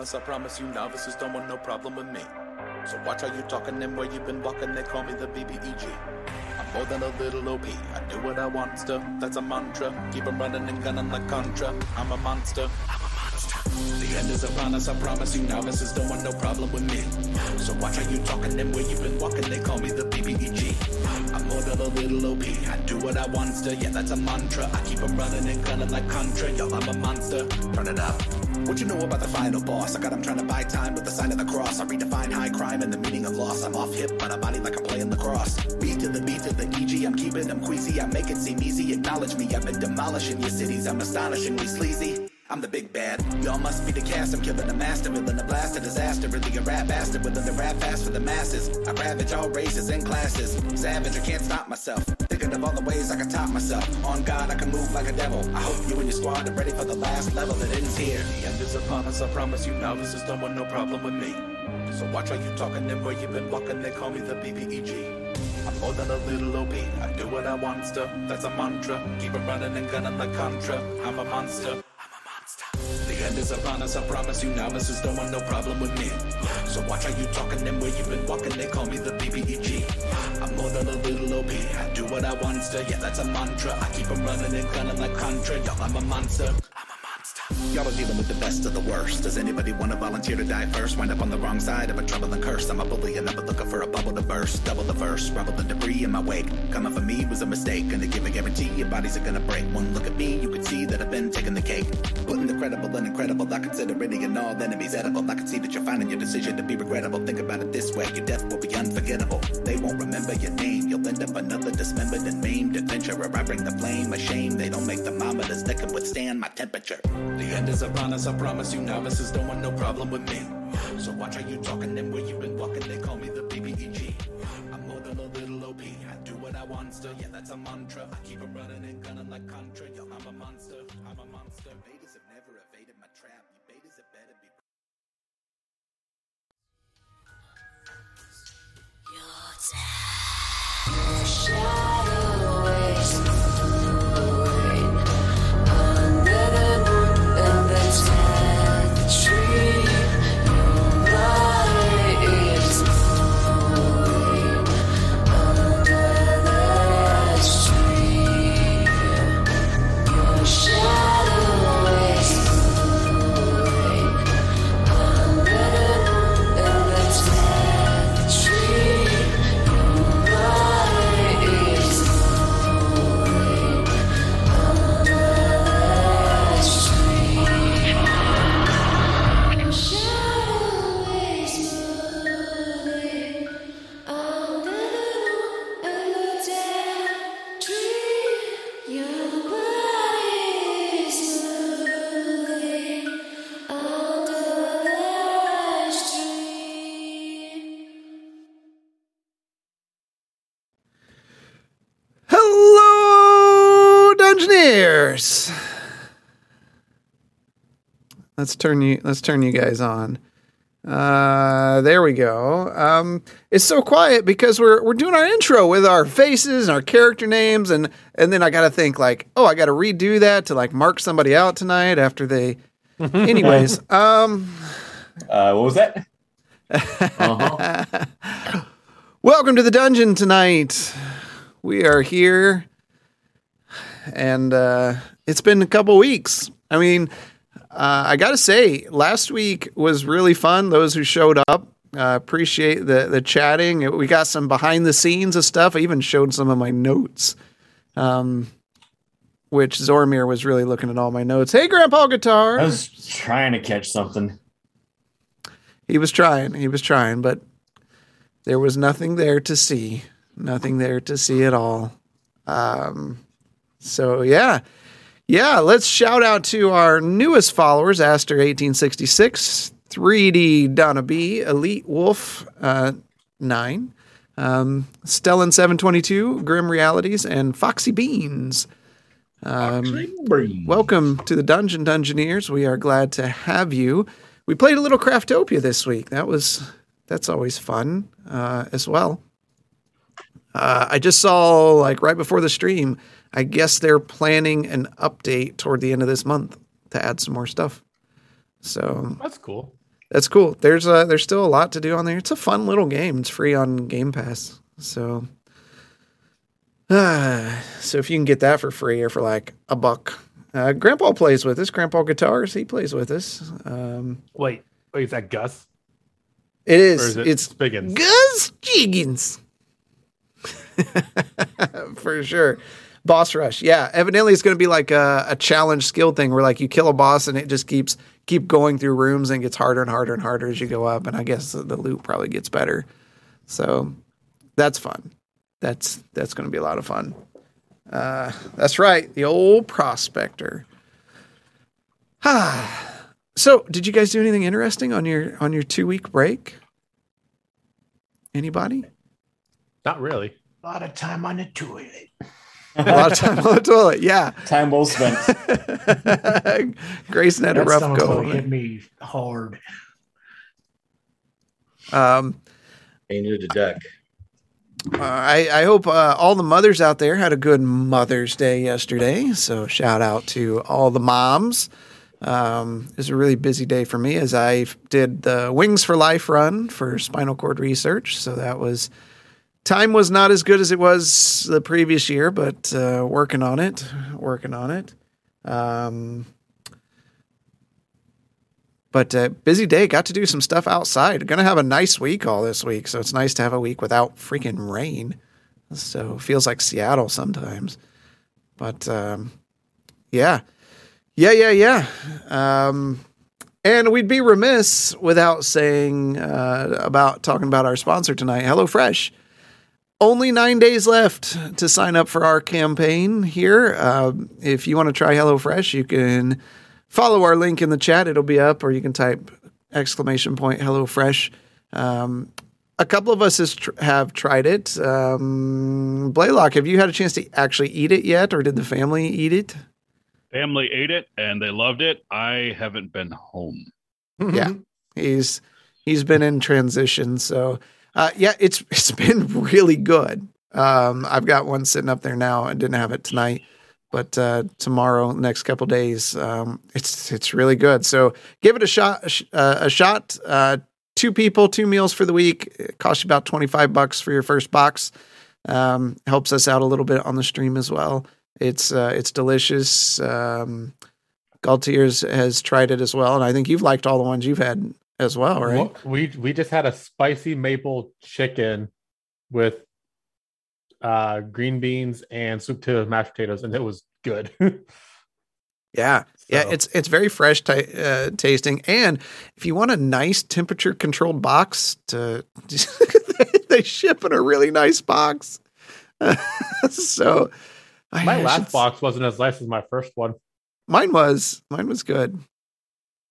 us, I promise you novices don't want no problem with me. So watch how you talking and where you been walking, they call me the BBEG. I'm more than a little OP, I do what I want to, that's a mantra. Keep 'em running and gunning like Contra, I'm a monster. I'm a monster. The end is upon us, I promise you novices don't want no problem with me. So watch how you talking and where you been walking, they call me the BBEG. I'm more than a little OP, I do what I want to, yeah that's a mantra. I keep 'em running and gunning like Contra, yo I'm a monster. Turn it up. What you know about the final boss? I got him trying to buy time with the sign of the cross. I redefine high crime and the meaning of loss. I'm off hip, but a body like I'm playing lacrosse. Beat to the beat to the EG, I'm keeping them queasy. I make it seem easy. Acknowledge me, I've been demolishing your cities. I'm astonishingly sleazy. I'm the big bad. Y'all must be the cast. I'm killing the master, villain, the blast, a disaster. Really a rap bastard, willing the rap fast for the masses. I ravage all races and classes. Savage, I can't stop myself. Thinking of all the ways I can top myself. On God, I can move like a devil. I hope you and your squad are ready for the last level that ends here. The end is upon us, I promise you novices don't want no problem with me. So watch how you talking and where you been walking, they call me the BBEG. I'm more than a little OP, I do what I want to, that's a mantra. Keep it running and gunning like Contra. I'm a monster. End is upon us, I promise you novices don't want no problem with me. So watch how you talking and where you been walking, they call me the BBEG. I'm more than a little OP, I do what I want to, yeah that's a mantra. I keep 'em running and gunning like Contra, yo I'm a monster. I'm a monster. Y'all are dealing with the best of the worst. Does anybody want to volunteer to die first? Wind up on the wrong side of a troubling curse. I'm a bully and never looking for a bubble to burst. Double the verse, rubble the debris in my wake. Coming for me was a mistake. Gonna give a guarantee your bodies are gonna break. One look at me, you can see that I've been taking the cake. Putting the credible and incredible. I consider any and all enemies edible. I can see that you're finding your decision to be regrettable. Think about it this way, your death will be unforgettable. They won't remember your name. You'll end up another dismembered and maimed adventurer. I bring the flame, a shame. They don't make thermometers that can withstand my temperature. The end is upon us, I promise you novices don't want no problem with me. So watch how you talking and where you been walking, they call me the BBEG. I'm more than a little OP, I do what I want to, yeah that's a mantra. I keep 'em running and gunning like Contra, yo I'm a monster, I'm a monster. Betas have never evaded my trap, you betas have better be Hello, Let's turn you. Let's turn you guys on. Uh, there we go. Um, it's so quiet because we're we're doing our intro with our faces and our character names, and and then I got to think like, oh, I got to redo that to like mark somebody out tonight after they. Anyways, um, Uh, what was that? uh-huh. Welcome to the dungeon tonight. We are here, and uh, it's been a couple weeks. I mean, uh, I got to say, last week was really fun. Those who showed up, uh, appreciate the the chatting. We got some behind the scenes of stuff. I even showed some of my notes, um, which Zormir was really looking at all my notes. Hey, Grandpa Guitar. I was trying to catch something. He was trying. He was trying, but there was nothing there to see. Nothing there to see at all. Um, so yeah, yeah. Let's shout out to our newest followers: Aster eighteen sixty six, 3D Donna B, Elite Wolf uh, nine, um, Stellan seven twenty two, Grim Realities, and Foxy Beans. Um, Welcome to the Dungeon Dungeoneers. We are glad to have you. We played a little Craftopia this week. That was that's always fun uh, as well. Uh, I just saw like right before the stream. I guess they're planning an update toward the end of this month to add some more stuff. So That's cool. that's cool. There's uh there's still a lot to do on there. It's a fun little game. It's free on Game Pass. So uh, so if you can get that for free or for like a buck. Uh, Grandpa plays with us. Grandpa Guitars, he plays with us. Um, Wait, wait, is that Gus? It is. Is. is it it's Spiggins? Gus Jiggins. For sure. Boss rush. Yeah. Evidently it's going to be like a, a challenge skill thing where like you kill a boss and it just keeps keep going through rooms and gets harder and harder and harder as you go up. And I guess the, the loot probably gets better. So that's fun. That's that's going to be a lot of fun. Uh, that's right. The old prospector. Ah. So, did you guys do anything interesting on your on your two week break? Anybody? Not really. A lot of time on the toilet. A lot of time on the toilet. Yeah. Time well spent. Grayson had a rough go. hit me hard. Um, He needed a deck. uh, I, I hope uh, all the mothers out there had a good Mother's Day yesterday. So shout out to all the moms. Um, it was a really busy day for me as I did the Wings for Life run for spinal cord research. So that was time was not as good as it was the previous year, but uh, working on it, working on it. Um, but uh, busy day. Got to do some stuff outside. Going to have a nice week all this week, so it's nice to have a week without freaking rain. So feels like Seattle sometimes. But um, yeah, yeah, yeah, yeah. Um, and we'd be remiss without saying uh, about talking about our sponsor tonight, HelloFresh. Only nine days left to sign up for our campaign here. Uh, if you want to try HelloFresh, you can follow our link in the chat. It'll be up, or you can type exclamation point HelloFresh. Um, a couple of us has tr- have tried it. Um, Blaylock, have you had a chance to actually eat it yet, or did the family eat it? Family ate it and they loved it. I haven't been home. Yeah. He's he's been in transition, so uh, yeah, it's it's been really good. Um, I've got one sitting up there now. I didn't have it tonight, but uh, tomorrow, next couple days, um, it's it's really good. So give it a shot. Uh, a shot. Uh, two people, two meals for the week. It costs you about twenty five bucks for your first box. Um, helps us out a little bit on the stream as well. It's uh, it's delicious. Um, Galtiers has tried it as well, and I think you've liked all the ones you've had as well, right? We we just had a spicy maple chicken with uh green beans and soup to mashed potatoes, and it was good. Yeah, yeah, it's it's very fresh t- uh, tasting, and if you want a nice temperature controlled box, to they ship in a really nice box. so, my I last should- box wasn't as nice as my first one. mine was mine was good.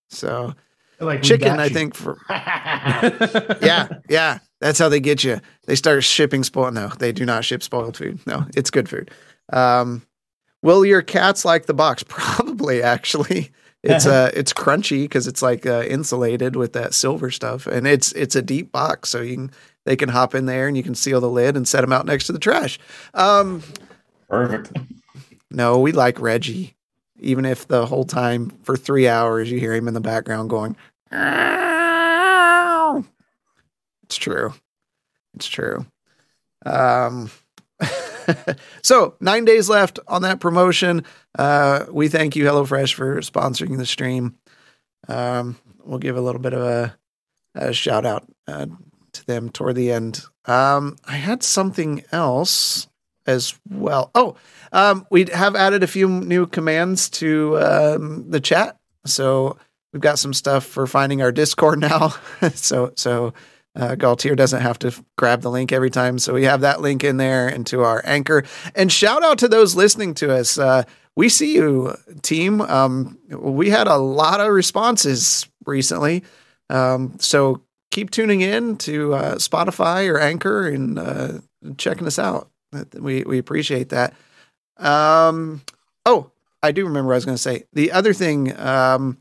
So Like chicken, I think for yeah, yeah. That's how they get you. They start shipping spoiled. No, they do not ship spoiled food. No, it's good food. Um, will your cats like the box? Probably, actually. It's uh, it's crunchy because it's like uh, insulated with that silver stuff, and it's it's a deep box, so you can they can hop in there and you can seal the lid and set them out next to the trash. Um, Perfect. no, we like Reggie, even if the whole time for three hours you hear him in the background going. "Meow." It's true. It's true. Um, so nine days left on that promotion. Uh, we thank you, HelloFresh, for sponsoring the stream. Um, we'll give a little bit of a, a shout out uh, to them toward the end. Um, I had something else as well. Oh, um, we have added a few new commands to um, the chat. So we've got some stuff for finding our Discord now. so so uh, Galtier doesn't have to grab the link every time. So we have that link in there and to our anchor. And shout out to those listening to us. Uh, we see you, team. Um, we had a lot of responses recently. Um, so keep tuning in to uh, Spotify or Anchor and uh, checking us out. We we appreciate that. Um, oh, I do remember I was going to say. The other thing, um,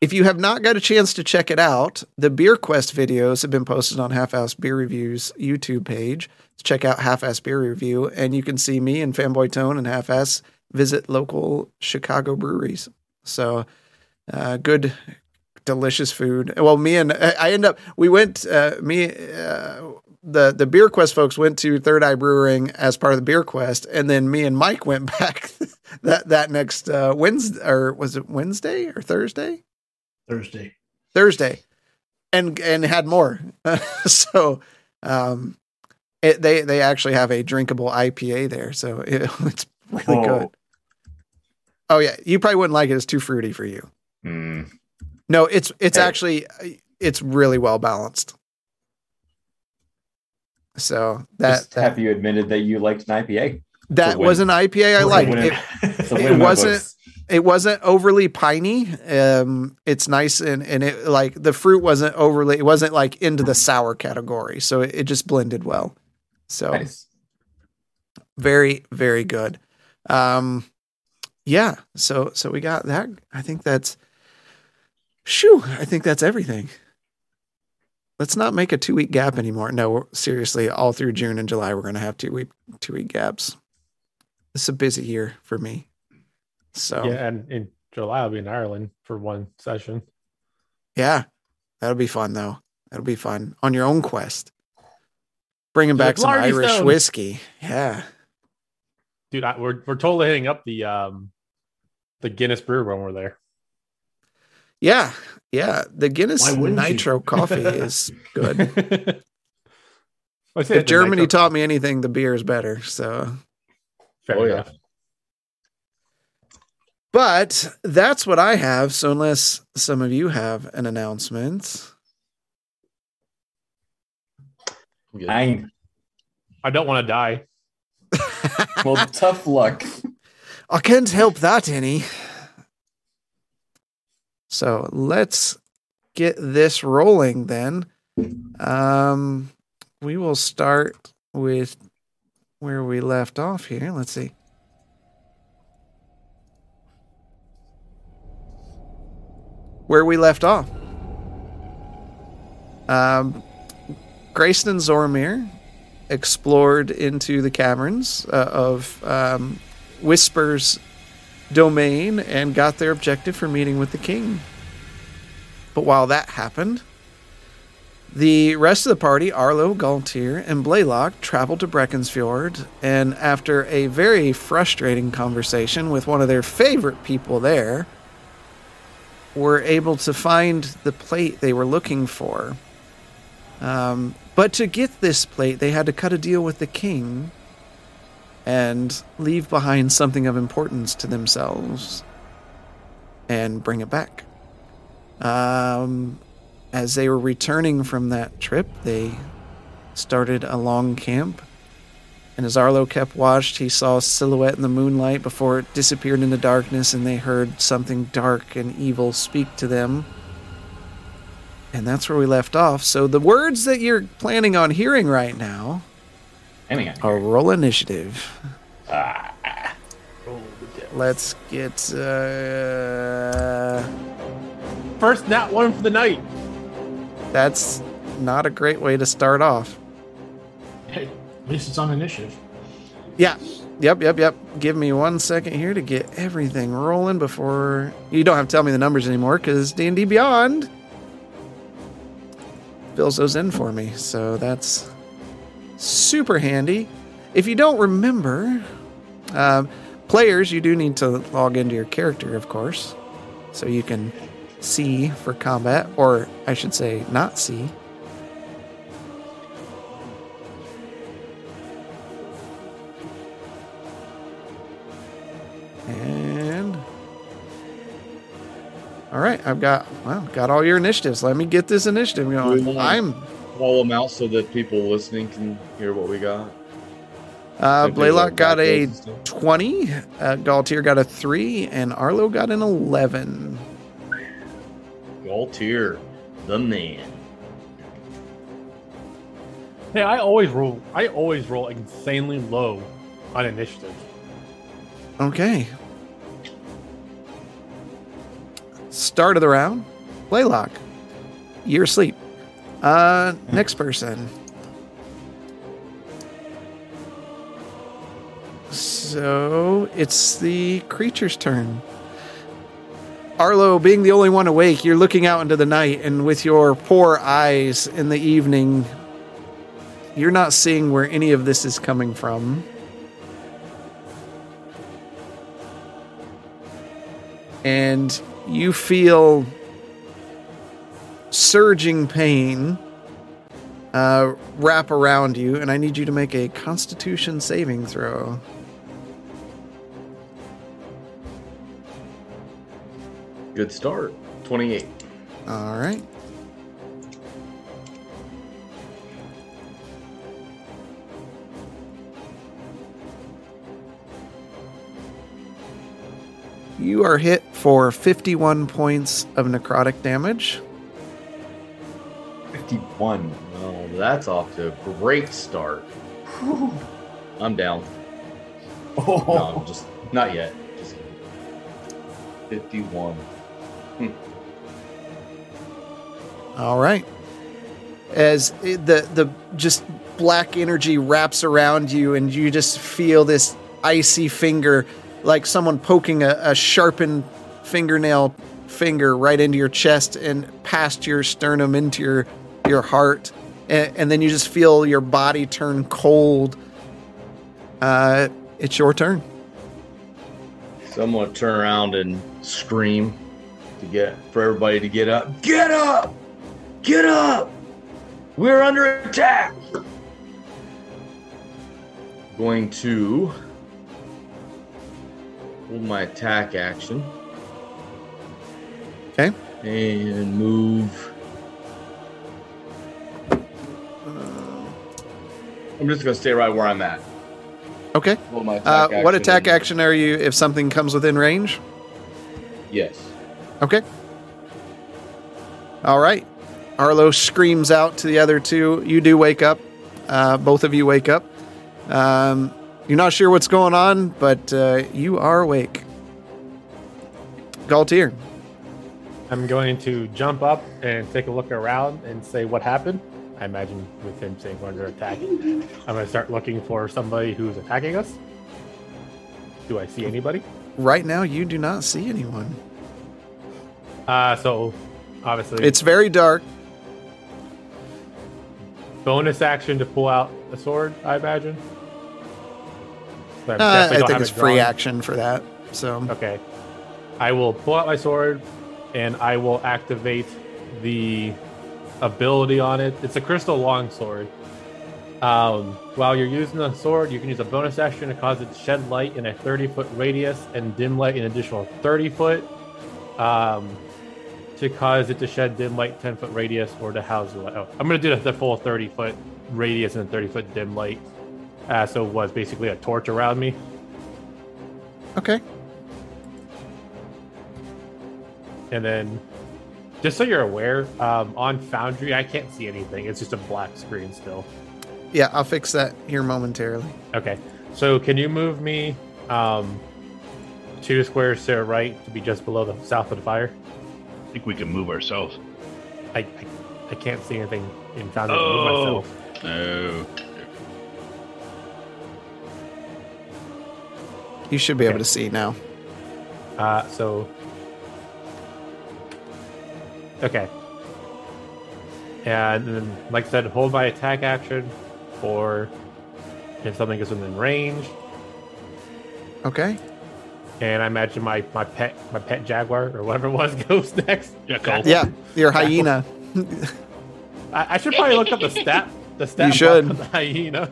if you have not got a chance to check it out, the Beer Quest videos have been posted on Half Ass Beer Reviews YouTube page. Check out Half Ass Beer Review, and you can see me and Fanboy Tone and Half Ass visit local Chicago breweries. So, uh, good delicious food. Well, me and I I end up we went uh, me uh, the the beer quest folks went to Third Eye Brewing as part of the beer quest, and then me and Mike went back that that next uh, Wednesday or was it Wednesday or Thursday? Thursday. Thursday, and and had more. so um, it, they they actually have a drinkable IPA there, so it, it's really Oh. good. Oh yeah, you probably wouldn't like it. It's too fruity for you. Mm. No, it's it's Hey. actually it's really well balanced. So that Just that, have you admitted that you liked an IPA? that was an IPA I liked. It, It win in my wasn't- books. it wasn't overly piney. Um, it's nice and and it like the fruit wasn't overly. It wasn't like into the sour category. So it, it just blended well. So Nice. very very good. Um, yeah. So so we got that. I think that's. Shoo! I think that's everything. Let's not make a two week gap anymore. No, seriously, all through June and July, we're going to have two week two week gaps. It's a busy year for me. So Yeah, and in July I'll be in Ireland for one session. Yeah, that'll be fun though. That'll be fun on your own quest. Bringing back some Irish Stone. whiskey. Yeah, Dude, I, we're we're totally hitting up the um the Guinness brew when we're there. yeah, yeah. The Guinness Why you? Nitro coffee is good. I if Germany nitro- taught me anything, the beer is better. So, Fair Oh, yeah. enough. but that's what I have. So, unless some of you have an announcement, Nine. I don't want to die. Well, tough luck. I can't help that any. So let's get this rolling then. Um, we will start with where we left off here. Let's see. Where we left off. Um, Grayson and Zormir explored into the caverns uh, of um, Whisper's domain and got their objective for meeting with the king. But while that happened, the rest of the party, Arlo, Galtier, and Blaylock, traveled to Breckensfjord, and after a very frustrating conversation with one of their favorite people there, were able to find the plate they were looking for. Um, but to get this plate, they had to cut a deal with the king and leave behind something of importance to themselves and bring it back. Um, as they were returning from that trip, they started a long camp. And as Arlo kept watch, he saw a silhouette in the moonlight before it disappeared in the darkness, and they heard something dark and evil speak to them. And that's where we left off. So the words that you're planning on hearing right now Hang on. are roll initiative. Ah, Let's get. Uh, First nat one for the night. that's not a great way to start off. Hey, at least it's on initiative. Yeah. Yep, yep, yep. Give me one second here to get everything rolling before you don't have to tell me the numbers anymore because D and D Beyond fills those in for me. So that's super handy. If you don't remember, um, players, you do need to log into your character, of course, so you can see for combat, or I should say, not see. And all right, I've got well, got all your initiatives. Let me get this initiative going. I'm Call them out so that people listening can hear what we got. uh, Blaylock like got a backwards and stuff. 20, uh, Galtier got a 3, and Arlo got an 11. Galtier, the man. Hey, I always roll. I always roll insanely low on initiative. Okay. Start of the round. Blaylock. You're asleep. Uh, next person. So it's the creature's turn. Arlo, being the only one awake, you're looking out into the night, and with your poor eyes in the evening, you're not seeing where any of this is coming from. And you feel surging pain uh, wrap around you, and I need you to make a constitution saving throw. Good start. 28. All right. You are hit for 51 points of necrotic damage. 51. Oh, that's off to a great start. I'm down. Oh. No, I'm just not yet. Just 51. Hmm. All right. As the the just black energy wraps around you, and you just feel this icy finger, like someone poking a, a sharpened fingernail finger right into your chest and past your sternum into your your heart, and, and then you just feel your body turn cold. Uh, it's your turn. So I'm gonna turn around and scream to get for everybody to get up. Get up! Get up! We're under attack! Going to hold my attack action Okay. and move. I'm just gonna stay right where I'm at. Okay. Hold my Uh, what attack and- action are you if something comes within range? Yes. Okay. All right. Arlo screams out to the other two. You do wake up. Uh, both of you wake up. Um, you're not sure what's going on, but uh, you are awake. Galtier. I'm going to jump up and take a look around and say what happened. I imagine with him saying we're under attack, I'm to start looking for somebody who's attacking us. Do I see anybody? Right now, you do not see anyone. Uh, so obviously, It's very dark. bonus action to pull out a sword. I imagine. But Uh, definitely I don't think have it's it free drawn. action for that. So, Okay. I will pull out my sword and I will activate the ability on it. It's a crystal longsword. Um, while you're using the sword, you can use a bonus action to cause it to shed light in a 30 foot radius and dim light an additional 30 foot. Um, to cause it to shed dim light 10 foot radius or to house the light. Oh, I'm going to do the, the full 30 foot radius and 30 foot dim light. Uh, so it was basically a torch around me. okay. And then, just so you're aware, um, on Foundry, I can't see anything. It's just a black screen still. Yeah, I'll fix that here momentarily. Okay. So, can you move me um, two squares to the right to be just below the south of the fire? I think we can move ourselves. I, I, I can't see anything in Foundry to move Oh. myself. No. You should be able to see now. Uh, so, okay. And then, like I said, hold my attack action, or if something is within range. Okay. And I imagine my, my pet my pet jaguar or whatever it was goes next. Yeah, Yeah, your hyena. I, I should probably look up the stat the stat You should. block the hyena.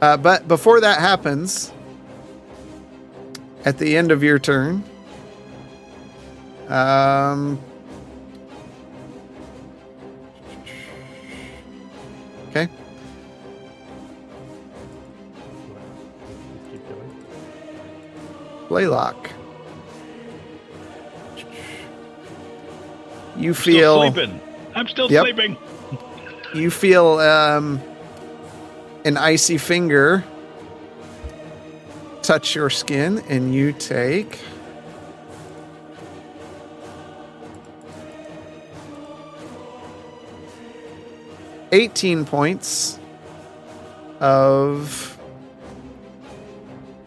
Uh, but before that happens, at the end of your turn, um, okay. Blaylock. You Still feel sleeping. I'm still Yep. sleeping. you feel um, an icy finger touch your skin, and you take eighteen points of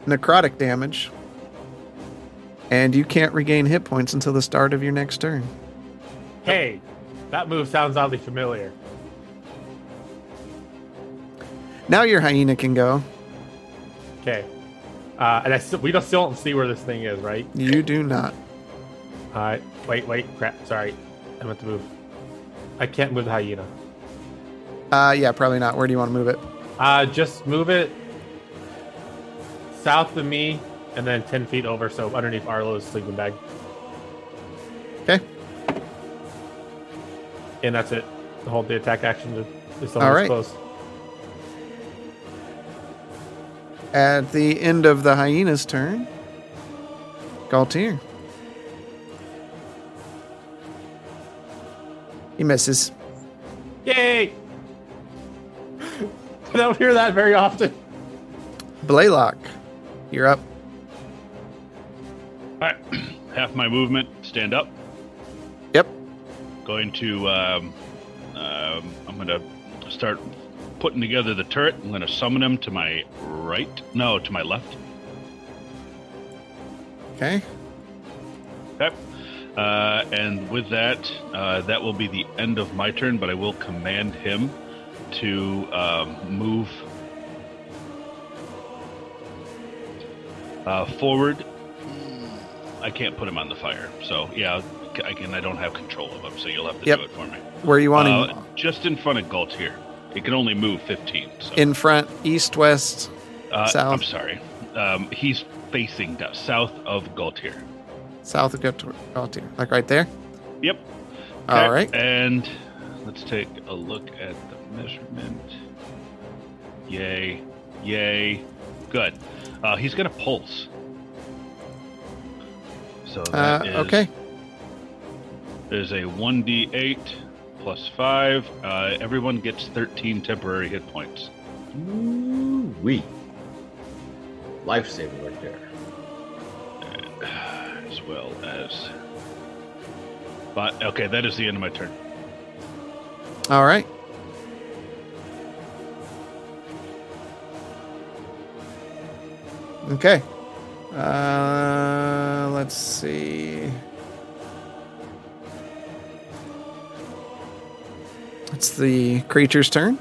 necrotic damage. And you can't regain hit points until the start of your next turn. Hey, that move sounds oddly familiar. Now your hyena can go. Okay. Uh, and I still, we don't still don't see where this thing is, right? You do not. All right. Wait, wait, crap. Sorry, I meant to move. I can't move the hyena. Uh, yeah, probably not. Where do you want to move it? Uh, just move it south of me, and then ten feet over, so underneath Arlo's sleeping bag, Okay. and that's it. Hold the attack action to if All right. close. At the end of the hyena's turn, Galtier. He misses. Yay! I don't hear that very often. Blaylock, you're up. All right. Half my movement, stand up. Yep. Going to, um, um, I'm going to start putting together the turret. I'm going to summon him to my right. No, to my left. Okay. Okay. Uh, and with that, uh, that will be the end of my turn, but I will command him to um, move uh, forward. I can't put him on the fire, so yeah, I can. I don't have control of him, so you'll have to Yep. do it for me. Where are you want Uh, him? just in front of Galtier. It can only move 15. So. In front, east, west. uh, south? I'm sorry. Um, he's facing down, south of Galtier. South of Galtier. Like right there? Yep. All Okay, right. And let's take a look at the measurement. Yay. Yay. Good. Uh, he's got a pulse. So Uh, that is okay. There's a 1d8 plus 5. Uh, everyone gets 13 temporary hit points. Ooh, we. Life saving right there. As well as. But, okay, that is the end of my turn. All right. Okay. Uh, let's see. It's the creature's turn.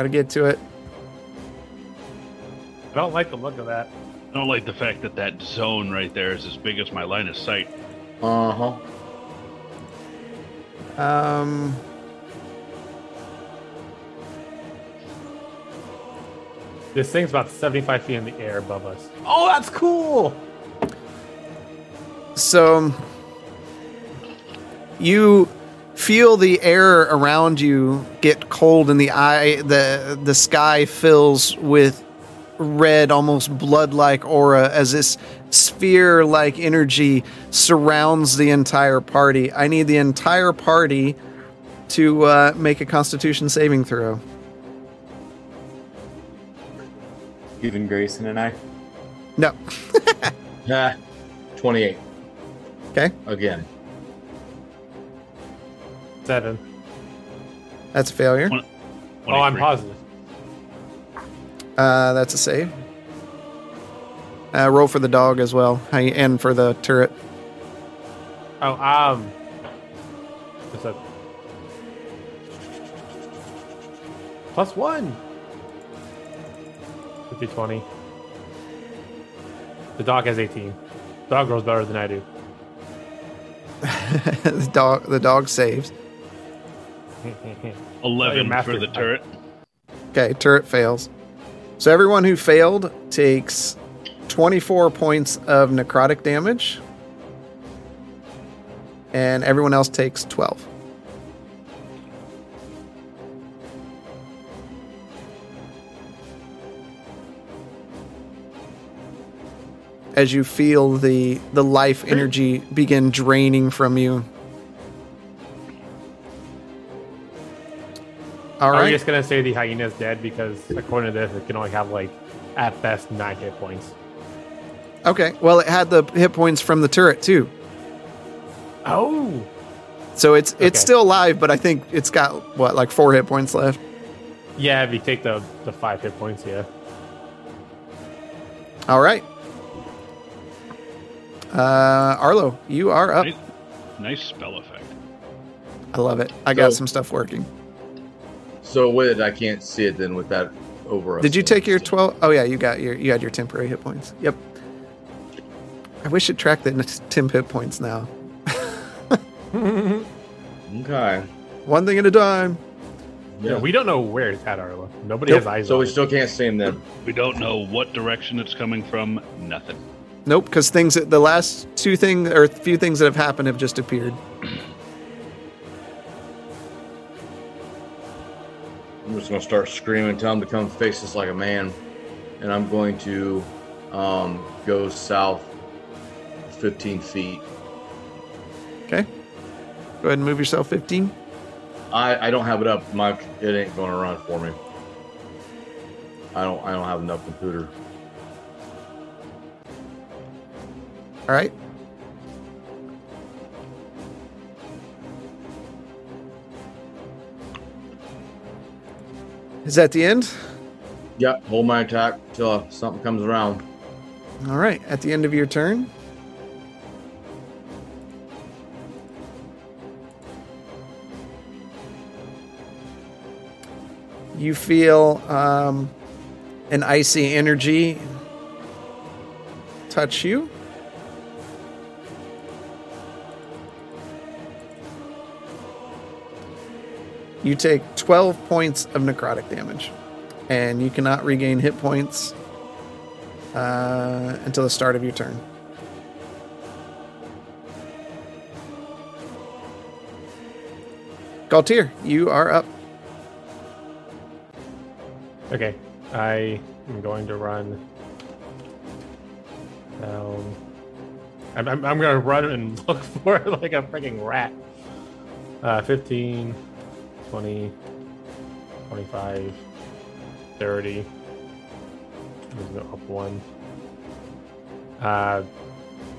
Got to get to it. I don't like the look of that. I don't like the fact that that zone right there is as big as my line of sight. Uh huh. Um. This thing's about 75 feet in the air above us. Oh, that's cool! So you feel the air around you get cold and the eye the the sky fills with red almost blood-like aura as this sphere-like energy surrounds the entire party. I need the entire party to uh, make a constitution saving throw. Even Grayson and I. No. Ah, 28. Okay. Again. Seven. That's a failure. One- Oh, I'm positive. Uh, that's a save. Uh, roll for the dog as well, Hi- and for the turret. Oh, um. What's that? Plus one. 50, 20. The dog has 18. Dog rolls better than I do. the dog, the dog saves. 11 master- for the turret. Okay, turret fails. So everyone who failed takes 24 points of necrotic damage, and everyone else takes 12. As you feel the the life energy begin draining from you. All Are we just gonna say the hyena's dead because according to this, it can only have like at best nine hit points. Okay. Well, it had the hit points from the turret too, Oh, so it's it's Okay. still alive. But I think it's got what like four hit points left. yeah. If you take the the five hit points, yeah. All right. Uh, Arlo, you are up. Nice, nice spell effect. I love it. I got So- some stuff working. So with it, I can't see it then with that over. us. Did you take your twelve? Oh yeah, you got your you had your temporary hit points. Yep. I wish it tracked the n- temp hit points now. Okay. One thing at a time. Yeah, Yeah. we don't know where it's at, Arlo. Nobody Nope. has eyes so on we it. still can't see him then. We don't know what direction it's coming from. Nothing. Nope, because things the last two things or few things that have happened have just appeared. I'm just gonna start screaming, tell him to come face us like a man, and I'm going to um, go south 15 feet. Okay. Go ahead and move yourself 15. I, I don't have it up. My it ain't gonna run for me. I don't I don't have enough computer. All right. Is that the end? Yep, hold my attack till something comes around. All right. At the end of your turn, you feel um, an icy energy touch you. You take 12 points of necrotic damage, and you cannot regain hit points uh, until the start of your turn. Galtier, you are up. Okay, I am going to run. I'm, I'm, I'm going to run and look for it like a freaking rat. Uh, 15, 20, 25, 30. Just go up one. Uh,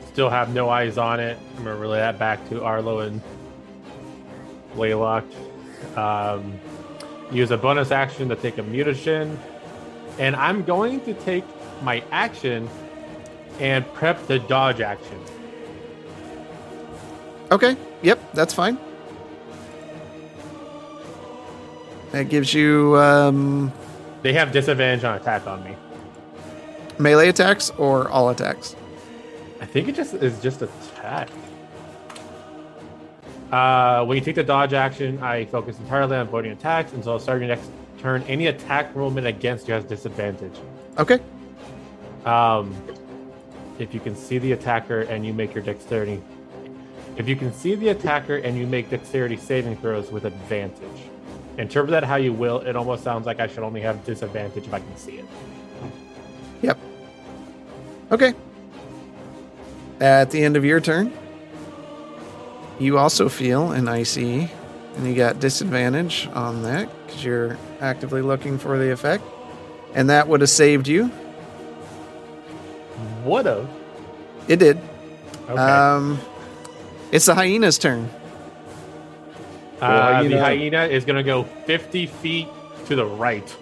still have no eyes on it. I'm to relay that back to Arlo and Blaylock. Um, use a bonus action to take a mutagen, and I'm going to take my action and prep the dodge action. Okay. Yep, that's fine. That gives you um, They have disadvantage on attack on me. melee attacks or all attacks. I think it just is just attack. Uh, when you take the dodge action, I focus entirely on avoiding attacks until starting your next turn. Any attack rollment against you has disadvantage. Okay. Um, if you can see the attacker and you make your dexterity, if you can see the attacker and you make dexterity saving throws with advantage, interpret that how you will. It almost sounds like I should only have disadvantage if I can see it. Yep. Okay. At the end of your turn, you also feel an icy, and you got disadvantage on that because you're actively looking for the effect, and that would have saved you. Would have. It did. Okay. Um, it's the hyena's turn. Uh, the hyena. is going to go 50 feet to the right.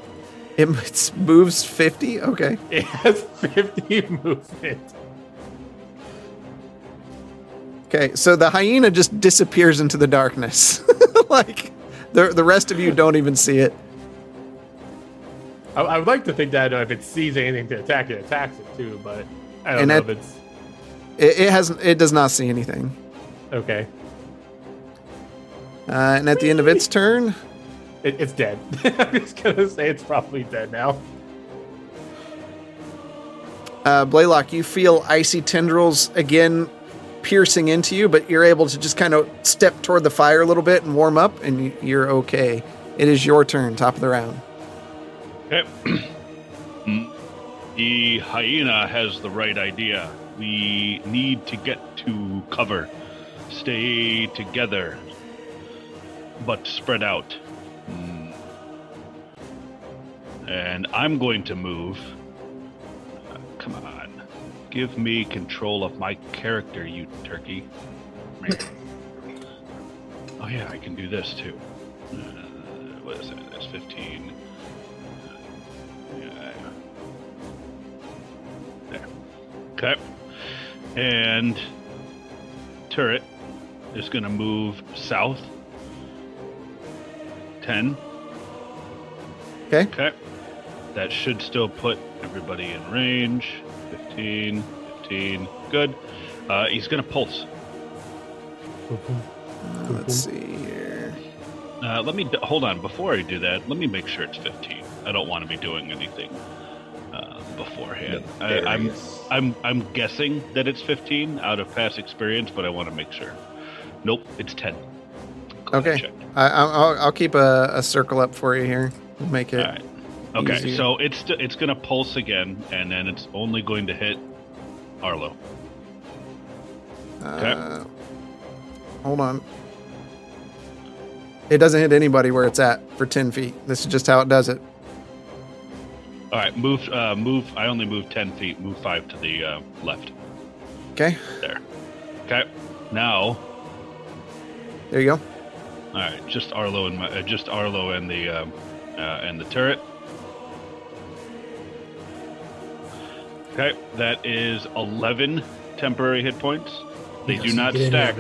It moves fifty. Okay. It has 50 movement. Okay. So the hyena just disappears into the darkness, like the the rest of you don't even see it. I, I would like to think that uh, if it sees anything to attack, it attacks it too, but I don't And know if it's It, it hasn't. It does not see anything. okay. Uh, and at the end of its turn, It, it's dead. I'm just gonna say it's probably dead now. uh, Blaylock, you feel icy tendrils again piercing into you, but you're able to just kind of step toward the fire a little bit and warm up, and you- you're okay. It is your turn, top of the round. Okay. The hyena has the right idea. We need to get to cover. Stay together, but spread out. And I'm going to move. Uh, come on, give me control of my character, you turkey. oh yeah, I can do this too. Uh, what is that? That's 15. Uh, yeah. There. Okay. And turret is going to move south. 10. Okay. Okay. That should still put everybody in range. 15, 15. Good. Uh, he's going to pulse. Uh, let's see here. Uh, let me d- hold on. Before I do that, let me make sure it's 15. I don't want to be doing anything uh, beforehand. I, I'm I'm I'm guessing that it's 15 out of past experience, but I want to make sure. Nope, it's 10. Okay. I, I'll, I'll- I'll keep a, a circle up for you here. We'll Make it. All right. Okay, easier. so it's it's gonna pulse again, and then it's only going to hit Arlo. Uh, hold on. It doesn't hit anybody where it's at for 10 feet. This is just how it does it. All right, move uh, move. I only move 10 feet. Move five to the uh, left. Okay. There. Okay. Now, There you go. All right, just Arlo and my, uh, just Arlo and the um, uh, and the turret. Okay, that is 11 temporary hit points. They Yes, do you not stack.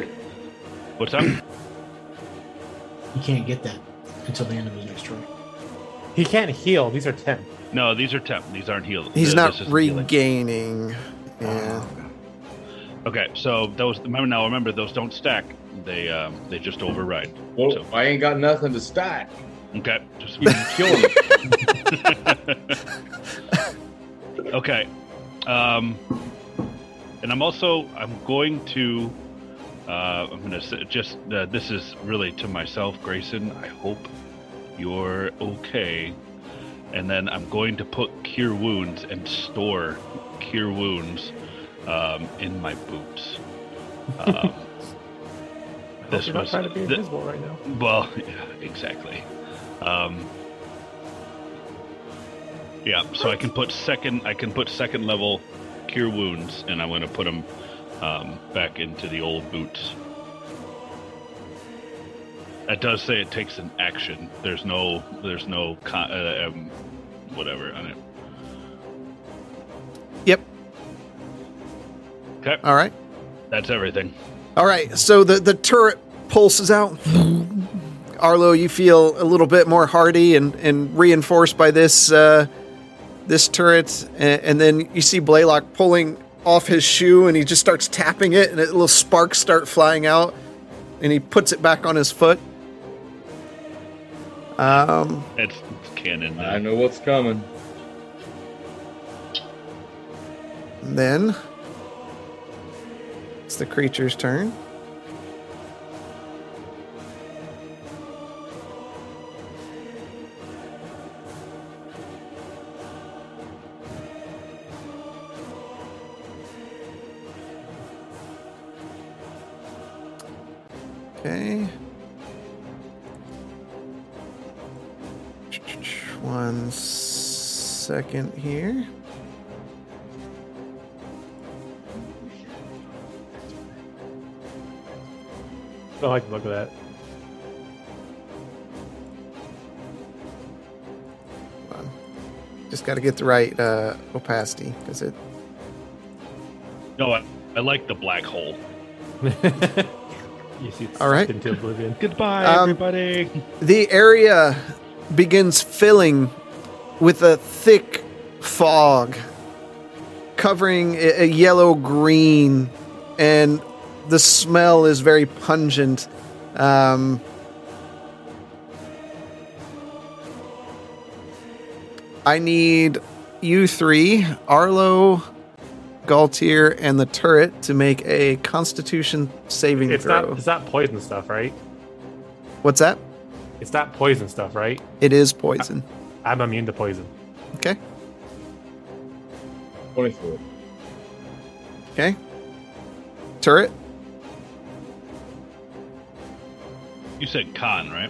What's up? but You can't get that until the end of his next turn. He can't heal. These are temp. No, these are temp. These aren't healed. He's Th- not this healing. regaining. Yeah. Okay, so those remember now. Remember those don't stack. They um, they just override. Well, So- I ain't got nothing to stack. Okay, just You can kill him. okay. Um, and I'm also I'm going to uh, I'm going to just uh, this is really to myself, Grayson. I hope you're okay. And then I'm going to put cure wounds and store cure wounds um, in my boots. Um, This you're not was- trying to be thi- invisible right now. well, yeah, exactly. Um, yeah, so I can put second. I can put second level cure wounds, and I'm going to put them um, back into the old boots. It does say it takes an action. There's no. There's no. Con- uh, um, whatever on it. Yep. Okay, All right. that's everything. All right. So the, the turret pulses out. Arlo, you feel a little bit more hardy and, and reinforced by this uh, this turret. And, and then you see Blaylock pulling off his shoe and he just starts tapping it, and it, little sparks start flying out. And he puts it back on his foot. Um, It's, it's canon. now. I know what's coming. then it's the creature's turn. Okay. One second here. I don't like the look of that. Just got to get the right uh, opacity because it. No, I, I like the black hole. it's All right. into oblivion. Goodbye, Um, everybody. The area begins filling with a thick fog, covering a, a yellow green, and the smell is very pungent. Um, I need you three, Arlo, Galtier, and the turret to make a Constitution saving It's throw. not. It's not poison stuff, right? What's that? It's not poison stuff, right? It is poison. I'm immune to poison. Okay. 24. Okay. Turret. You said con, right?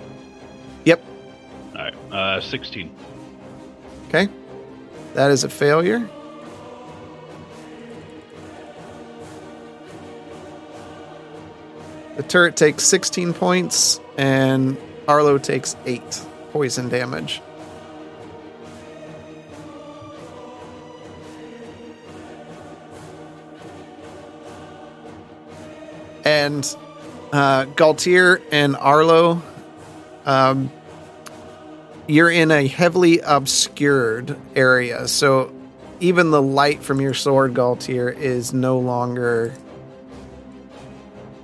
Yep. All right. Uh, 16. Okay. That is a failure. The turret takes 16 points, and Arlo takes 8 poison damage. And uh, Galtier and Arlo, um, you're in a heavily obscured area. So even the light from your sword, Galtier, is no longer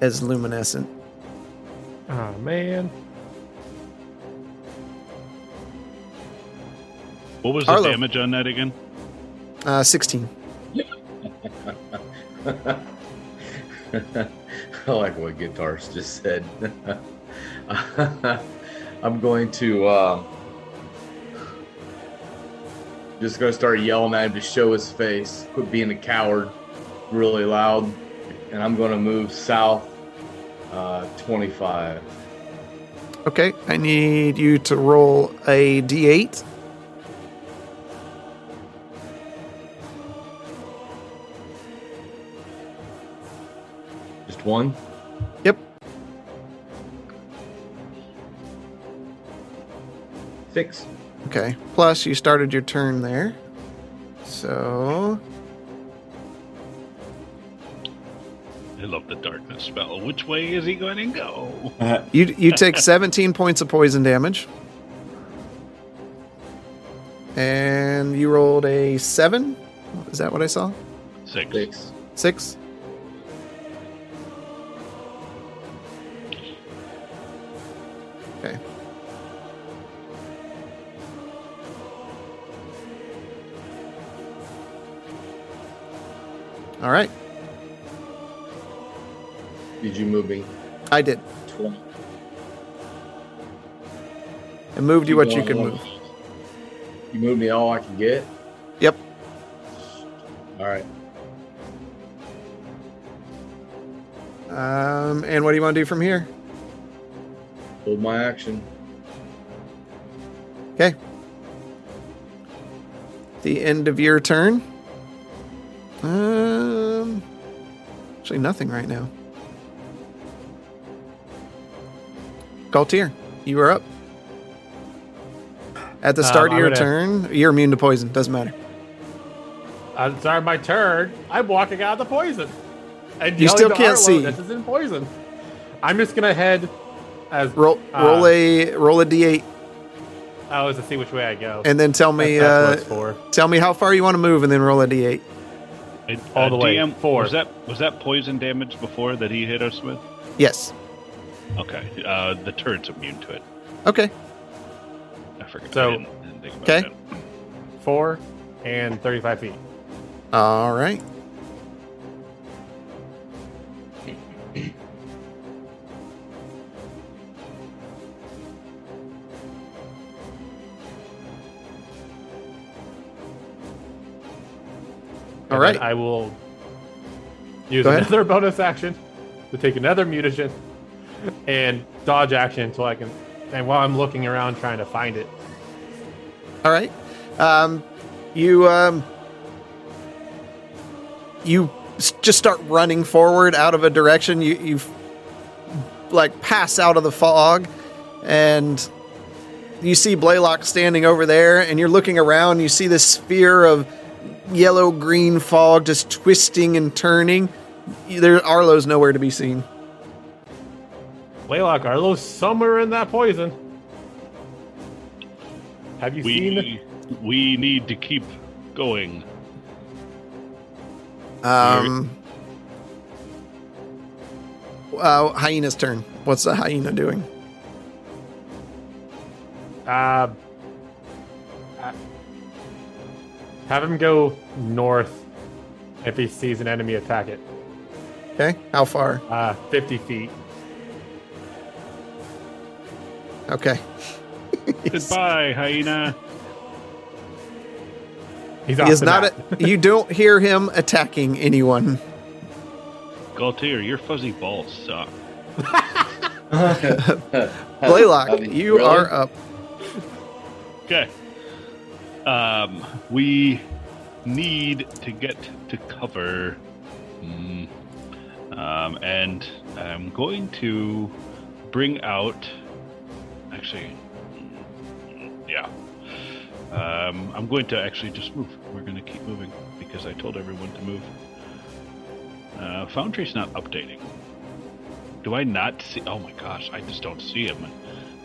as luminescent. Oh man. What was the damage on that again? Uh, 16. I like what Guitars just said. I'm going to uh, just gonna start yelling at him to show his face. Quit being a coward, really loud, and I'm gonna move south, uh, 25. Okay, I need you to roll a d8. Just one. Yep. Six. Okay. Plus, you started your turn there. So, I love the darkness spell. Which way is he going to go? Uh, you you take 17 points of poison damage. And you rolled a 7? Is that what I saw? Six. Six. 6? Okay. All right. Did you move me? I did. 20. I moved you what you could Uh, move. You moved me all I can get. Yep. All right. Um, and what do you want to do from here? Hold my action. Okay. The end of your turn. Um, actually, nothing right now. Galtier, you are up. At the Um, start of your gonna- turn, you're immune to poison. Doesn't matter. At the start of my turn, I'm walking out of the poison. And You still can't Arlo, see. This is in poison. I'm just gonna head as Roll, uh, roll a roll a d8, I is to see which way I go. and then tell me That's- that's uh, what it's for. tell me how far you want to move, and then roll a d8. And, All the way, DM, four. Was that was that poison damage before that he hit us with? Yes. Okay. Uh, the turret's immune to it. Okay. I forgot. So- I didn't, didn't think about Okay. that. Four and 35 feet. All right. All And right. I will use another bonus action to take another mutagen and dodge action until I can. And while I'm looking around trying to find it, All right. Um, you um, you just start running forward out of a direction. You you like pass out of the fog, and you see Blaylock standing over there, and you're looking around. You see this sphere of yellow green fog just twisting and turning. There, Arlo's nowhere to be seen. Blaylock, Arlo's somewhere in that poison. Have you seen? We we need to keep going. Um, uh, hyena's turn. What's the hyena doing? Uh, uh, have him go north if he sees an enemy attack it. Okay, how far? Uh, 50 feet. Okay. Goodbye, hyena. He's He is not. map. A, you don't hear him attacking anyone. Galtier, your fuzzy balls suck. Blaylock, I you really? are up. Okay. Um, we need to get to cover. Mm. Um, and I'm going to bring out. Actually, yeah. Um, I'm going to actually just move. We're going to keep moving because I told everyone to move. Uh, Foundry's not updating. Do I not see? Oh my gosh, I just don't see him.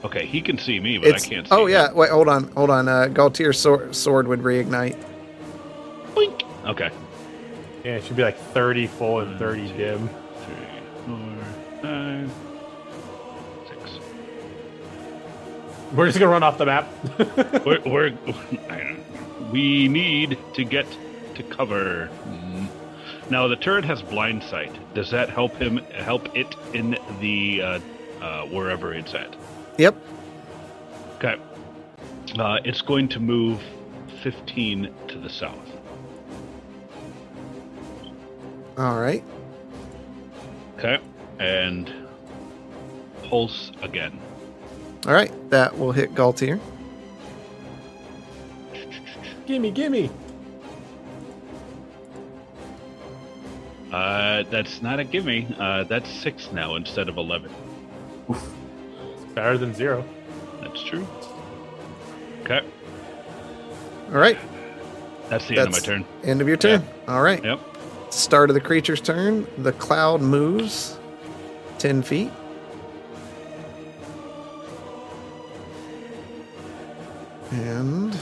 Okay, he can see me, but It's, I can't see oh him. yeah, wait, hold on, hold on. Uh, Galtier's sword, sword would reignite. Boink. Okay. Yeah, it should be like 30 full and 30 two, dim. Three, four, five, We're just gonna run off the map. we're, we're we need to get to cover. Mm. Now the turret has blind sight. Does that help him help it in the uh, uh, wherever it's at? Yep. Okay. Uh, it's going to move 15 to the south. All right. Okay. And pulse again. All right. That will hit Galtier. gimme, gimme. Uh, that's not a gimme. Uh, that's six now instead of 11. It's better than zero. That's true. Okay. All right. That's the end of my turn. End of your turn. All right. Yep. Start of the creature's turn. The cloud moves 10 feet. And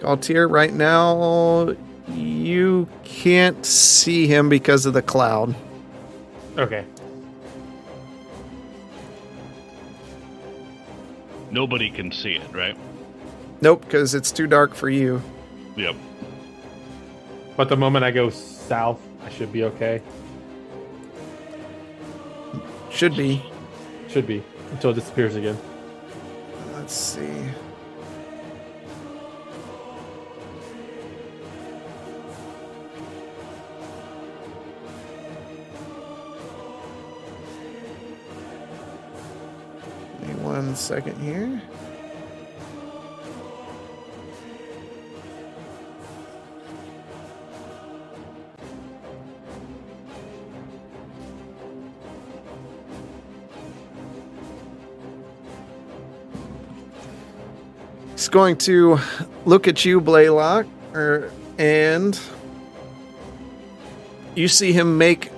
Galtier, right now you can't see him because of the cloud. Okay. Nobody can see it, right? Nope, because it's too dark for you. Yep. But the moment I go south, I should be okay. Should be. Should be. Until it disappears again. Let's see. Give me one second here. He's going to look at you, Blaylock, er, and you see him make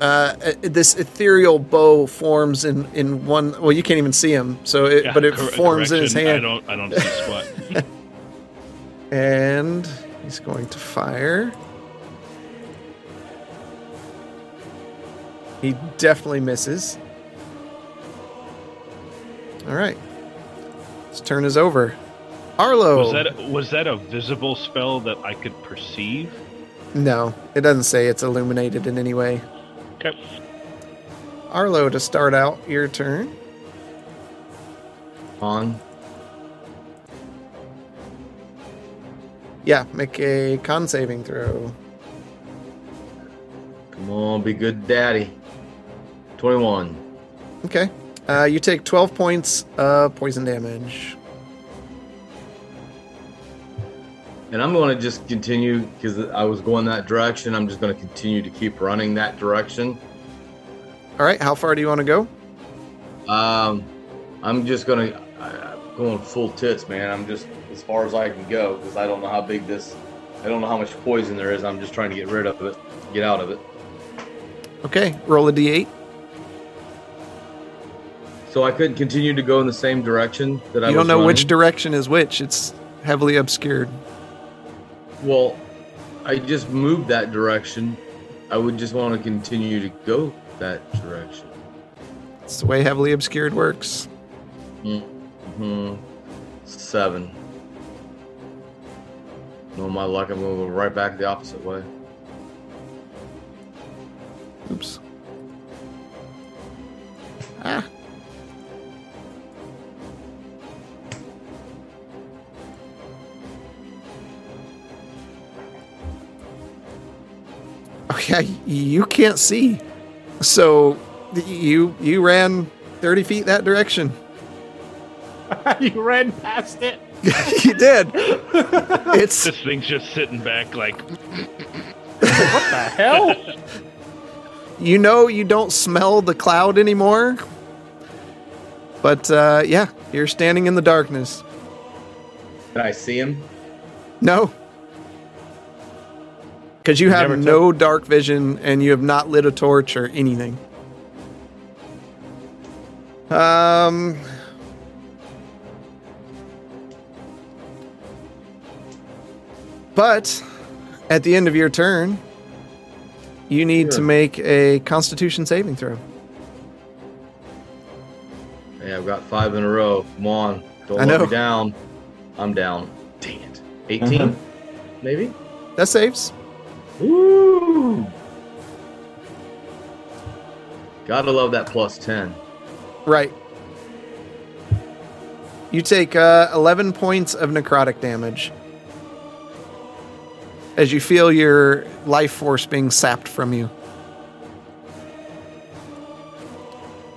uh, this ethereal bow forms in, in one. Well, you can't even see him, so it, Yeah, but it cor- forms in his hand, I don't. I don't see squat. and he's going to fire. He definitely misses. All right, his turn is over. Arlo. Was that was that a visible spell that I could perceive? No, it doesn't say it's illuminated in any way. Okay. Arlo, to start out your turn. On. Yeah, make a con saving throw. Come on, be good daddy. 21. Okay. Uh, you take 12 points of poison damage. And I'm going to just continue because I was going that direction. I'm just going to continue to keep running that direction. All right, how far do you want to go? Um, I'm just going to I'm going full tits, man. I'm just as far as I can go because I don't know how big this. I don't know how much poison there is. I'm just trying to get rid of it, get out of it. Okay, roll a d8. So I couldn't continue to go in the same direction that I was. You don't know which direction is which. It's heavily obscured. Well, I just moved that direction. I would just want to continue to go that direction. It's the way heavily obscured works. Hmm. Seven. No, my luck, I'm going to go right back the opposite way. Oops. Ah. Yeah, you can't see. So you you ran 30 feet that direction. you ran past it. you did. It's This thing's just sitting back like What the hell? you know you don't smell the cloud anymore. But uh, yeah, you're standing in the darkness. Can I see him? No. Because you You have never no dark vision and you have not lit a torch or anything. Um. But at the end of your turn, you need to make a constitution saving throw. Yeah, I've got five in a row. Come on. Don't I let know. me down. I'm down. Dang it. 18? Maybe? That saves. Woo! Gotta love that plus 10. Right. You take uh, 11 points of necrotic damage as you feel your life force being sapped from you.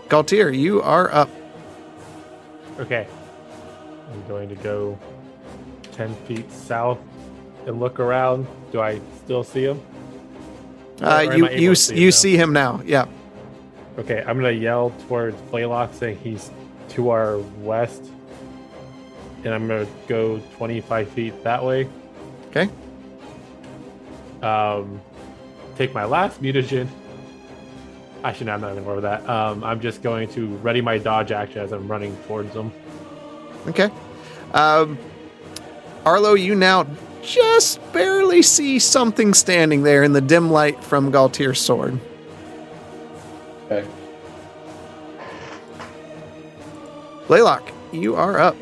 Galtier, you are up. Okay. I'm going to go 10 feet south and look around. Do I still see him? Uh, Or you you see him you now? see him now. Yeah. Okay, I'm going to yell towards Blaylock saying he's to our west. And I'm going to go 25 feet that way. Okay. Um, take my last mutagen. Actually, no, I'm not go over that. Um, I'm just going to ready my dodge action as I'm running towards them. Okay. Um, Arlo, you now just barely see something standing there in the dim light from Galtier's sword. Okay. Blaylock, you are up.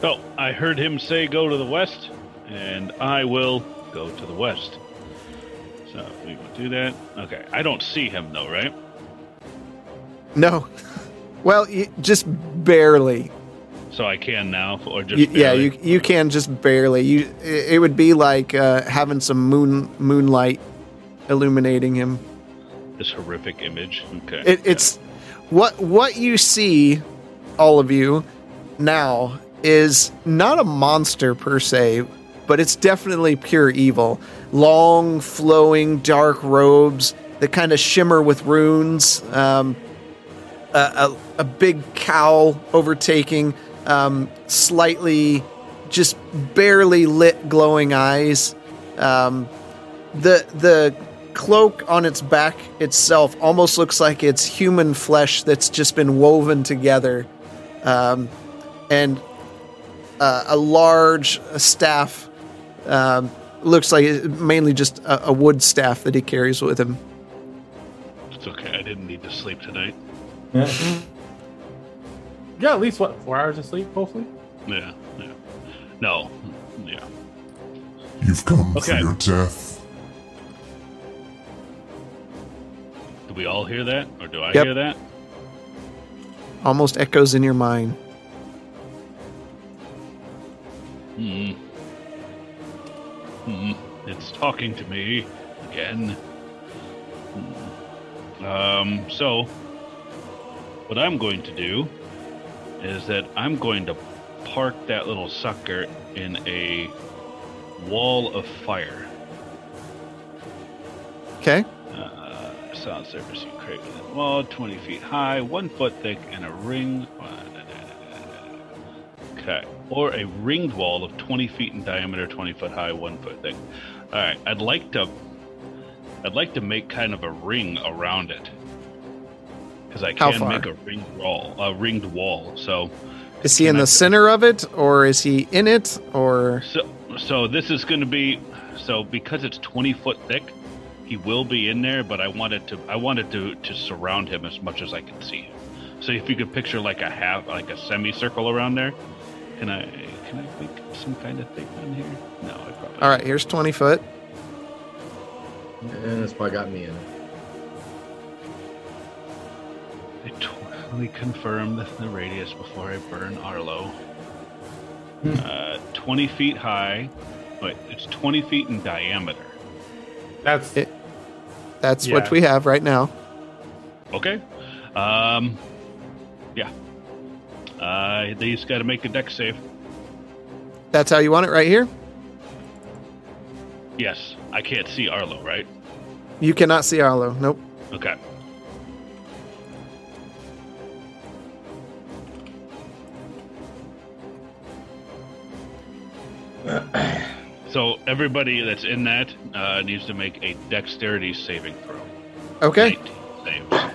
So I heard him say go to the west, and I will go to the west. So we will do that. Okay. I don't see him though, right? No. Well, just barely. So I can now, or just You, yeah, you you can just barely. You it would be like uh, having some moon moonlight illuminating him. this horrific image. Okay. It, it's what what you see, all of you, now is not a monster per se, but it's definitely pure evil. Long, flowing, dark robes that kind of shimmer with runes. Um, a, a, a big cowl overtaking, um, slightly, just barely lit, glowing eyes. Um, the the cloak on its back itself almost looks like it's human flesh that's just been woven together, um, and uh, a large staff um, looks like it- mainly just a, a wood staff that he carries with him. It's okay. I didn't need to sleep tonight. Yeah. Yeah, at least what four hours of sleep, hopefully. Yeah. Yeah. No. Yeah. You've come Okay. for your death. Do we all hear that, or do I Yep. hear that? Almost echoes in your mind. Hmm. Hmm. It's talking to me again. Hmm. Um. So, what I'm going to do is that I'm going to park that little sucker in a wall of fire. Okay. Uh, solid surface you create within a wall, 20 feet high, one foot thick, and a ring. Okay. Or a ringed wall of 20 feet in diameter, 20 foot high, one foot thick. All right. I'd like to. I'd like to make kind of a ring around it. Because I How can far? make a ringed wall, a ringed wall. So, Is he in I- the center of it, or is he in it, or so, so this is going to be so because it's 20 foot thick. He will be in there, but I wanted to I wanted to to surround him as much as I can see him. So if you could picture like a half like a semicircle around there, can I can I make some kind of thing on here? No, I probably. all right? Here's twenty foot. And that's why got me in. I tw- Let confirm the, the radius before I burn Arlo. Uh, 20 feet high. but it's 20 feet in diameter. That's It- That's Yeah. what we have right now. Okay. Um. Yeah. Uh, they's got to make a Dex save. That's how you want it right here. Yes, I can't see Arlo, right? You cannot see Arlo. Nope. Okay. So everybody that's in that uh, needs to make a dexterity saving throw. Okay. 19 saves.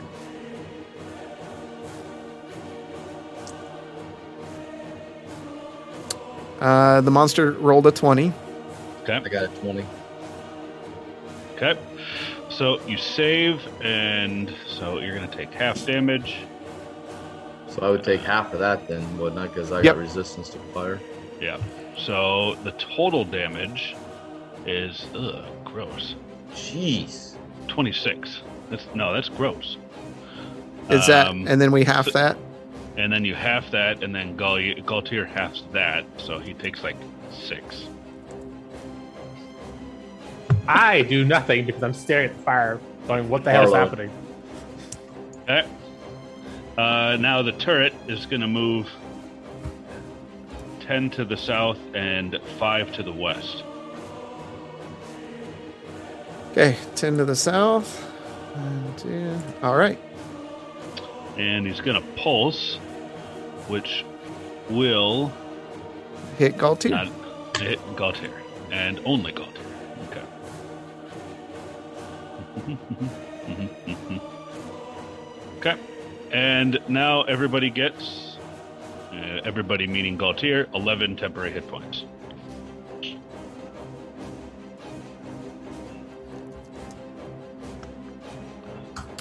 Uh, the monster rolled a 20. Okay. I got a 20. Okay. So you save, and so you're going to take half damage. So I would take half of that then, wouldn't I? Because I Yep. got resistance to fire. Yeah. So the total damage is ugh, gross. Jeez. 26. That's no, that's gross. Is that, Um, and then we half so- that? And then you half that, and then Gal- Galtier halves that, so he takes like six. I do nothing because I'm staring at the fire, going, "What the hell is happening?" Okay. Uh, now the turret is going to move 10 to the south and 5 to the west. Okay, 10 to the south. One, two. All right. And he's going to pulse, which will Hit Galtier. not hit Galtier. And only Galtier. Okay. okay. And now everybody gets, uh, everybody meaning Galtier, 11 temporary hit points.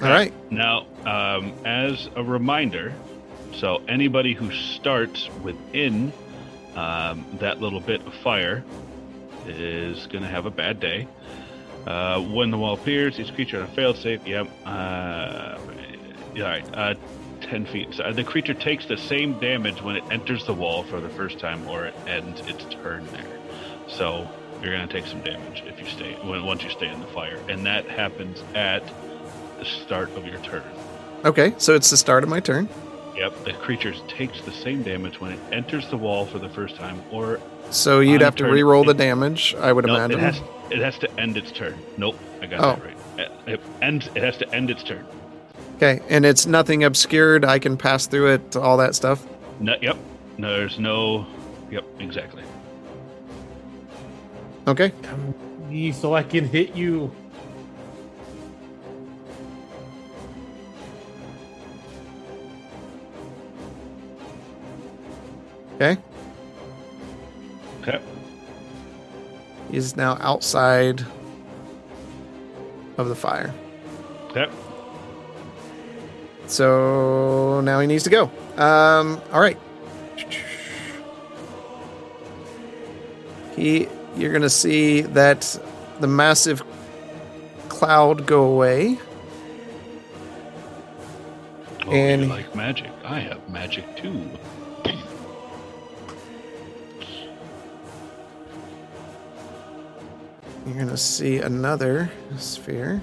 All right. Now, um, as a reminder, so anybody who starts within um, that little bit of fire is going to have a bad day. Uh, when the wall appears, each creature on a failed save. Yep. Uh, all right. Uh, 10 feet. So uh, the creature takes the same damage when it enters the wall for the first time or it ends its turn there. So you're going to take some damage if you stay when, once you stay in the fire. And that happens at the start of your turn. Okay, so it's the start of my turn. Yep, the creature takes the same damage when it enters the wall for the first time, or So you'd have to turn, re-roll the damage, I would no, imagine. it has it has to end its turn. Nope, I got Oh. that right. It, it ends. It has to end its turn. Okay, and it's nothing obscured. I can pass through it, all that stuff. No, yep. No, there's no. Yep, exactly. Okay. Come me so I can hit you. Okay. Okay. He's now outside of the fire. So now he needs to go. Um, all right. He, you're gonna see that the massive cloud go away. Oh, And- you like magic? I have magic too. You're gonna see another sphere.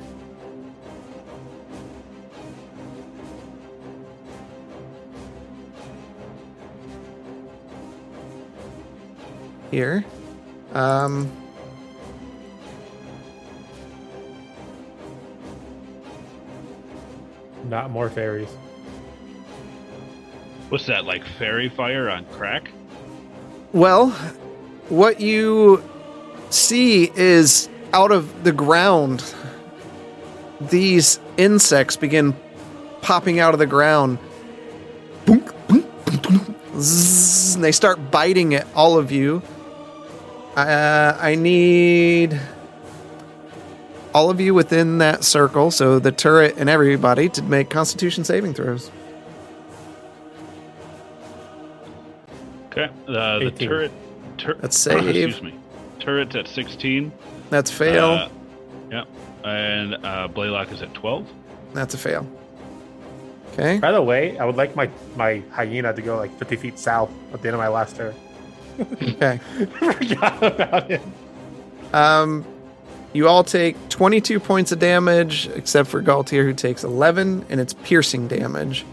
Here. Um, Not more fairies. What's that like? Fairy fire on crack? well, what you see is out of the ground, these insects begin popping out of the ground. Boonk, boonk, boonk, boonk, zzz, and they start biting at all of you. Uh, I need all of you within that circle, so the turret and everybody, to make Constitution saving throws. Okay. Uh, the 18. turret. Tur- Let's save. Excuse me. Turret's at 16. That's fail. Uh, yeah. And uh, Blaylock is at 12. That's a fail. Okay. By the way, I would like my my hyena to go like 50 feet south at the end of my last turn. Okay. Forgot about it. Um, You all take 22 points of damage, except for Galtier, who takes 11, and it's piercing damage.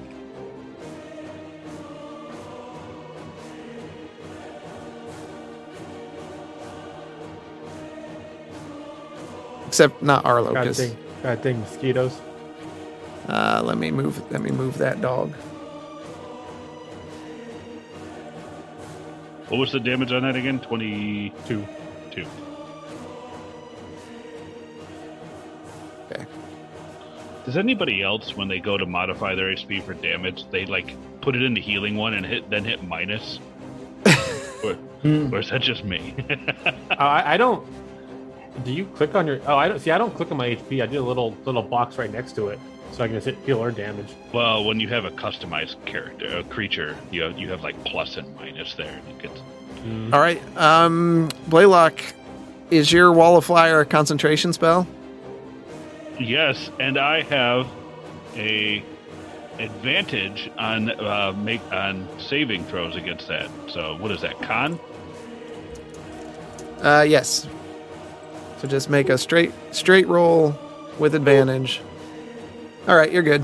Except not Arlo, God dang, God dang mosquitoes. uh, let me move. Let me move that dog. What was the damage on that again? 22. Two. Okay. Does anybody else, when they go to modify their HP for damage, they like put it in the healing one and hit then hit minus? or, hmm. or is that just me? Oh, I, I don't. Do you click on your? Oh, I don't see. I don't click on my HP. I did a little little box right next to it, so I can just hit heal or damage. well, when you have a customized character, a creature, you have, you have like plus and minus there. It gets, All right. Um, Blaylock, is your Wall of Fire a concentration spell? yes, and I have a advantage on uh, make on saving throws against that. So what is that? Con? Uh, yes. So just make a straight straight roll with advantage. All right, you're good.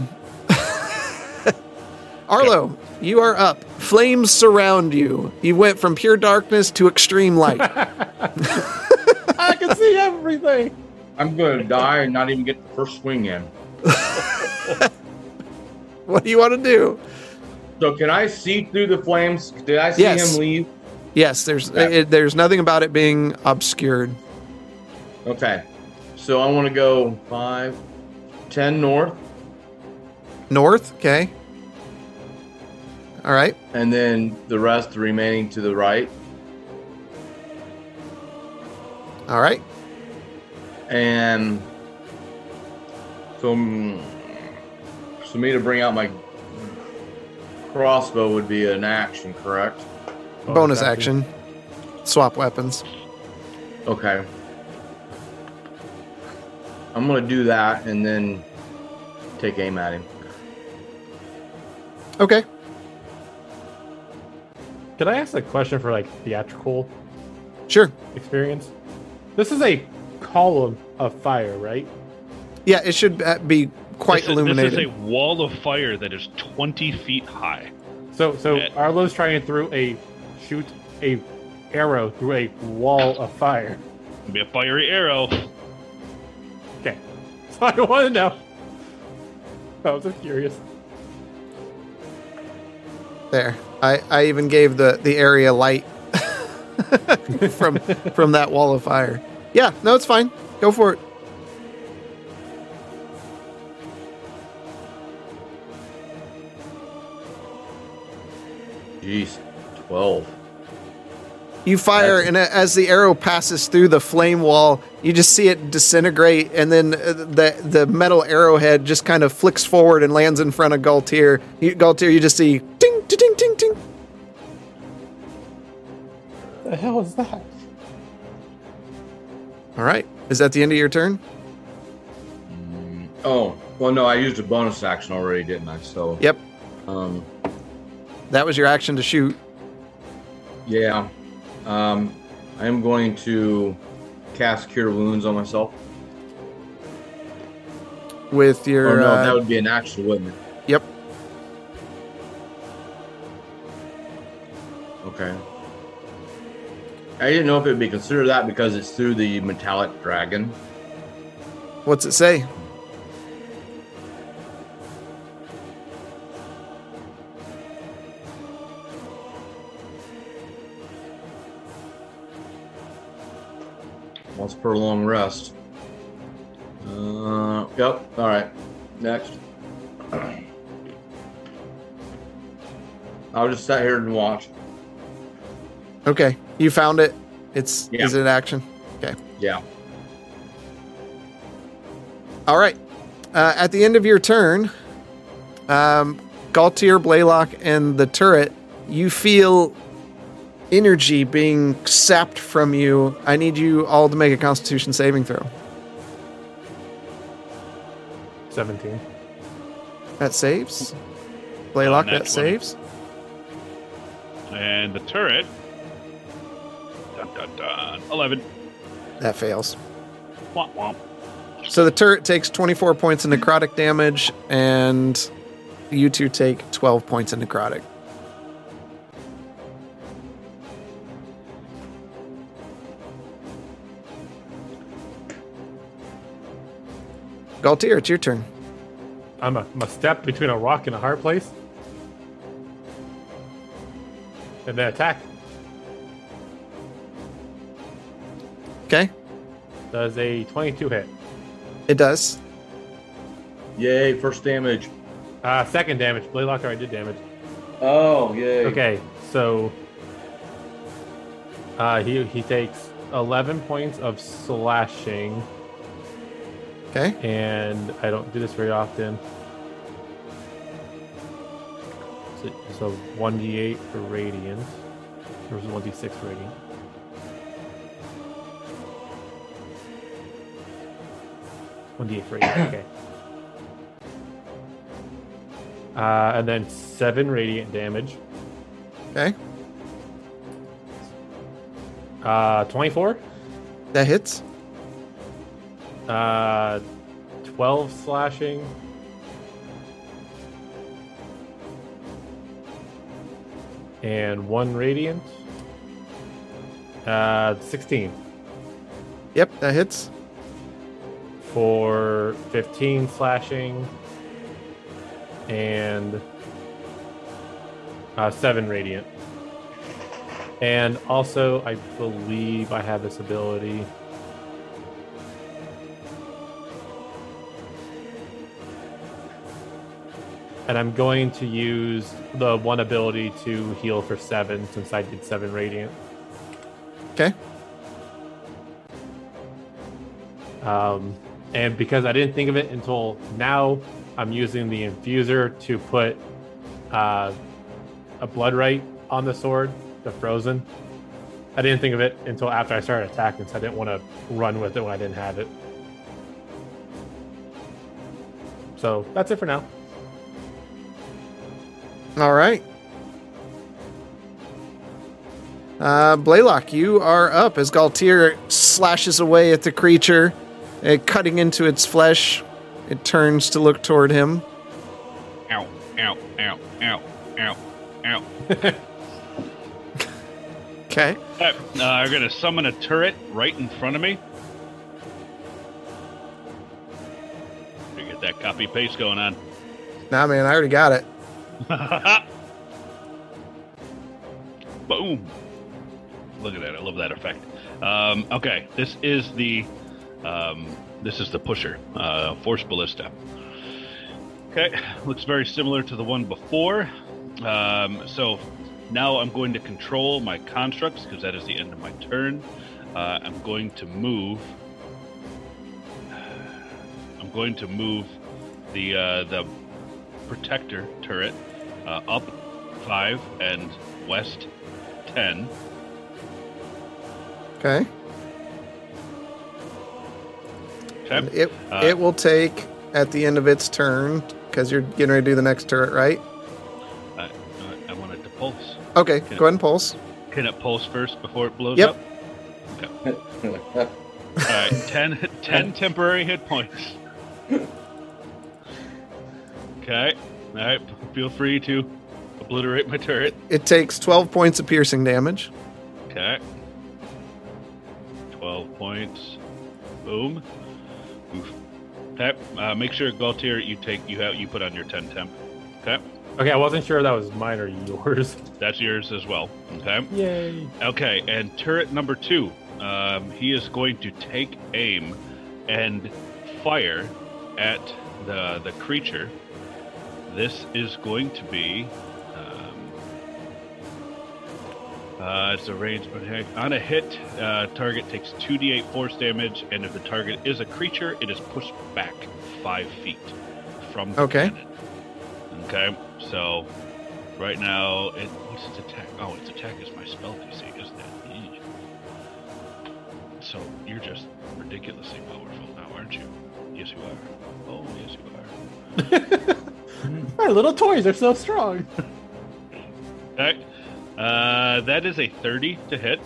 Arlo, you are up. Flames surround you. You went from pure darkness to extreme light. I can see everything. I'm gonna die and not even get the first swing in. what do you want to do? So can I see through the flames? Did I see Yes. him leave? Yes, there's Okay. it, there's nothing about it being obscured. Okay. So I want to go five, ten north, North, okay. All right. and then the rest remaining to the right. All right. And so, for me to bring out my crossbow would be an action, correct? Bonus action. Swap weapons. Okay. I'm gonna do that and then take aim at him. Okay. Can I ask a question for like theatrical Sure. experience? This is a column of fire, right? Yeah, it should uh, be quite this is, illuminated. This is a wall of fire that is 20 feet high. So so Yeah. Arlo's trying through a shoot a arrow through a wall of fire. It'll be a fiery arrow. Okay. So I want to know. I was just curious. There. I, I even gave the, the area light from from that wall of fire. Yeah, no, it's fine. Go for it. Jeez, twelve. You fire, That's- and as the arrow passes through the flame wall, you just see it disintegrate, and then uh, the the metal arrowhead just kind of flicks forward and lands in front of Galtier. You, Galtier, you just see ding, The hell is that? All right, is that the end of your turn? Oh, well, no, I used a bonus action already, didn't I? So, Yep, um, that was your action to shoot. yeah, um, I am going to cast Cure Wounds on myself. With Or your no, uh, that would be an action, wouldn't it? yep. Okay. I didn't know if it would be considered that because it's through the metallic dragon. What's it say? Once per long rest. Uh, yep. All right. Next. I'll just sit here and watch. Okay, you found it. It's Yeah. is it an action? Okay. Yeah. All right. Uh, at the end of your turn, um, Galtier, Blaylock, and the turret, you feel energy being sapped from you. I need you all to make a Constitution saving throw. Seventeen. That saves. Blaylock, nat that 20. saves. And the turret. Dun, dun, dun. 11. That fails. Womp womp. So the turret takes 24 points of necrotic damage, and you two take 12 points of necrotic. Galtier, it's your turn. I'm a, I'm a step between a rock and a hard place. And then attack. Okay, Does a 22 hit. it does. Yay, first damage. Uh, second damage. Blade Blaylock already did damage. Oh, yay. Okay, so uh, he he takes 11 points of slashing, Okay, and I don't do this very often. So, so 1d8 for radiant. Or was 1d6 for radiant? One d8 for radiant. Okay. Uh, and then seven radiant damage. okay, Uh, 24. that hits. Uh, 12 slashing. And one radiant. Uh, 16 Yep, that hits. For 15 slashing. And uh, 7 radiant. And also, I believe I have this ability. And I'm going to use the one ability to heal for 7 since I did 7 radiant. Okay, Um, and because I didn't think of it until now, I'm using the infuser to put uh, a blood right on the sword, the frozen. I didn't think of it until after I started attacking, so I didn't want to run with it when I didn't have it. So that's it for now. all right. Uh, Blaylock, you are up as Galtier slashes away at the creature, uh, cutting into its flesh. It turns to look toward him. Ow, ow, ow, ow, ow, ow. Okay. Uh, I'm going to summon a turret right in front of me. To get that copy paste going on. Nah, man, I already got it. Boom. Look at that. I love that effect. Um, okay, this is the um, this is the pusher, uh, force ballista. Okay, looks very similar to the one before. Um, so now I'm going to control my constructs because that is the end of my turn. Uh, I'm going to move. I'm going to move the uh, the protector turret uh, up five and west ten. Okay. Okay. It Uh, it will take at the end of its turn because you're getting ready to do the next turret, right? I, I- I want it to pulse. Okay, go ahead and pulse. Can it pulse first before it blows Yep. up? All right, 10, 10 temporary hit points. Okay. All right. Feel free to obliterate my turret. It takes 12 points of piercing damage. Okay. 12 points. Boom. Okay. Uh, make sure Galtier you take you have you put on your 10 temp. Okay. Okay, I wasn't sure if that was mine or yours. That's yours as well. Okay. Yay! Okay, and turret number two, um, he is going to take aim and fire at the the creature. This is going to be. Uh, it's a range, but hey, on a hit, uh, target takes 2d8 force damage, and if the target is a creature, it is pushed back five feet from the Okay. cannon. Okay, so right now, it, what's its attack? Oh, its attack is my spell DC, isn't it? Eesh. So you're just ridiculously powerful now, aren't you? Yes, you are. Oh, yes, you are. My little toys are so strong. Okay. Uh, that is a 30 to hit.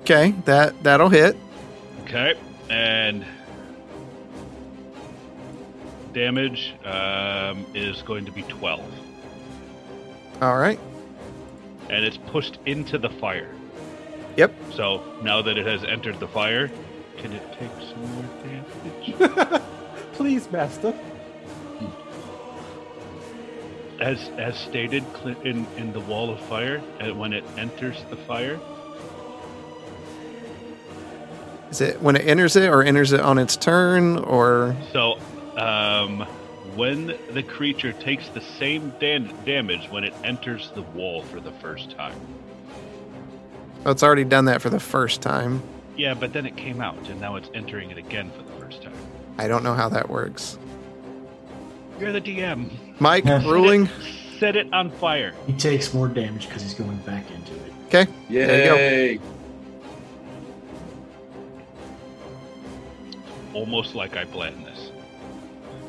Okay, that that'll hit. Okay. and damage um, is going to be 12. All right. And it's pushed into the fire. Yep. So now that it has entered the fire, can it take some more damage? Please, master. As as stated in in the wall of fire, when it enters the fire, Is it when it enters it or enters it on its turn or so um, when the creature takes the same dan- damage when it enters the wall for the first time. oh, it's already done that for the first time. Yeah, but then it came out, and now it's entering it again for the first time. I don't know how that works. You're the DM. Mike, Yeah. ruling. Set it on fire. He takes more damage because he's going back into it. Okay. There you go. Yay! Almost like I planned this.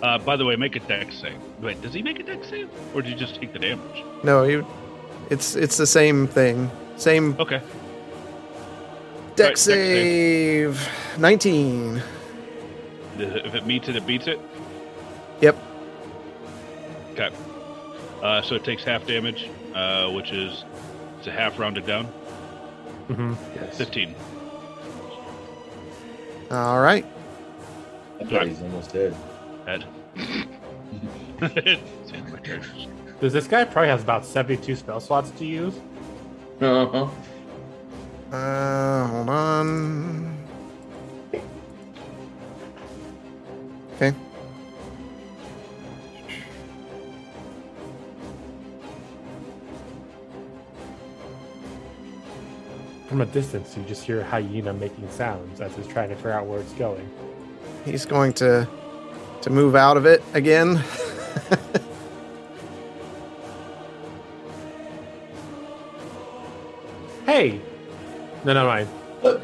Uh, by the way, make a dex save. Wait, does he make a dex save, or did he just take the damage? No, you. It's it's the same thing. Same Okay. dex dex save. Nineteen. If it meets it, it beats it. Yep. Okay. Uh, so it takes half damage, uh, which is it's a half rounded down. hmm Yes. Fifteen. All right. I thought he's almost dead. Head. It's in my turn. Does this guy probably has about 72 spell slots to use? Uh-huh. Uh, hold on. Okay. From a distance, you just hear hyena making sounds as it's trying to figure out where it's going. He's going to to move out of it again. Hey! No, no, mind. All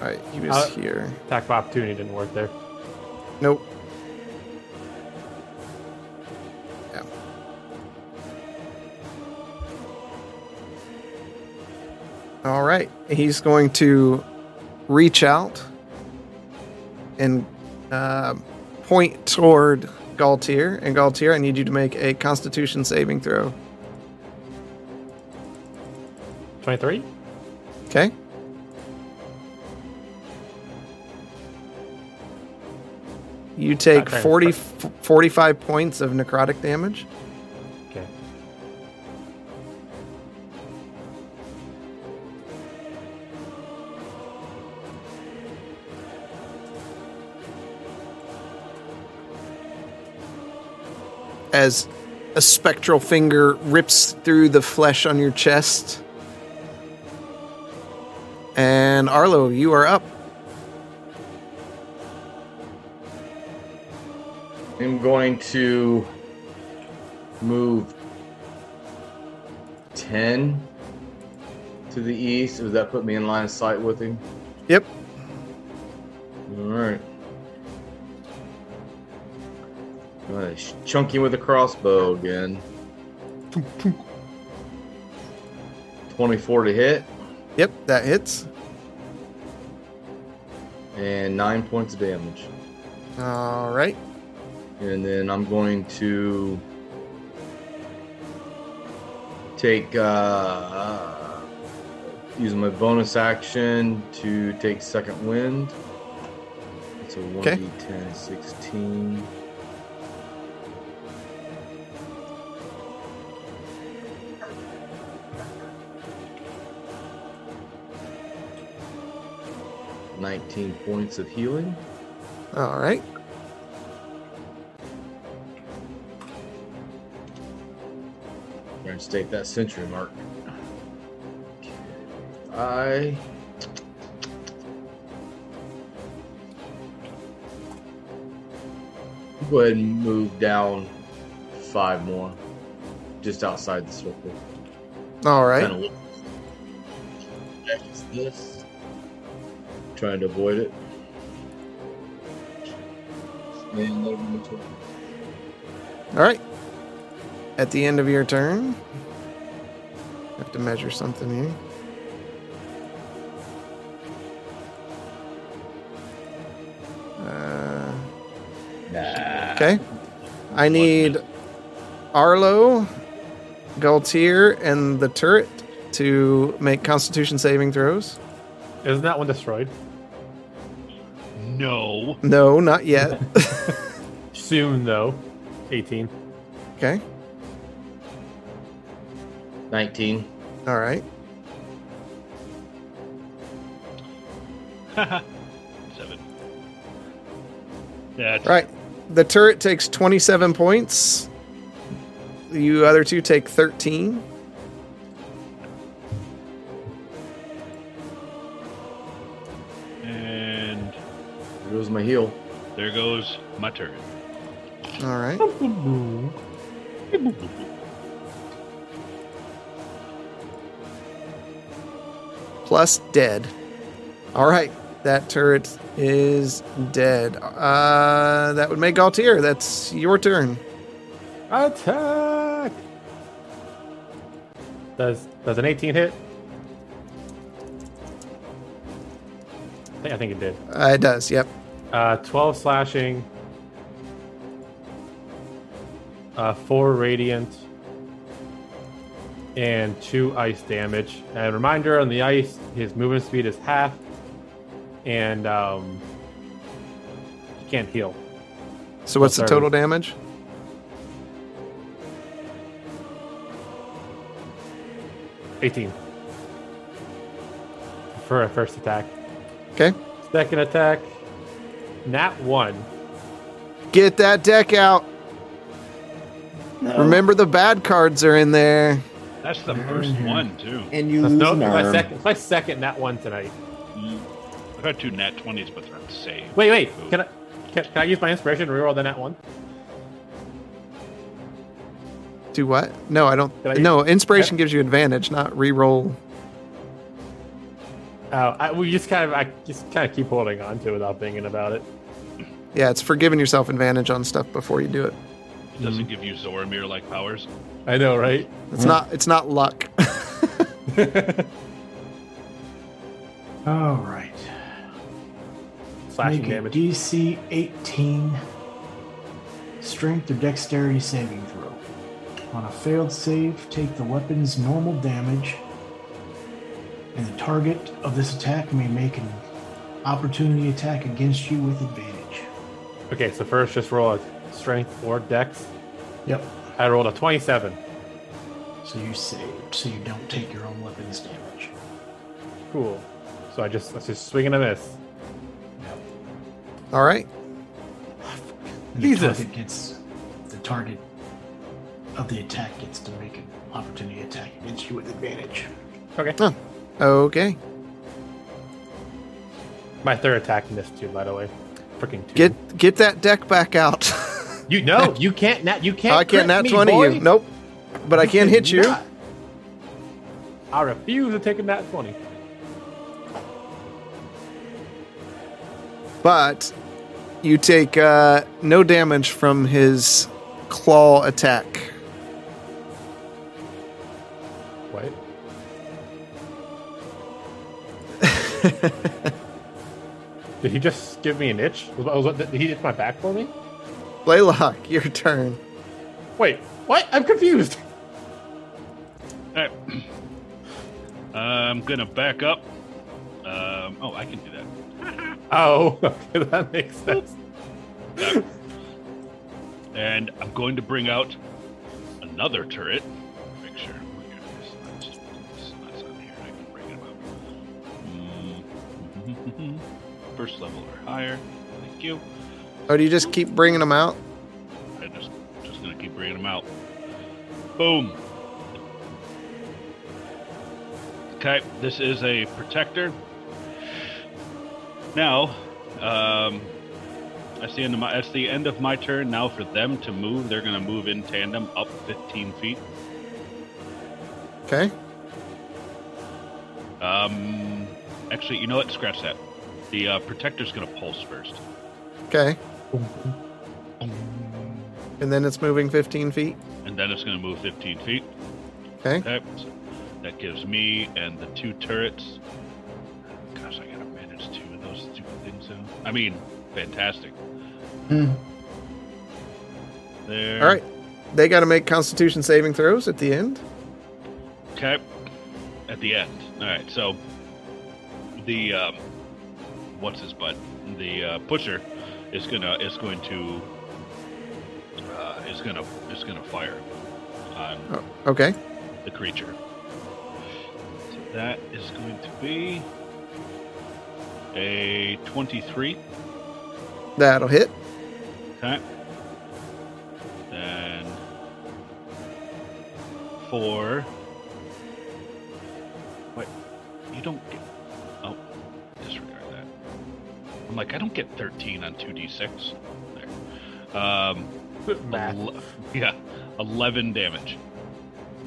right, he was Uh, here. Attack of opportunity didn't work there. Nope. All right. He's going to reach out and uh, point toward Galtier. And Galtier, I need you to make a Constitution saving throw. 23? Okay. You take Okay. 40, 45 points of necrotic damage. As a spectral finger rips through the flesh on your chest. And Arlo, you are up. I'm going to move 10 to the east. Does that put me in line of sight with him? Yep. All right. Gonna sh- chunk him with a crossbow again. 24 to hit Yep, that hits. and 9 points of damage. All right. And then I'm going to take uh using my bonus action to take second wind. It's a 1d10 16. Nineteen points of healing. All right. Trying to stake that century mark. I go ahead and move down five more, just outside the circle. All right. Kind of this. Trying to avoid it. And that'll be my turn. All right. At the end of your turn, I have to measure something here. Uh, okay. I need Arlo, Galtier, and the turret to make Constitution saving throws. Isn't that one destroyed? No. No, not yet. Soon though. 18. okay. 19. All right. Seven. That's All right. The turret takes 27 points. You other two take 13. Goes my heel. there goes my turn. All right. Plus dead. All right. That turret is dead. Uh, that would make Galtier. That's your turn. Attack! Does does an 18 hit? I think, I think it did. Uh, it does. Yep. Uh, 12 slashing, uh, 4 radiant, and 2 ice damage. And reminder on the ice, his movement speed is half, and um, he can't heal. So what's the total damage? Eighteen for a first attack. Okay. Second attack, nat one. Get that deck out. Remember the bad cards are in there. That's the first mm. one too. And you That's lose no, an my second, it's my second nat one tonight. Mm. I've had two nat twenties, but they're saved. Wait, wait. Can I can, can I use my inspiration to reroll the nat one? Do what? No, I don't. I- no, inspiration gives you advantage, not re-roll. Oh, I, we just kind of I just kind of keep holding on to it without thinking about it. Yeah, it's for giving yourself advantage on stuff before you do it. It doesn't give you Zoramir like powers. I know, right? It's not. It's not luck. All right. Slashing Make a damage. DC 18 strength or dexterity saving throw. On a failed save, take the weapon's normal damage, and the target of this attack may make an opportunity attack against you with advantage. Okay, so first just roll a strength or dex. Yep. I rolled a twenty-seven. So you saved, so you don't take your own weapon's damage. Cool. So I just let's just swing and a miss. Yep. All right. The Jesus. target gets the target of the attack gets to make an opportunity attack against you with advantage. Okay. Oh, okay. My third attack missed too, by the way. Freaking two. Get get that deck back out. you no, you can't nat you can't. I can't nat me, twenty boy. you. Nope. But I can't hit you. Not. I refuse to take a nat twenty. But you take uh, no damage from his claw attack. Did he just give me an itch? Was, was, did he itch my back for me? Blaylock, your turn. Wait, what? I'm confused. Alright. I'm gonna back up. Um, oh, I can do that. Oh, okay, that makes sense. And I'm going to bring out another turret. First level or higher. Thank you. Oh, do you just keep bringing them out? I just just gonna keep bringing them out. Boom. Okay, this is a protector. Now, um, that's the end of my that's the end of my turn. Now for them to move, they're gonna move in tandem up 15 feet. Okay. Um, actually, you know what? Scratch that. The uh, protector's gonna pulse first. Okay. And then it's moving 15 feet. and then it's going to move 15 feet. Okay. Okay, so that gives me and the two turrets. Gosh, I gotta manage two of those stupid things. Though. I mean, fantastic. There. All right. They got to make Constitution saving throws at the end. Okay. At the end. All right. So the um, what's his butt? The uh, pusher is gonna is going to uh, is gonna is gonna fire on Oh, okay. the creature. So that is going to be a twenty-three. That'll hit. Okay. Then four. Wait, you don't get. I'm like, I don't get 13 on 2d6. There. Um, Math. ele- yeah, 11 damage.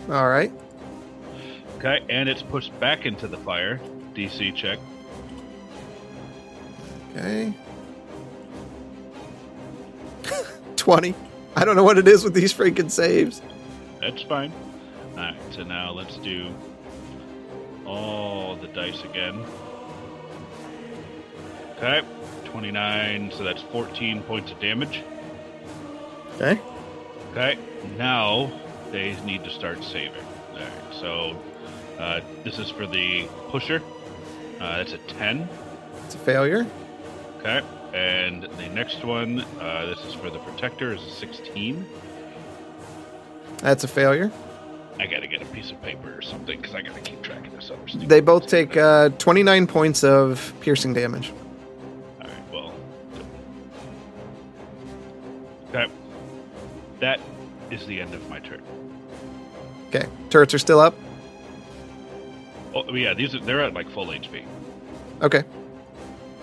All right. Okay, and it's pushed back into the fire. DC check. Okay. 20. I don't know what it is with these freaking saves. That's fine. Alright, so now let's do all the dice again. Okay, 29, so that's 14 points of damage. Okay. Okay, now they need to start saving. Alright, so uh, this is for the pusher. Uh, that's a 10. It's a failure. Okay, and the next one, uh, this is for the protector, is a 16. That's a failure. I gotta get a piece of paper or something because I gotta keep track of this other stuff. They both take uh, 29 points of piercing damage. That is the end of my turn. Okay. Turrets are still up. Oh yeah, these are, they're at like full HP. Okay.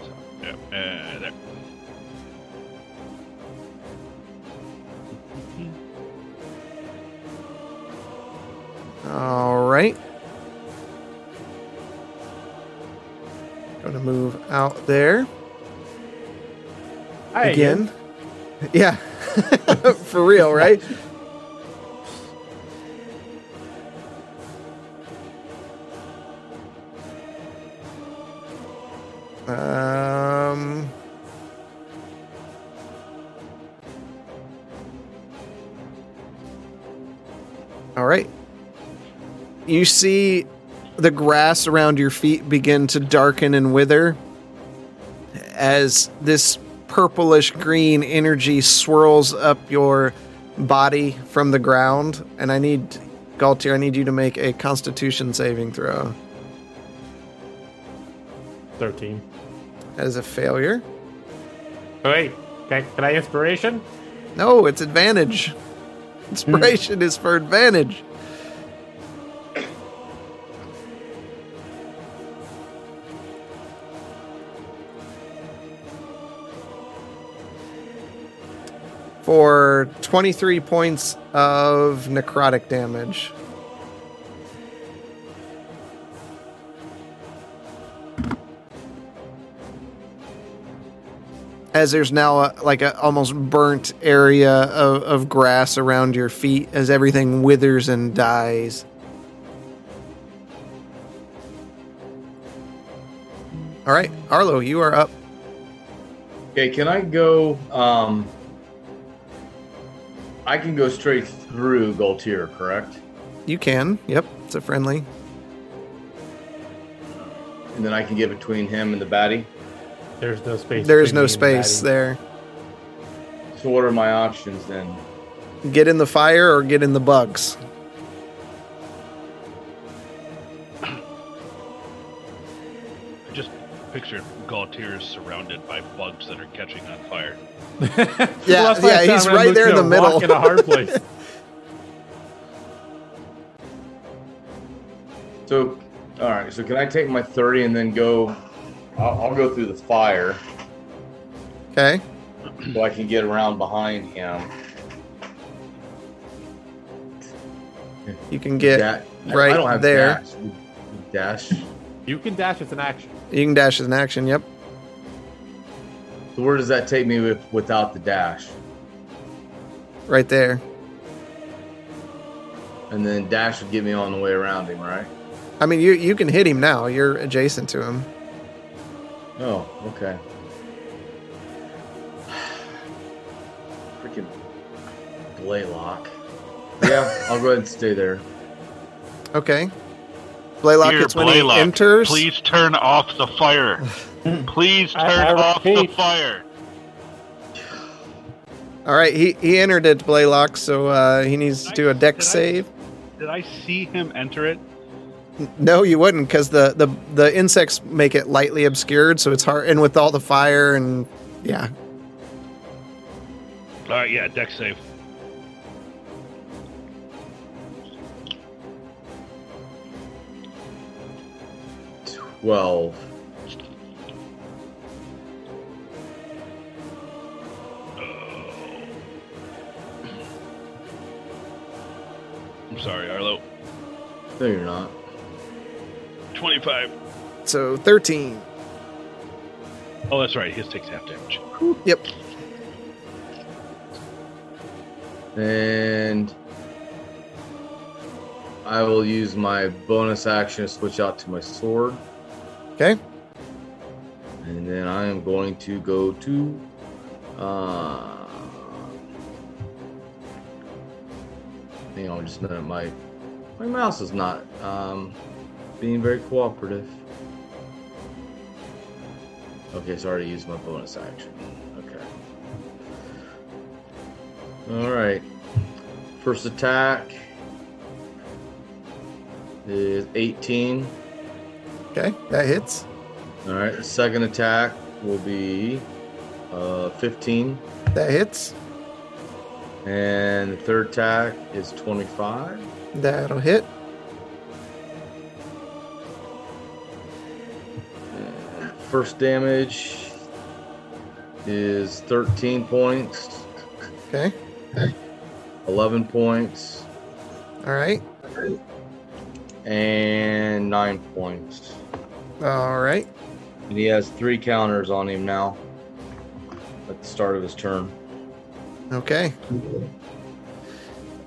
So yeah, uh, there. All right. Gonna move out there Hi again. Yeah. For real, right? Um. All right. You see the grass around your feet begin to darken and wither as this purplish green energy swirls up your body from the ground. And I need, Galtier, I need you to make a constitution saving throw. 13. That is a failure. Oh, wait. Can, can I inspiration? No, it's advantage. Inspiration is for advantage. For 23 points of necrotic damage. as there's now a, like a almost burnt area of, of grass around your feet as everything withers and dies. All right, Arlo, you are up. Okay, can I go? Um, I can go straight through Galtier, correct? You can. Yep, it's a friendly. And then I can get between him and the baddie. There's no space. There is no space Maddie. there. So what are my options then? Get in the fire or get in the bugs. I just pictured Galtier surrounded by bugs that are catching on fire. Yeah, Well, yeah, he's right there in the middle. in a hard place. So, all right. So can I take my thirty and then go? I'll, I'll go through the fire Okay. so I can get around behind him. You can get Da- I- right I don't have there. Dash. dash. You can dash as an action. you can dash as an action. Yep. So where does that take me with, without the dash? Right there. And then dash would get me on the way around him, right? I mean, you you can hit him now. You're adjacent to him. Oh, okay. Freaking. Blaylock. Yeah, I'll go ahead and stay there. Okay. Blaylock, Dear it's when Blaylock, he enters. Please turn off the fire. Please turn I- I off the fire. All right, he, he entered it, Blaylock, so uh, he needs to do a dex Did I- save. Did I see him enter it? No, you wouldn't, because the, the the insects make it lightly obscured, so it's hard. And with all the fire and yeah, All right, yeah, dex save. Twelve. I'm sorry, Arlo. No, you're not. 25. so thirteen. Oh, that's right. His takes half damage. Yep. And I will use my bonus action to switch out to my sword. Okay. And then I am going to go to uh on just minute. My my mouse is not um being very cooperative. Okay, so I already used my bonus action. Okay. Alright. First attack is 18. Okay, that hits. All right. Second attack will be uh, 15, That hits. and the third attack is 25. That'll hit. And first damage is 13 points, Okay. 11 points, All right. And 9 points. All right. And he has three counters on him now at the start of his turn. Okay.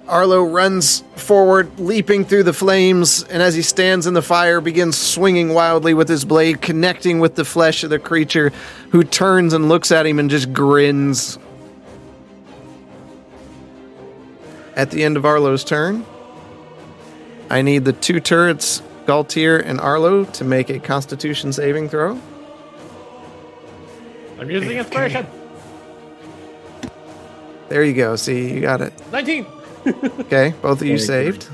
Arlo runs forward, leaping through the flames, and as he stands in the fire, begins swinging wildly with his blade, connecting with the flesh of the creature, who turns and looks at him and just grins. At the end of Arlo's turn, I need the two turrets, Galtier and Arlo, to make a Constitution saving throw. I'm using inspiration. There you go. See, you got it. 19. Okay, both of you saved.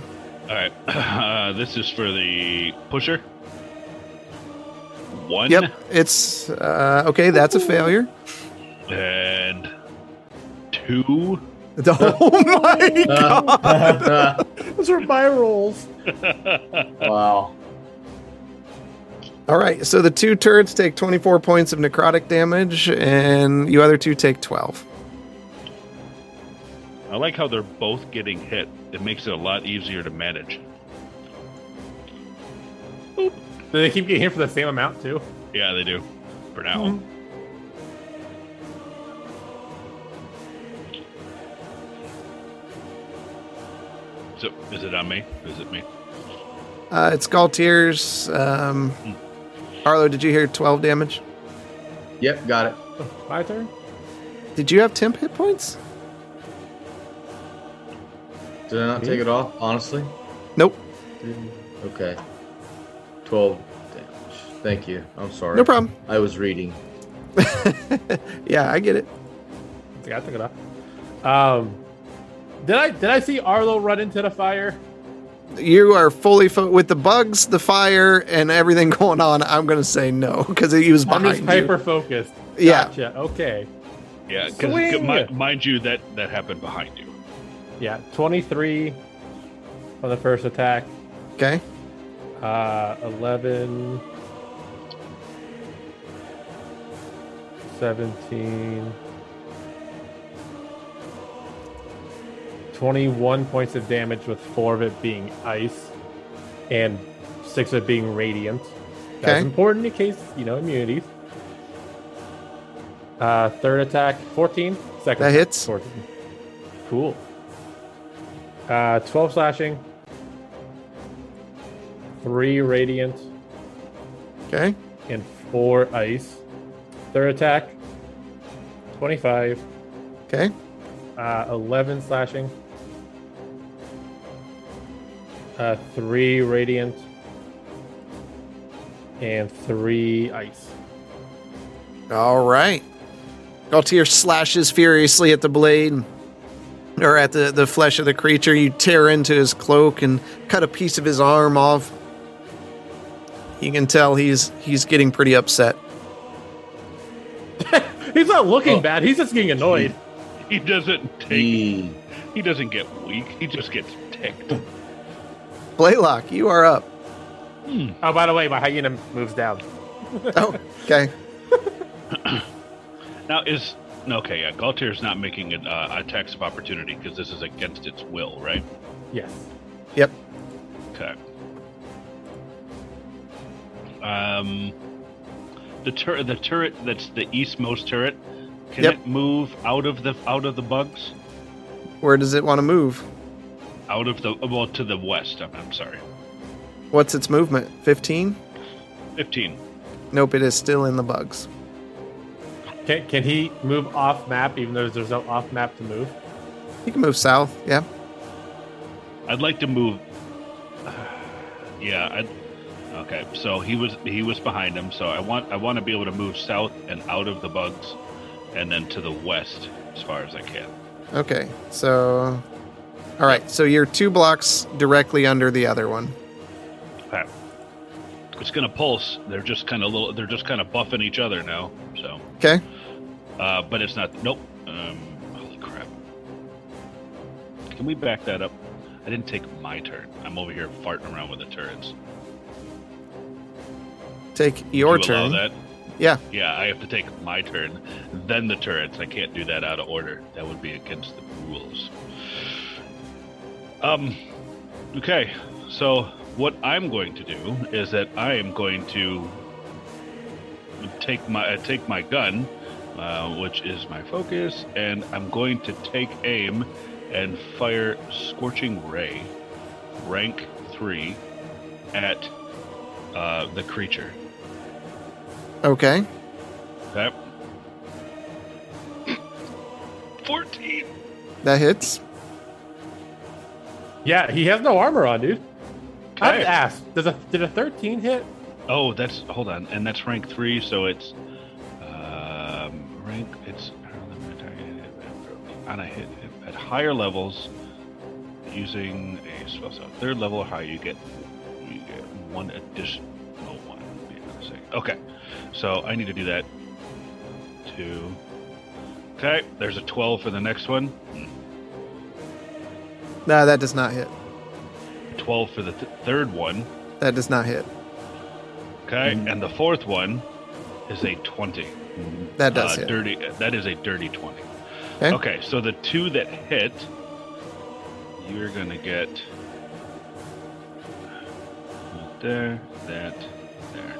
All right. Uh, this is for the pusher. One. Yep, it's uh, okay. That's a failure. And two. Oh my uh, god! Those are my rolls. wow. All right, so the two turrets take 24 points of necrotic damage, and you other two take 12. I like how they're both getting hit. It makes it a lot easier to manage. Do they keep getting hit for the same amount too? Yeah, they do. For now. So, is it on me? Is it me? Uh, it's Galtier's. Um, Arlo, did you hear 12 damage? Yep, got it. My turn. Did you have temp hit points? Did I not take it off, honestly? Nope. Okay. 12 damage. Thank you. I'm sorry. No problem. I was reading. Yeah, I get it. I think I took it off. Um, did I did I see Arlo run into the fire? You are fully fo- with the bugs, the fire, and everything going on. I'm going to say no because he was behind I'm just hyper you. focused. Yeah. Gotcha. Okay. Yeah, Swing! because mind you, that that happened behind you. Yeah. 23 on the first attack. Okay. Uh, 11, 17, 21 points of damage, with four of it being ice and six of it being radiant. That's Okay. important in case, you know, immunities. Uh, third attack, 14. Second That hits. 14. Cool. Uh, 12 slashing, three radiant, Okay. and four ice. Third attack, 25, Okay. uh, 11 slashing, uh, 3 radiant, and 3 ice. All right. Galtier slashes furiously at the blade, or at the, the flesh of the creature. You tear into his cloak and cut a piece of his arm off. You can tell he's he's getting pretty upset. He's not looking Oh. bad. He's just getting annoyed. He doesn't take. He, He doesn't get weak. He just gets ticked. Blaylock, you are up. Oh, by the way, my hyena moves down. Oh, okay. Now is okay. Yeah, Galtier's not making an uh, attacks of opportunity because this is against its will, right? Yes. Yep. Okay. Um, the turret, the turret that's the eastmost turret, can Yep. it move out of the out of the bugs? Where does it want to move? Out of the well to the west. I'm, I'm sorry. What's its movement? 15? Fifteen. Nope, it is still in the bugs. Can, can he move off map even though there's no off map to move? He can move south. Yeah. I'd like to move. yeah. I'd, okay. So he was he was behind him. So I want I want to be able to move south and out of the bugs, and then to the west as far as I can. Okay. So, all right. So you're two blocks directly under the other one. Okay. It's gonna pulse. They're just kind of little. They're just kind of buffing each other now. So, Okay. uh, but it's not. Nope. Um, holy crap. Can we back that up? I didn't take my turn. I'm over here farting around with the turrets. Take your Do you allow turn. That? Yeah. Yeah, I have to take my turn, then the turrets. I can't do that out of order. That would be against the rules. Um, okay. So what I'm going to do is that I am going to take my uh, take my gun, uh, which is my focus, and I'm going to take aim and fire scorching ray, rank three, at uh, the creature. Okay. Okay. 14. That hits. Yeah, he has no armor on, dude. I have to ask. Does a did a 13 hit? Oh, that's hold on, and that's rank three, so it's um, rank. It's on a week. And I hit at higher levels using a spell. So third level or higher, you get you get one additional one. Be a second. Okay, so I need to do that. Two. Okay, there's a twelve for the next one. No, that does not hit. Twelve for the th- third one. That does not hit. Okay, and the fourth one is a twenty. That does Uh, hit. dirty. That is a dirty twenty. Okay. Okay, so the two that hit, you're gonna get there, that, there.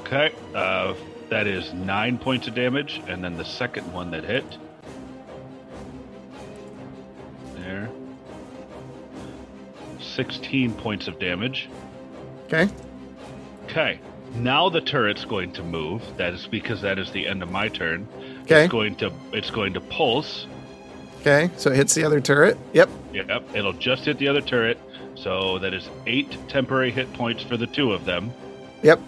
Okay, uh, that is nine points of damage, and then the second one that hit, 16 points of damage. Okay. Okay. Now the turret's going to move. That is because that is the end of my turn. Okay. It's going to it's going to pulse. Okay. So it hits the other turret. Yep. Yep. It'll just hit the other turret. So that is eight temporary hit points for the two of them. Yep.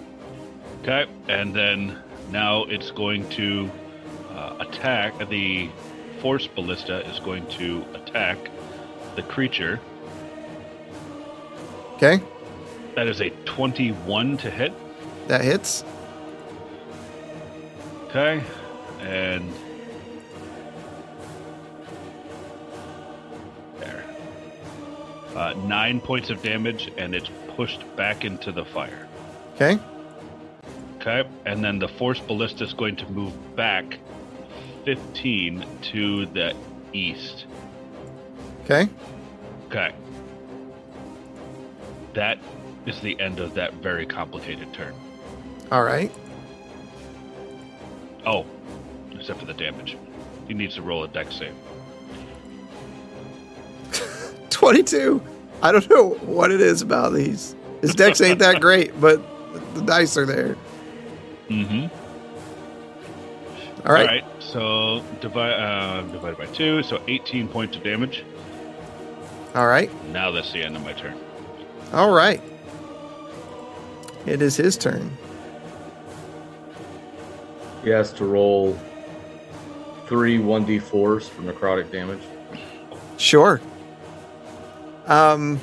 Okay. And then now it's going to uh, attack. The force ballista is going to attack the creature. Okay. That is a 21 to hit. That hits. Okay. And there. Uh, nine points of damage, and it's pushed back into the fire. Okay. Okay. And then the force ballista is going to move back 15 to the east. Okay. Okay. That is the end of that very complicated turn. All right. Oh, except for the damage. He needs to roll a Dex save. 22. I don't know what it is about these. His Dex ain't that great, but the dice are there. Mm-hmm. All right. All right. So divide uh, divided by two, so 18 points of damage. All right. Now that's the end of my turn. All right. It is his turn. He has to roll three 1d4s for necrotic damage. Sure. Um.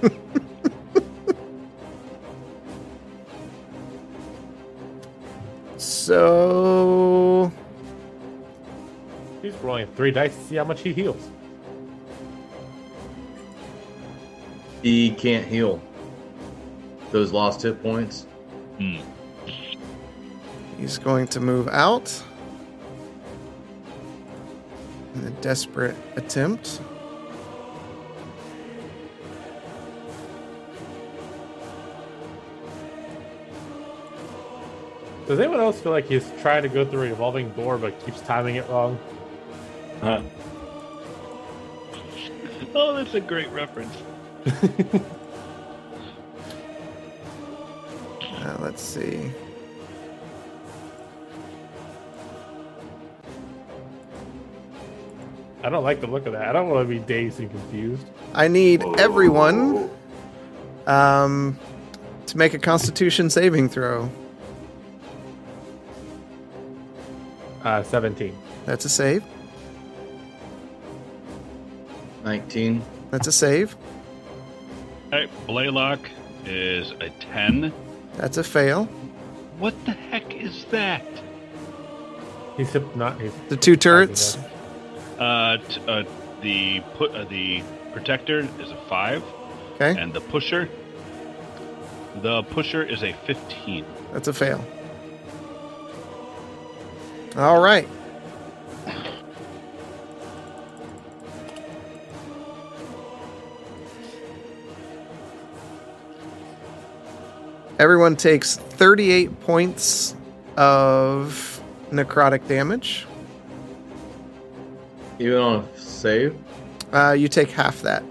so He's rolling three dice to see how much he heals. He can't heal those lost hit points. Hmm. he's going to move out in a desperate attempt. Does anyone else feel like he's trying to go through a revolving door but keeps timing it wrong? Huh. Oh, that's a great reference. Uh, let's see. I don't like the look of that. I don't want to be dazed and confused. I need everyone um, to make a Constitution saving throw. Uh, 17. That's a save. 19. That's a save. All right, Blaylock is a 10. That's a fail. What the heck is that? He's hip- not. He's The two turrets. Uh, t- uh the put uh, the protector is a five, Okay, and the pusher, the pusher is a 15. that's a fail. All right. Everyone takes 38 points of necrotic damage. Even on a save? Uh, you take half that.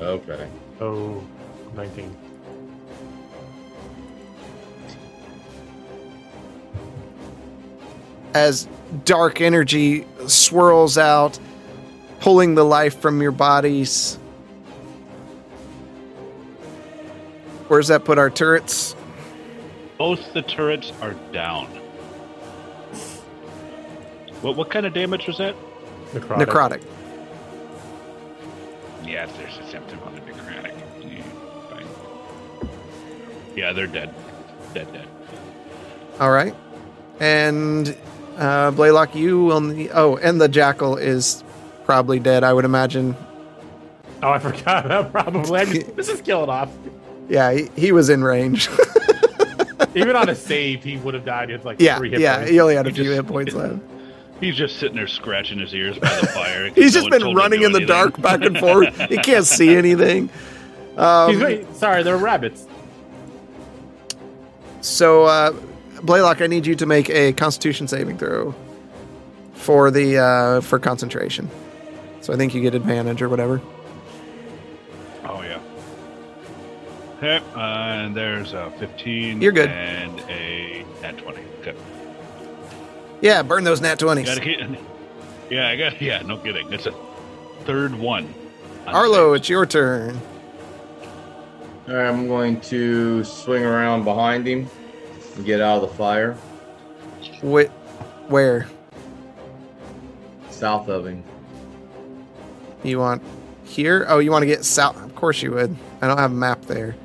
Okay. Oh, 19. as dark energy swirls out, pulling the life from your bodies. Where's that put our turrets? Both the turrets are down. What what kind of damage was that? Necrotic. Necrotic. Yeah, there's a symptom on the necrotic. Yeah, fine. Yeah, they're dead. Dead, dead. All right. And uh, Blaylock, you will need. Oh, and the jackal is probably dead, I would imagine. Oh, I forgot. that Probably. I just, this is killing off. Yeah, he, he was in range. Even on a save, he would have died. It's like yeah, three hit yeah, points. he only had a He few just- hit points left. He's just sitting there scratching his ears by the fire. He's just one been told him to running in the anything. dark back and forth. he can't see anything. Um, wait, sorry, they're rabbits. So, uh, Blaylock, I need you to make a Constitution saving throw for the uh, for concentration. So I think you get advantage or whatever. Okay, uh, and there's a 15. You're good. And a nat 20. Okay. Yeah, burn those nat twenties. Gotta keep, yeah, I got. Yeah, no kidding. It's a third one. Arlo, it's your turn. All right, I'm going to swing around behind him and get out of the fire Wh- where south of him. you want here? Oh, you want to get south? Of course you would. I don't have a map there.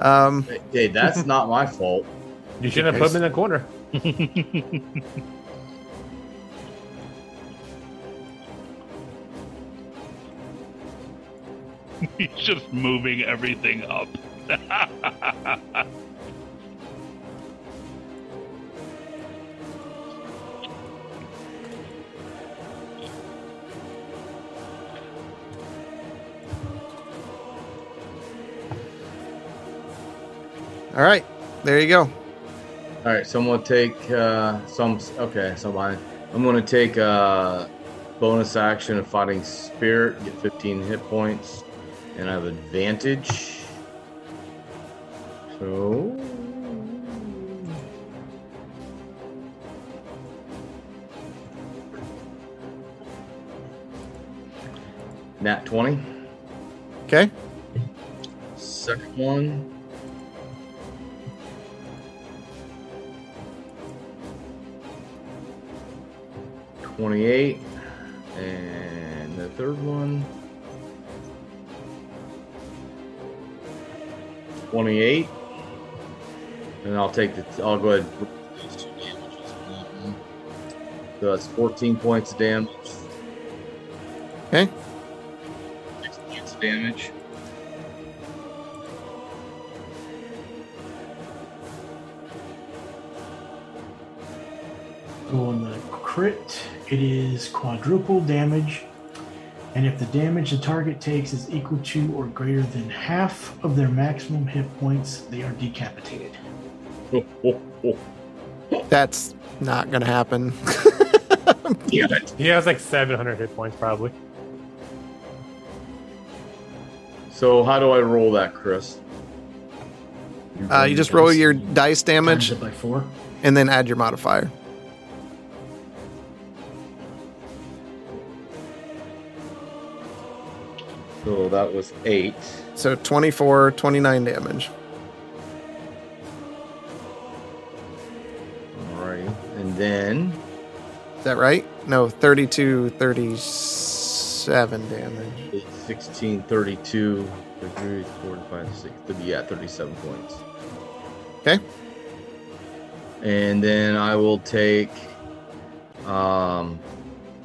Um, Hey, that's not my fault. You shouldn't have put him in the corner. He's just moving everything up. All right, there you go. All right, so I'm gonna take uh, some. Okay, so I, I'm gonna take uh, bonus action of fighting spirit, get 15 hit points, and I have advantage. So. Nat 20. Okay. Second one. Twenty-eight, and the third one. Twenty-eight, and I'll take the. I'll go ahead. and those two damages on that one. So that's fourteen points of damage. Okay. Six points of damage. So on the crit, it is quadruple damage. And if the damage the target takes is equal to or greater than half of their maximum hit points, they are decapitated. That's not going to happen. Damn it. He has like 700 hit points, probably. So how do I roll that, Chris? Uh, you just roll your dice damage it by four. and then add your modifier. So that was eight. So 24, 29 damage. Alright. And then Is that right? No, 32, 37 damage. it's 16, 32, 33, 45, 6, yeah, 37 points. Okay. And then I will take um,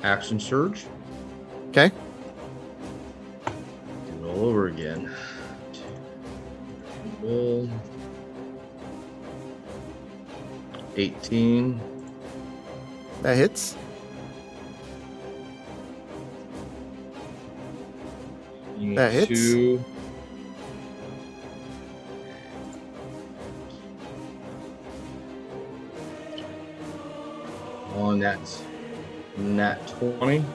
action surge. Okay. All over again. Roll. 18. That hits. That hits. Two. On that, nat 20.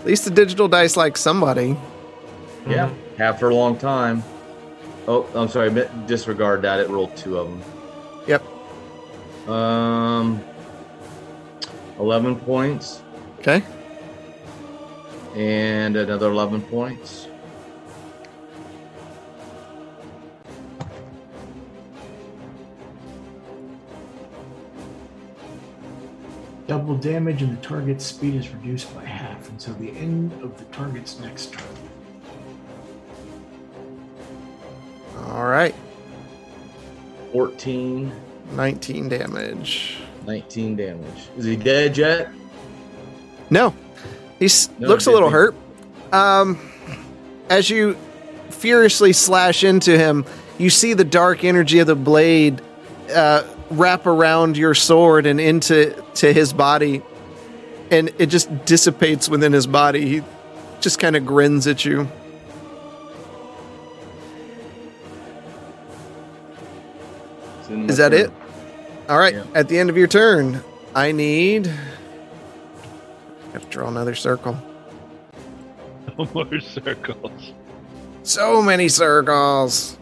At least the digital dice like somebody. Yeah, have for a long time. Oh, I'm sorry. Disregard that. It rolled two of them. Yep. Um, eleven points Okay. and another eleven points. Double damage and the target's speed is reduced by half until the end of the target's next turn. All right. Fourteen. 19 damage. 19 damage. Is he dead yet? No, he No, looks a little hurt. Um, as you furiously slash into him, you see the dark energy of the blade uh, wrap around your sword and into to his body, and it just dissipates within his body. He just kind of grins at you. It's in my Is that turn. it? All right. Yeah. At the end of your turn, I need. I have to draw another circle. No more circles. So many circles.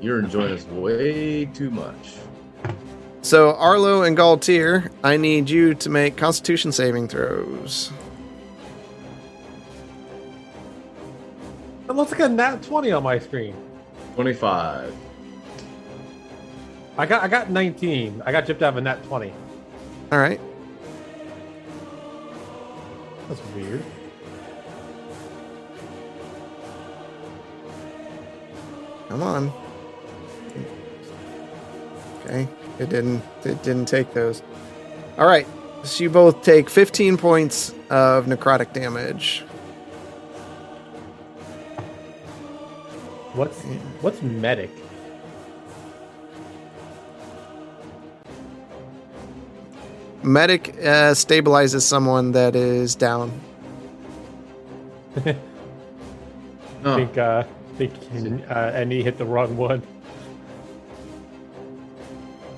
You're enjoying this way too much. So Arlo and Galtier, I need you to make Constitution saving throws. It looks like a nat 20 on my screen. 25. I got I got 19. I got gypped out of a nat 20. All right. That's weird. Come on. Okay. It didn't it didn't take those. All right. So you both take 15 points of necrotic damage. What's what's medic? Medic uh, stabilizes someone that is down. I Oh, think uh I think uh, Andy hit the wrong one.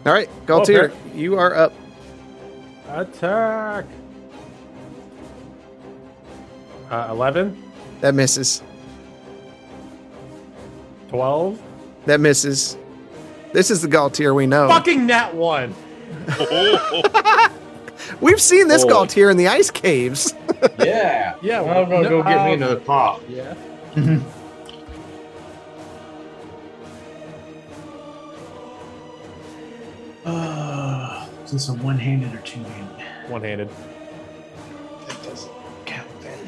All right, Galtier, Okay. you are up. Attack. Uh, 11, That misses. 12. That misses. This is the Galtier we know. Fucking nat 1. We've seen this Oh. Galtier in the ice caves. Yeah. Yeah, I'm gonna no, go get me another pop. Yeah. this a one-handed or two-handed? One handed. That doesn't count then.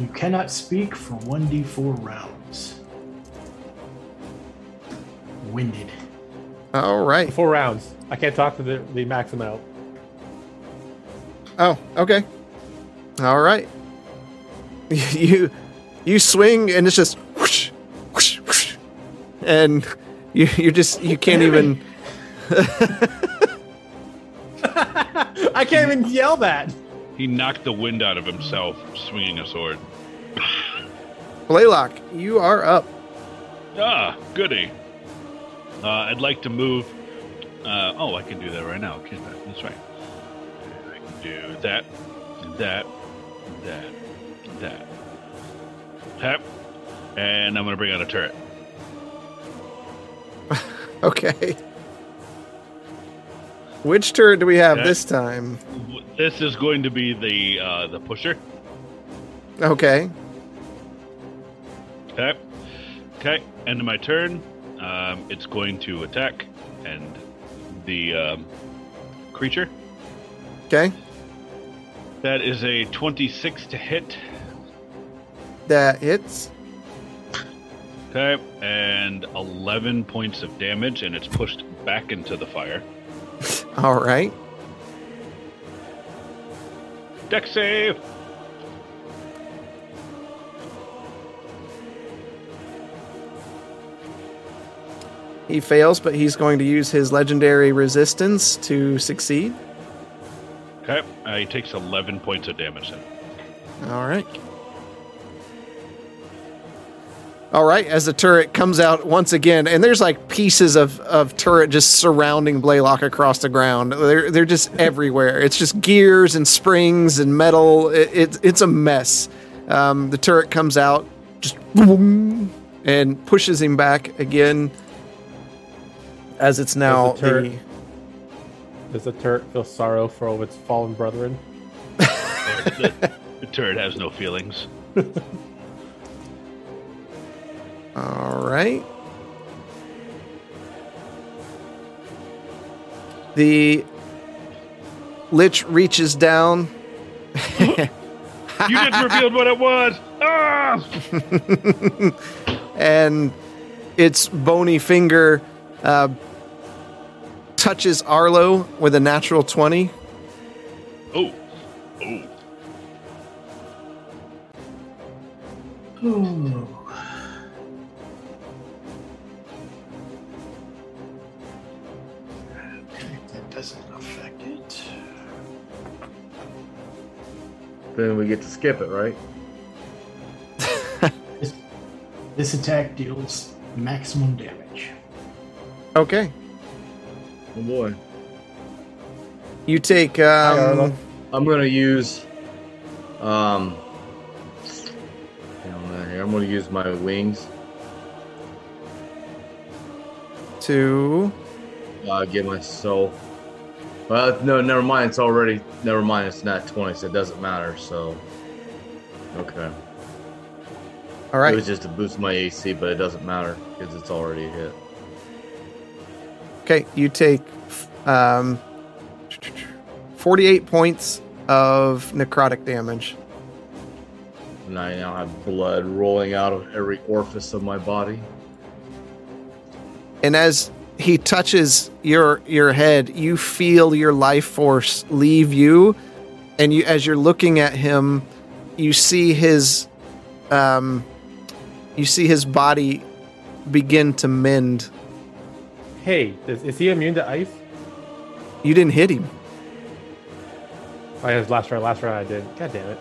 You cannot speak for 1d4 rounds. Winded. All right. Four rounds. I can't talk to the, the max amount. Oh, okay. All right. You you swing and it's just whoosh, whoosh, whoosh. and you you just you can't even I can't even yell that. He knocked the wind out of himself swinging a sword. Blaylock, you are up. Ah, goody. Uh, I'd like to move. Uh, oh, I can do that right now. Okay, that- that's right. I can do that, that, that, that. Hep. And I'm going to bring out a turret. Okay. Which turret do we have this time? This is going to be the uh, the pusher. Okay. Okay. Okay. End of my turn. Um, it's going to attack and the um, creature. Okay. That is a 26 to hit. That hits. Okay, and 11 points of damage, and it's pushed back into the fire. All right. Dex save! He fails, but he's going to use his legendary resistance to succeed. Okay, uh, he takes 11 points of damage then. All right. All right, as the turret comes out once again, and there's like pieces of, of turret just surrounding Blaylock across the ground. They're they're just everywhere. It's just gears and springs and metal. It, it, it's a mess. Um, the turret comes out, just boom, and pushes him back again. As it's now Does the turret- the Does the turret feel sorrow for all of its fallen brethren? the, the turret has no feelings. All right. The lich reaches down. You just revealed what it was! Ah! and its bony finger uh, touches Arlo with a natural 20. Oh, oh. Ooh. Then we get to skip it, right? This, this attack deals maximum damage. Okay. Oh boy. You take. Um, I'm gonna use um hang on here. I'm gonna use my wings. to. Uh get my soul. Well no, never mind, it's already never mind, it's not twenty, so it doesn't matter, so Okay. All right. It was just to boost my AC, but it doesn't matter because it's already a hit. Okay. You take um, 48 points of necrotic damage. And I now have blood rolling out of every orifice of my body. and as he touches your your head you feel your life force leave you and you as you're looking at him you see his um you see his body begin to mend Hey, is, is he immune to ice? you didn't hit him Oh, yeah, last round. Last round I did. God damn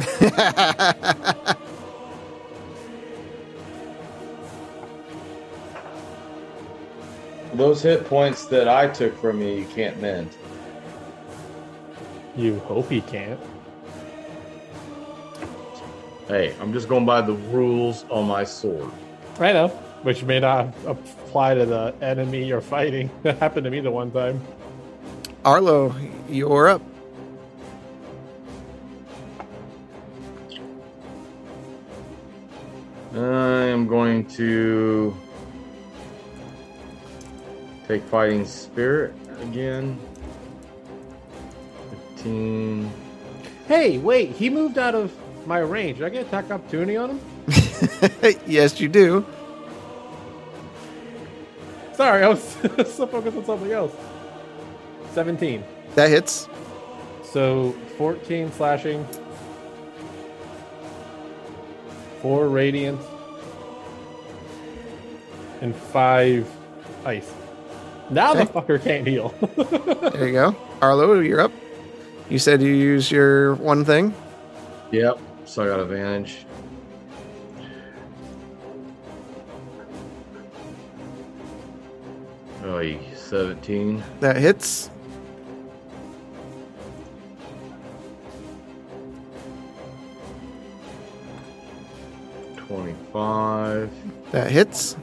it. Those hit points that I took from you, you can't mend. You hope he can't. Hey, I'm just going by the rules on my sword. I know, which may not apply to the enemy you're fighting. That happened to me the one time. Arlo, you're up. I am going to take fighting spirit again. 15. Hey, wait, he moved out of my range. Did I get attack opportunity on him? yes, you do. Sorry, I was so focused on something else. 17. That hits. So 14 slashing, 4 radiant, and 5 ice. Now the fucker can't heal. There you go. Arlo, you're up. You said you use your one thing. Yep. So I got advantage. Oh, 17. That hits. Twenty-five. That hits.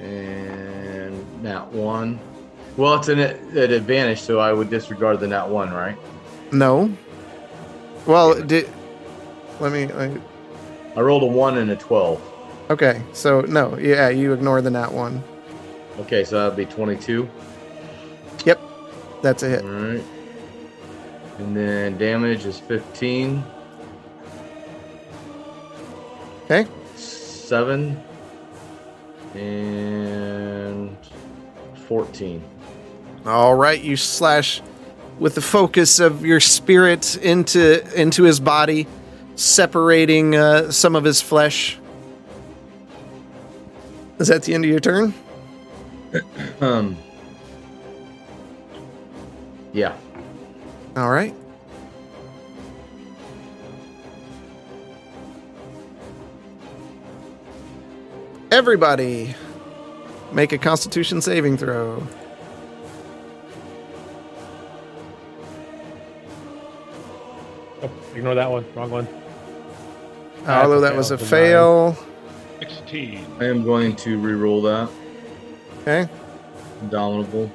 And nat one. Well, it's an, an advantage, so I would disregard the nat one, right? No. Well, did let me. Let me I rolled a one and a twelve. okay, so no, yeah, you ignore the nat one. Okay, so that'd be twenty-two. Yep, that's a hit. All right. And then damage is fifteen. Okay, Seven. And fourteen. all right. You slash with the focus of your spirit into into his body, separating uh, some of his flesh. Is that the end of your turn? Um. Yeah. All right. Everybody, make a Constitution saving throw. Oh, ignore that one. Wrong one. Uh, although That's a that was a fail. fail. 16. I am going to re-roll that. Okay. Indomitable.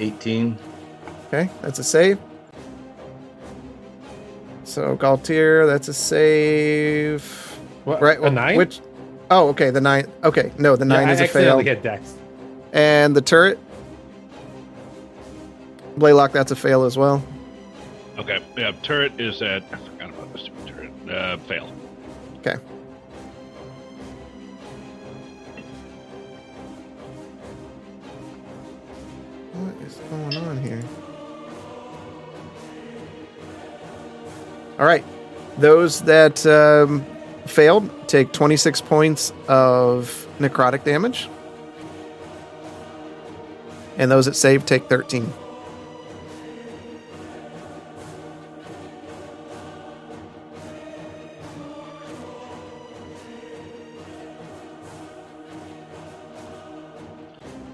Eighteen. Okay, that's a save. So Galtier, that's a save. What? Right. A well, nine? Which? Oh, okay. The nine. Okay, no, the Yeah, nine I is a fail. accidentally hit Dex. And the turret. Blaylock, that's a fail as well. Okay, yeah, turret is at. I forgot about this stupid turret. Uh, fail. Okay. What is going on here? All right. Those that um, failed take 26 points of necrotic damage. And those that save take 13.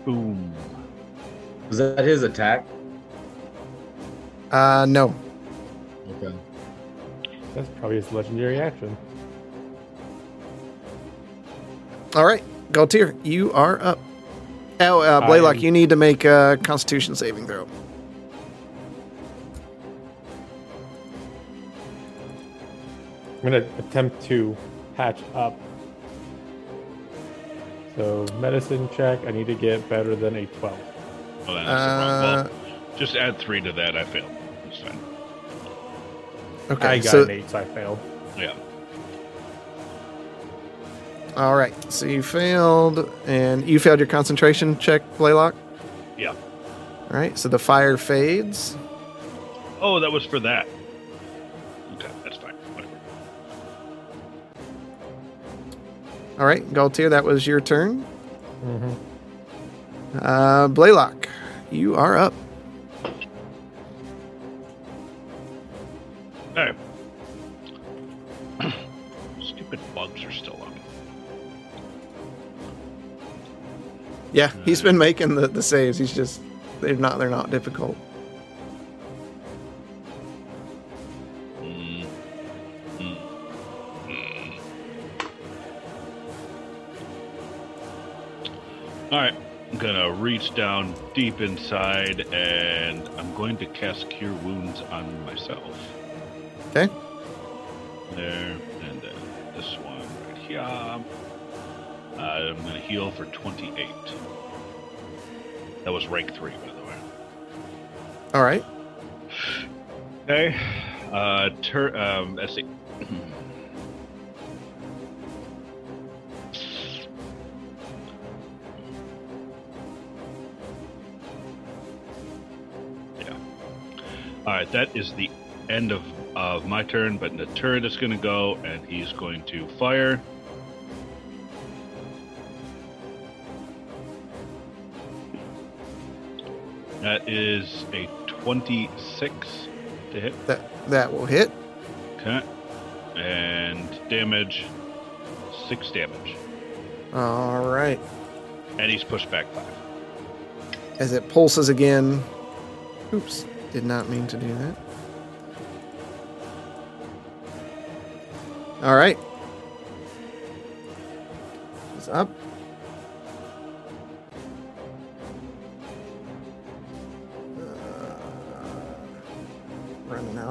Boom. Was that his attack? Uh, no. Okay. That's probably his legendary action. All right. Galtier, you are up. Oh, uh, Blaylock, I- you need to make a constitution saving throw. I'm gonna attempt to patch up. So medicine check. I need to get better than a twelve. Oh, that's Uh, the wrong. Well, just add three to that. I failed. It's fine. Okay. I got so, an eight, so I failed. Yeah. all right. So you failed, and you failed your concentration check, Blaylock. Yeah. All right. So the fire fades. Oh, that was for that. Okay, that's fine. Whatever. All right, Galtier, that was your turn. Mm-hmm. Uh, Blaylock, you are up. Yeah, he's been making the, the saves. He's just they're not they're not difficult. All right, I'm gonna reach down deep inside, and I'm going to cast Cure Wounds on myself. Okay. There and then this one right here. Uh, I'm gonna heal for 28. That was rank three, by the way. All right. Okay. Uh, tur- um, let's see. yeah. All right, that is the end of of my turn. But the turret is going to go, and he's going to fire. That is a twenty-six to hit. That that will hit. Okay. And damage, six damage. All right. And he's pushed back five. As it pulses again. Oops. Did not mean to do that. All right.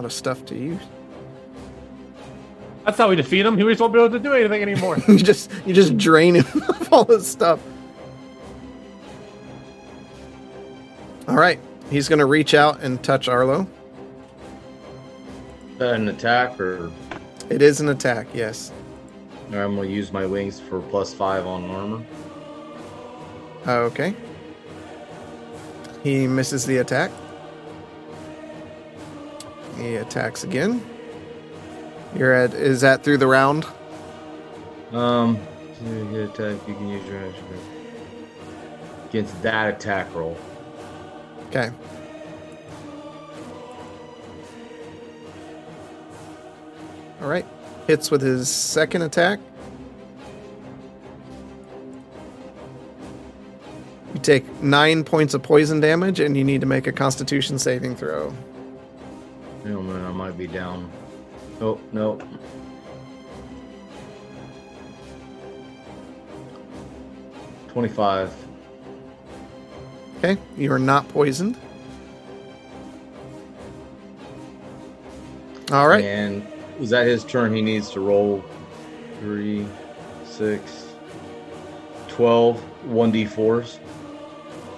Of stuff to use. That's how we defeat him. He just won't be able to do anything anymore. you just you just drain him of all his stuff. All right, he's gonna reach out and touch Arlo. Is an attack, or It is an attack, yes. or I'm gonna use my wings for plus five on armor. Okay. He misses the attack. He attacks again. You're at is that through the round? Um, to get attack, you can use your action against that attack roll. Okay. All right. Hits with his second attack. You take nine points of poison damage, and you need to make a Constitution saving throw. Might be down. Oh no. Twenty-five. Okay, you are not poisoned. All right. And was that his turn? He needs to roll three, six, 12, 1d4s.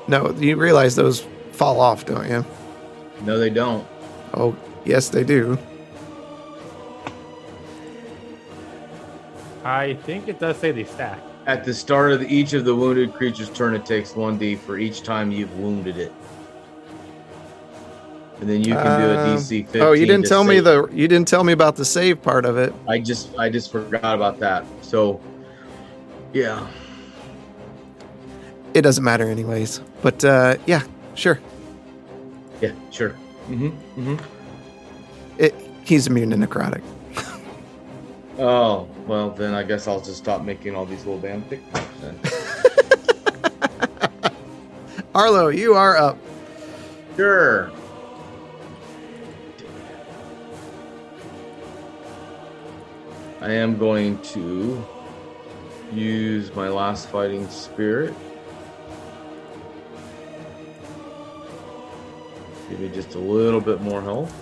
No, you realize those fall off, don't you? No, they don't. Oh, yes, they do. I think it does say they stack. At the start of each of the wounded creature's turn, it takes 1d for each time you've wounded it. And then you can do a Um, DC 15. Oh, you didn't to tell me save. the you didn't tell me about the save part of it. I just I just forgot about that. So, yeah. It doesn't matter anyways. But uh, yeah, sure. Yeah, sure. Mm-hmm. Mm-hmm. He's immune to necrotic. Oh, well, then I guess I'll just stop making all these little damn TikToks then. Arlo, you are up. Sure. I am going to use my last fighting spirit. Give me just a little bit more health.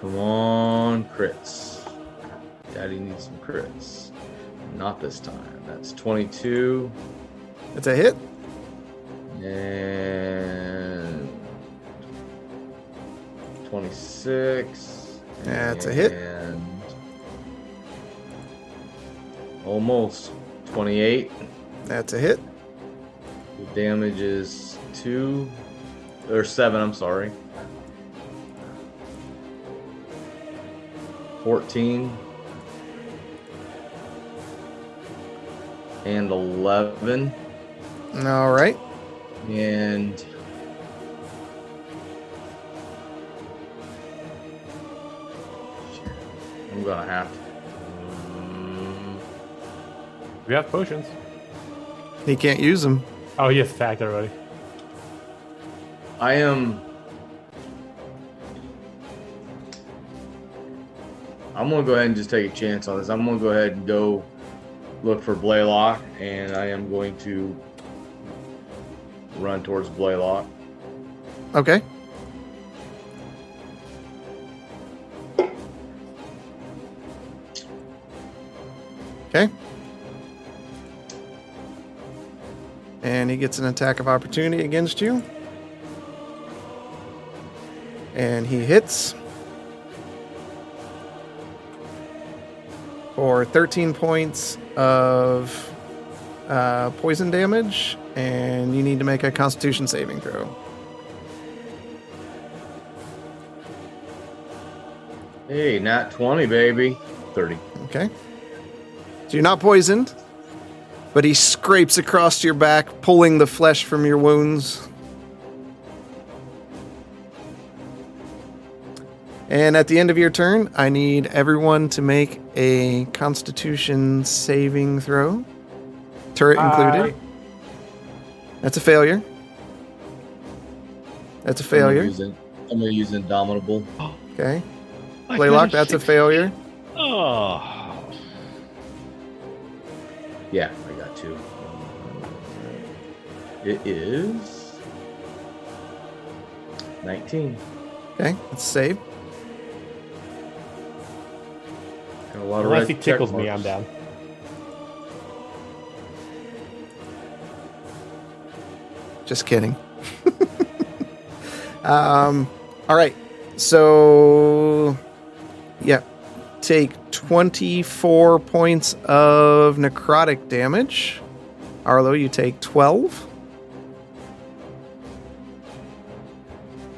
Come on, crits. Daddy needs some crits. Not this time. That's 22 That's a hit. and 26. That's a hit. And almost 28. That's a hit. The damage is two or seven. I'm sorry. 14 and 11 All right. and I'm gonna have to. We have potions. He can't use them. Oh, he has attacked already. I am. I'm gonna go ahead and just take a chance on this. I'm gonna go ahead and go look for Blaylock, and I am going to run towards Blaylock. Okay. Okay. And he gets an attack of opportunity against you. And he hits for 13 points of uh, poison damage. And you need to make a constitution saving throw. Hey, not 20, baby. 30. Okay. So you're not poisoned, but he scrapes across your back, pulling the flesh from your wounds. And at the end of your turn, I need everyone to make a constitution saving throw. Turret included. That's a failure. That's a I'm gonna failure. use I'm going to use Indomitable. Okay. I got that's a failure. Oh, Yeah, I got two. It is 19. Okay, that's a save. A lot Unless red he tickles me, I'm down. Just kidding. um, all right. So, yeah. Take 24 points of necrotic damage. Arlo, you take 12.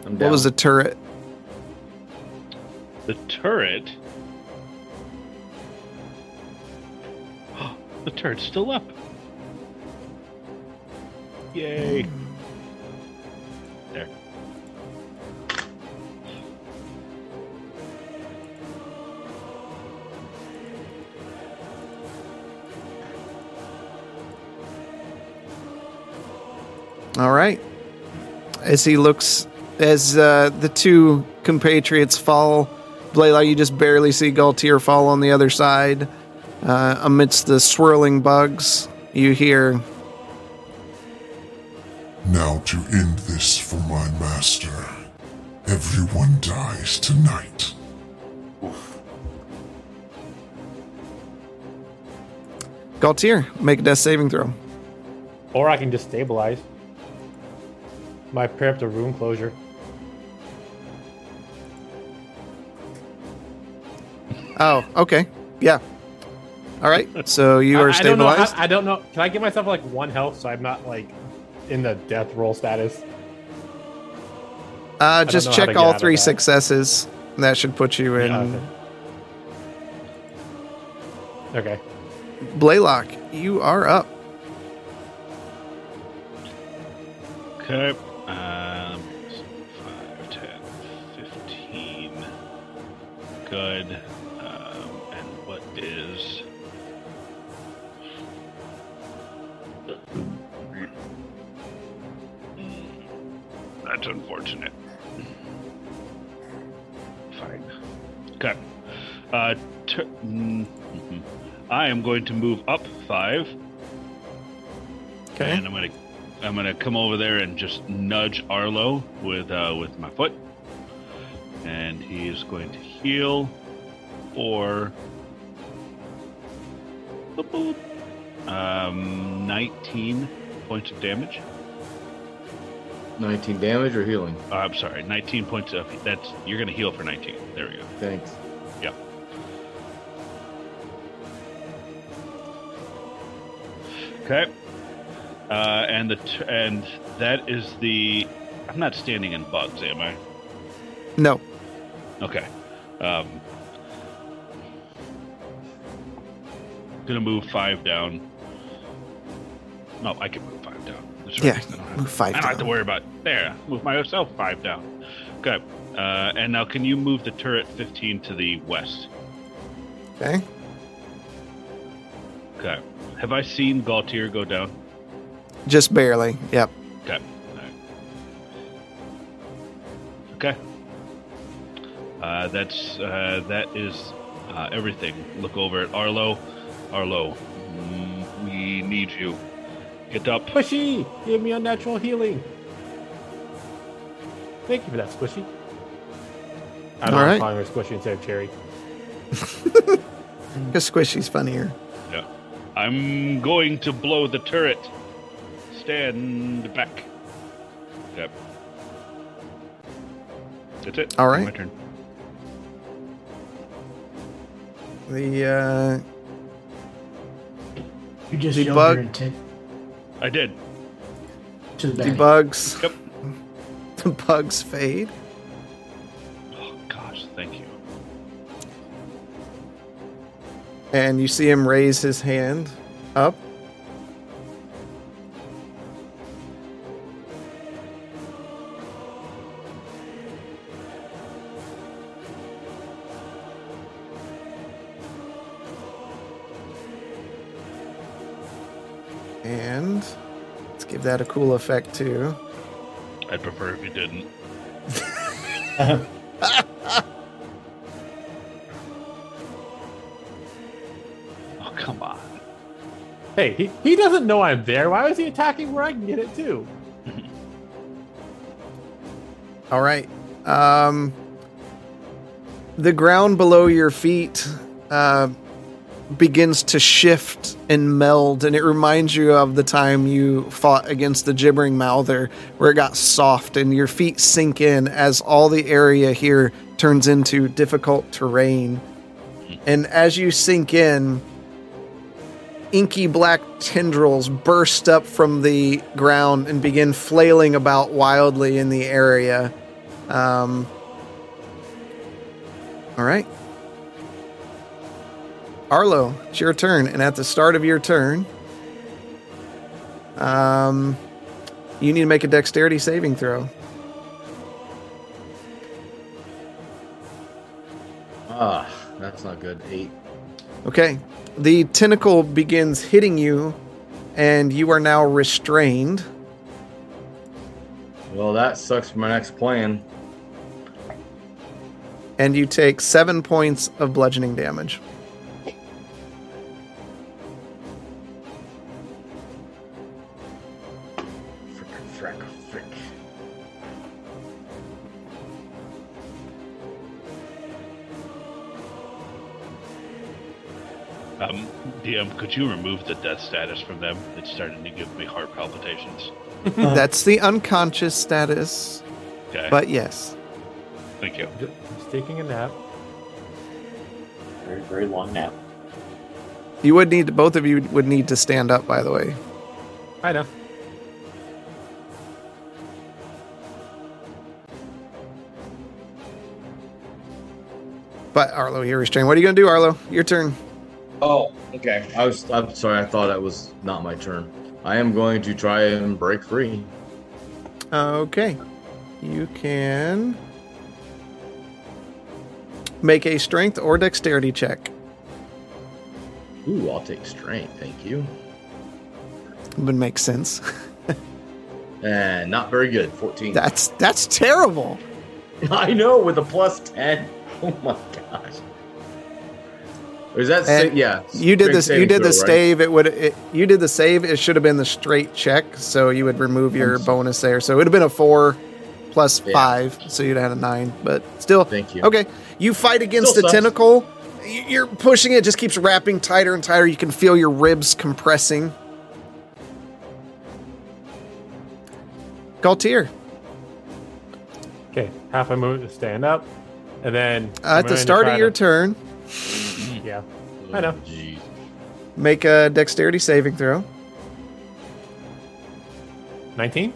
I'm What was the turret? the turret. The turret's still up. Yay. There. All right. As he looks, as uh, the two compatriots fall, Blaylock, you just barely see Galtier fall on the other side. Uh, amidst the swirling bugs, you hear, Now to end this for my master, everyone dies tonight. Galtier, make a death saving throw. Or I can just stabilize. My preemptive room closure. Oh, okay. Yeah. All right. So you I- are I, don't know. stabilized. I, I don't know. Can I give myself like one health so I'm not like in the death roll status? Uh, just know how to check all three that. successes. That should put you in. Yeah, okay. Okay. Blaylock, you are up. Okay. Um, 5, 10, 15. Good. That's unfortunate. Fine. Okay. Uh, mm, mhm. I am going to move up five. Okay. And I'm gonna I'm gonna come over there and just nudge Arlo with uh, with my foot, and he is going to heal for um 19 points of damage. 19 damage or healing? Uh, I'm sorry, 19 points of that's you're gonna heal for 19. There we go. Thanks. Yep. Okay. Uh, and the t- and that is the. I'm not standing in bugs, am I? No. Okay. Um, gonna move five down. No, I can move five down. That's right. Yeah, I don't have, move five I don't have to worry about. There, move myself five down. Okay. Uh, and now, can you move the turret 15 to the west? Okay. Okay. Have I seen Galtier go down? Just barely. Yep. Okay. Okay. Uh, that's uh, that is uh, everything. Look over at Arlo. Arlo, mm, we need you. Get up. Squishy, give me unnatural healing. Thank you for that, Squishy. I don't All know right. calling her Squishy instead of Cherry. Because Squishy's funnier. Yeah. I'm going to blow the turret. Stand back. Yep. That's it. All right. My turn. The uh, You just The yelled bug- your intent I did. to the the bugs, Yep. the bugs fade, Oh gosh, thank you. and you see him raise his hand up. And let's give that a cool effect too. I'd prefer if you didn't. Oh come on. Hey, he, he doesn't know I'm there. Why was he attacking where I can get it too? All right. Um, the ground below your feet uh, begins to shift and meld, and it reminds you of the time you fought against the gibbering mouther, where it got soft and your feet sink in as all the area here turns into difficult terrain. And as you sink in, inky black tendrils burst up from the ground and begin flailing about wildly in the area. Um, all right. Arlo, it's your turn. And at the start of your turn, um, you need to make a dexterity saving throw. Ah, that's not good. Eight. Okay. The tentacle begins hitting you, and you are now restrained. Well, that sucks for my next plan. and you take seven points of bludgeoning damage. DM, um, could you remove the death status from them? It's starting to give me heart palpitations. That's the unconscious status, Okay. but yes. Thank you. Just taking a nap. Very, very long nap. You would need both of you would need to stand up by the way. I know. But Arlo, you're restrained. What are you gonna do, Arlo? Your turn. Oh, okay. I was. I'm sorry. I thought that was not my turn. I am going to try and break free. Okay. You can make a strength or dexterity check. Ooh, I'll take strength. Thank you. Would make sense. And eh, not very good. Fourteen. That's that's terrible. I know with a plus ten. Oh my gosh. Or is that sa- And yeah? You did this. You saving did the throw, right? stave. It would. It, you did the save. It should have been the straight check. So you would remove your I'm bonus there. So it would have been a four plus Yeah. five. So you'd have had a nine. But still, Thank you. okay. You fight against Still the sucks. tentacle. You're pushing it. it Just keeps wrapping tighter and tighter. You can feel your ribs compressing. Galtier, Okay, half a move to stand up, and then uh, at the start of your to- turn, yeah, Oh, I know. Oh, jeez. make a dexterity saving throw. nineteen.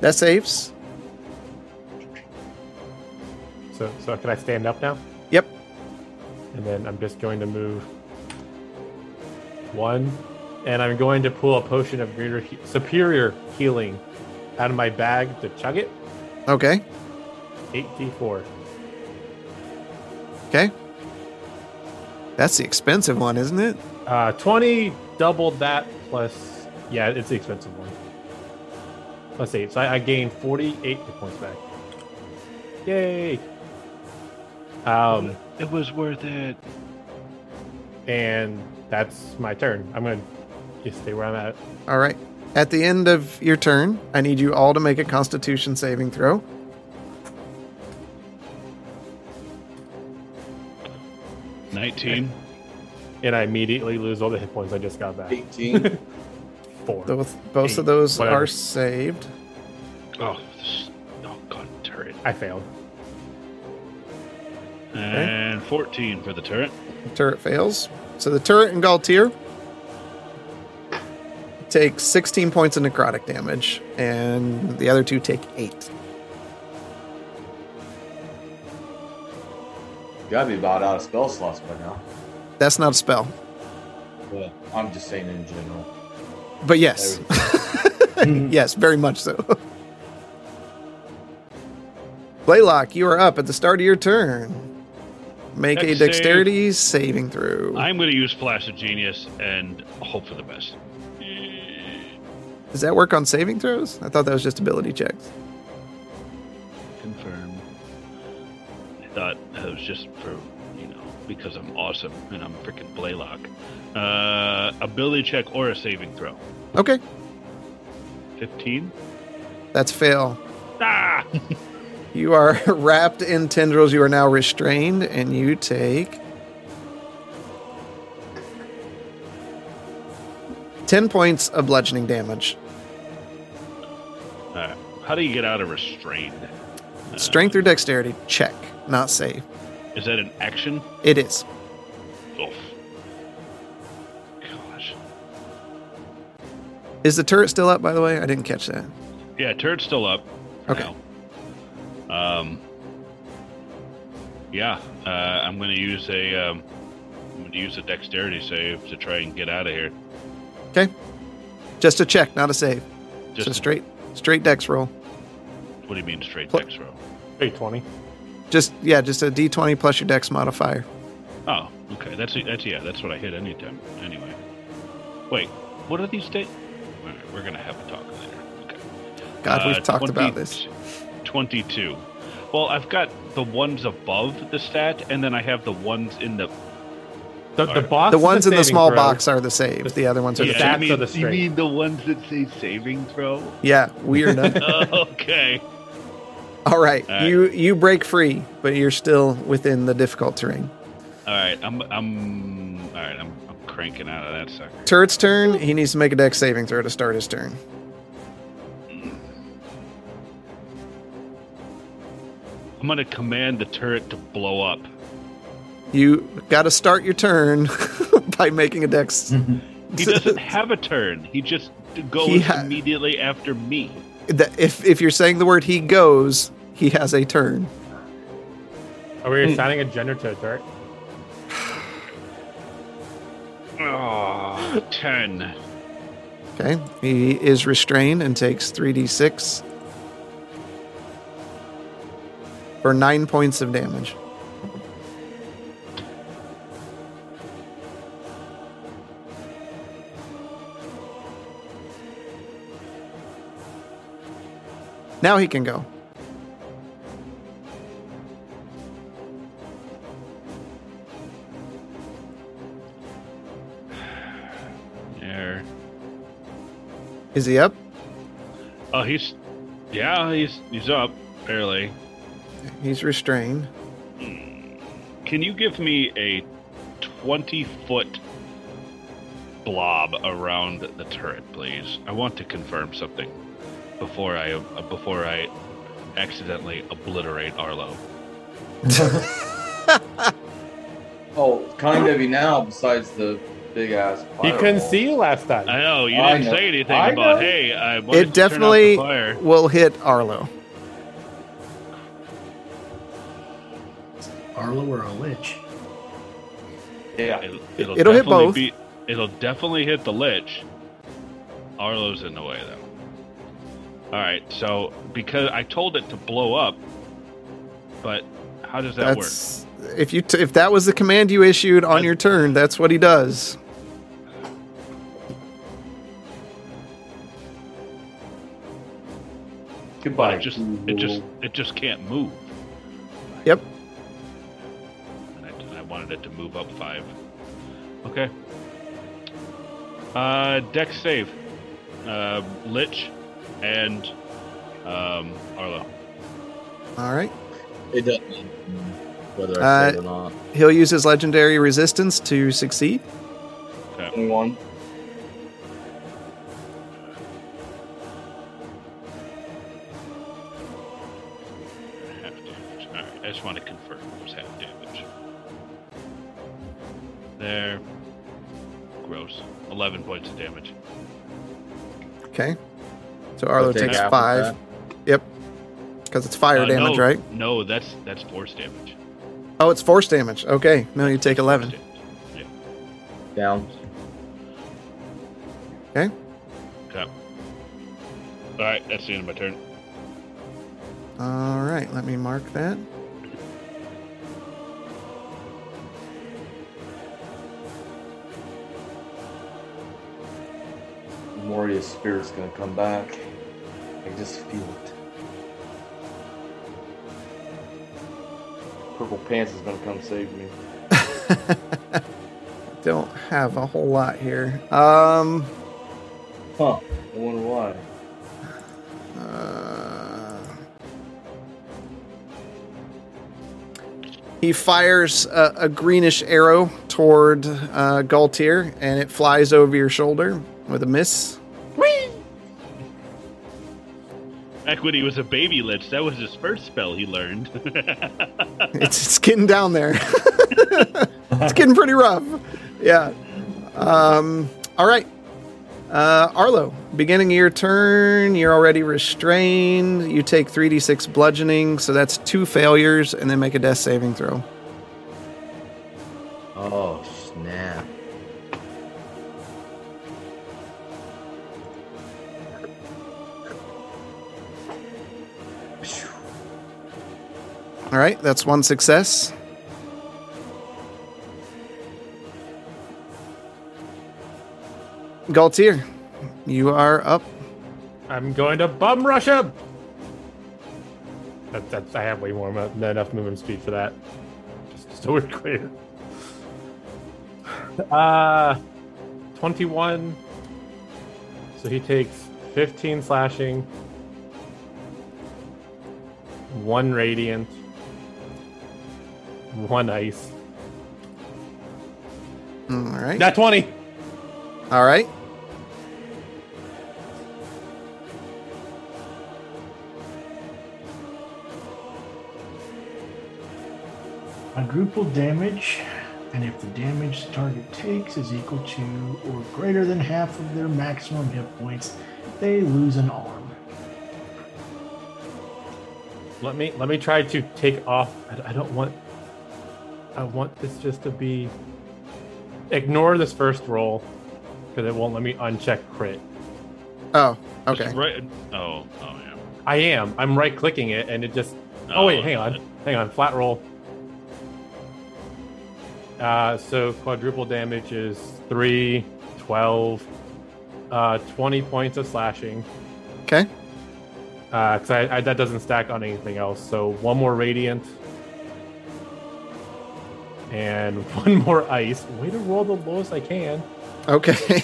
That saves. So, so can I stand up now? Yep. And then I'm just going to move one, and I'm going to pull a potion of greater he- superior healing out of my bag to chug it. Okay. Eight d four. Okay. That's the expensive one, isn't it? Uh, twenty doubled that plus. Yeah, it's the expensive one. Plus eight, so I, I gained forty-eight hit points back. Yay! Um, It was worth it. and that's my turn. I'm gonna just stay where I'm at. All right. At the end of your turn, I need you all to make a Constitution saving throw. Nineteen. And I immediately lose all the hit points I just got back. 18. Four. Both both Eight, of those whatever. are saved. Oh, this doggone turret. I failed. And fourteen for the turret. Turret fails. So the turret and Galtier take 16 points of necrotic damage, and the other two take eight. Gotta be about out of spell slots by now. That's not a spell, Well, I'm just saying in general. but yes, mm-hmm. yes, very much so. Blaylock, you are up at the start of your turn. Make a Dex save. dexterity saving throw. I'm going to use Flash of Genius and hope for the best. Does that work on saving throws? I thought that was just ability checks. Thought that was just for, you know, because I'm awesome and I'm freaking Blaylock. Uh, ability check or a saving throw. Okay, 15. that's fail. Ah! You are wrapped in tendrils. You are now restrained, and you take 10 points of bludgeoning damage. How do you get out of restrained? Strength or dexterity? Check, not save. Is that an action? It is. Oof. Gosh. Is the turret still up, by the way? I didn't catch that. Yeah, turret's still up. Okay. now. Um. Yeah, uh, I'm going to use a. Um, I'm going to use a dexterity save to try and get out of here. Okay. Just a check, not a save. Just so straight, straight dex roll. What do you mean straight Pl- dex roll? Eight twenty. Just yeah, just a d20 plus your dex modifier. Oh, okay. That's that's yeah. That's what I hit anytime. Anyway. Wait, what are these dates? All right, we're gonna have a talk later. Okay. God, we've Uh, talked about this. Twenty-two. Well, I've got the ones above the stat, and then I have the ones in the. The, the box. The is ones in the small throw. box are the save. The other ones are the Yeah. check. stats you are mean, the you mean the ones that say saving throw? Yeah, weird. okay. All right, All right. you you break free, but you're still within the difficult terrain. All right. I'm. I'm. All right. I'm. I'm cranking out of that sucker. Turret's turn. He needs to make a dex saving throw to start his turn. I'm gonna command the turret to blow up. You got to start your turn by making a dex. He doesn't have a turn. He just goes He ha- immediately after me. That- if if you're saying the word he goes, he has a turn. Are we hmm. assigning a gender to a turret? Oh, 10. Okay, he is restrained and takes three d six for nine points of damage. Now he can go. Is he up? Oh, he's. Yeah, he's he's up barely. He's restrained. Can you give me a twenty foot blob around the turret, please? I want to confirm something before I uh, before I accidentally obliterate Arlo. Oh, kind of you now. Besides the big ass. He couldn't see you last time. I know you I didn't know. say anything I about know. hey. I wanted It to turn off definitely the fire. will hit Arlo. Arlo or a lich. Yeah. It'll, it'll, It'll hit both. Be, it'll definitely hit the lich. Arlo's in the way though. All right, so because I told it to blow up, but how does that work? That's if you t- if that was the command you issued on your turn, that's what he does. Goodbye. It just it just it just can't move. Yep. I wanted it to move up five. Okay. Uh, Dex save. Uh, Lich and um, Arlo. All right. It doesn't matter whether I say or not. He'll use his legendary resistance to succeed. Okay. 21. Half damage. All right. I just want to confirm it was half damage. There. Gross. Eleven points of damage. Okay. So Arlo takes five. Yep. Because it's fire Uh, damage, no, right? No, that's that's force damage. Oh, it's force damage. Okay. No, you take 11. Yeah. Down. Okay. Okay. All right. That's the end of my turn. All right. Let me mark that. Moria's spirit's gonna come back. I just feel it. Purple Pants is gonna come save me. Don't have a whole lot here. Um. Huh. I wonder why. Uh, he fires a, a greenish arrow toward uh, Galtier, and it flies over your shoulder with a miss. Back when he was a baby lich, that was his first spell he learned. It's, it's getting down there. it's getting pretty rough. Yeah. Um, all right. Uh, Arlo, beginning of your turn, you're already restrained. You take 3d6 bludgeoning, so that's two failures, and then make a death saving throw. Oh, snap. All right, that's one success. Galtier, you are up. I'm going to bum rush him. That, that's I have way more mo- not enough movement speed for that. Just so we're clear. Uh, twenty-one. So he takes fifteen slashing, one radiant, one ice. All right. Not twenty. All right. Quadruple damage, and if the damage the target takes is equal to or greater than half of their maximum hit points, they lose an arm. Let me let me try to take off. I, I don't want. I want this just to be. Ignore this first roll, because it won't let me uncheck crit. Oh, okay. Right. Oh. Oh yeah. I am. I'm right clicking it, and it just. Oh wait, Oh, hang on, hang on. Flat roll. Uh, so quadruple damage is 3, 12, uh, 20 points of slashing. Okay. Because I, I, that doesn't stack on anything else. So one more radiant. And one more ice. Way to roll the lowest I can. Okay.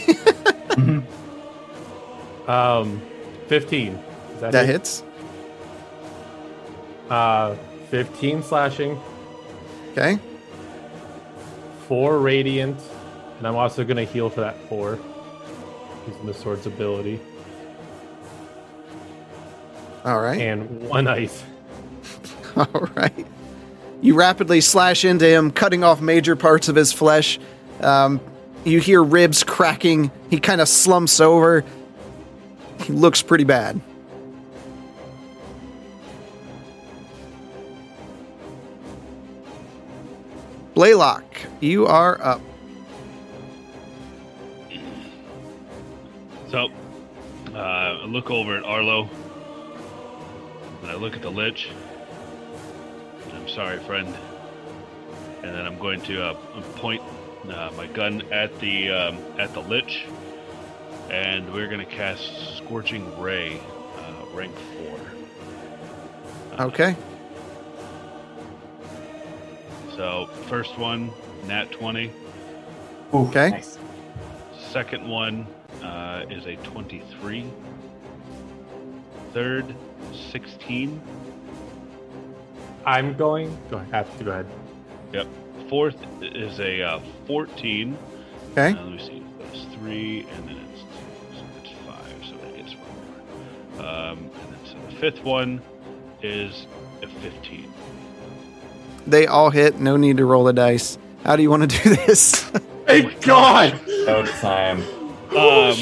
Um, 15. Is that, that it? hits. Uh, 15 slashing, Okay. 4 radiant, and I'm also going to heal for that 4. Using the sword's ability. All right. And 1 ice. All right. You rapidly slash into him, cutting off major parts of his flesh. Um, you hear ribs cracking. He kind of slumps over. He looks pretty bad. Blaylock, you are up. So, uh, I look over at Arlo, and I look at the Lich. I'm sorry, friend. And then I'm going to uh, point uh, my gun at the um, at the Lich, and we're going to cast Scorching Ray, uh, rank four. Uh, Okay. So first one nat 20. Okay. Nice. Second one uh, is a 23. Third, 16. I'm going. Go ahead. Have to go ahead. Yep. Fourth is a uh, 14. Okay. Uh, let me see. That's three, and then it's, so it's five, so that gets one more. Um, and then so the fifth one is a 15. They all hit. No need to roll the dice. How do you want to do this? Thank God. No time. Um,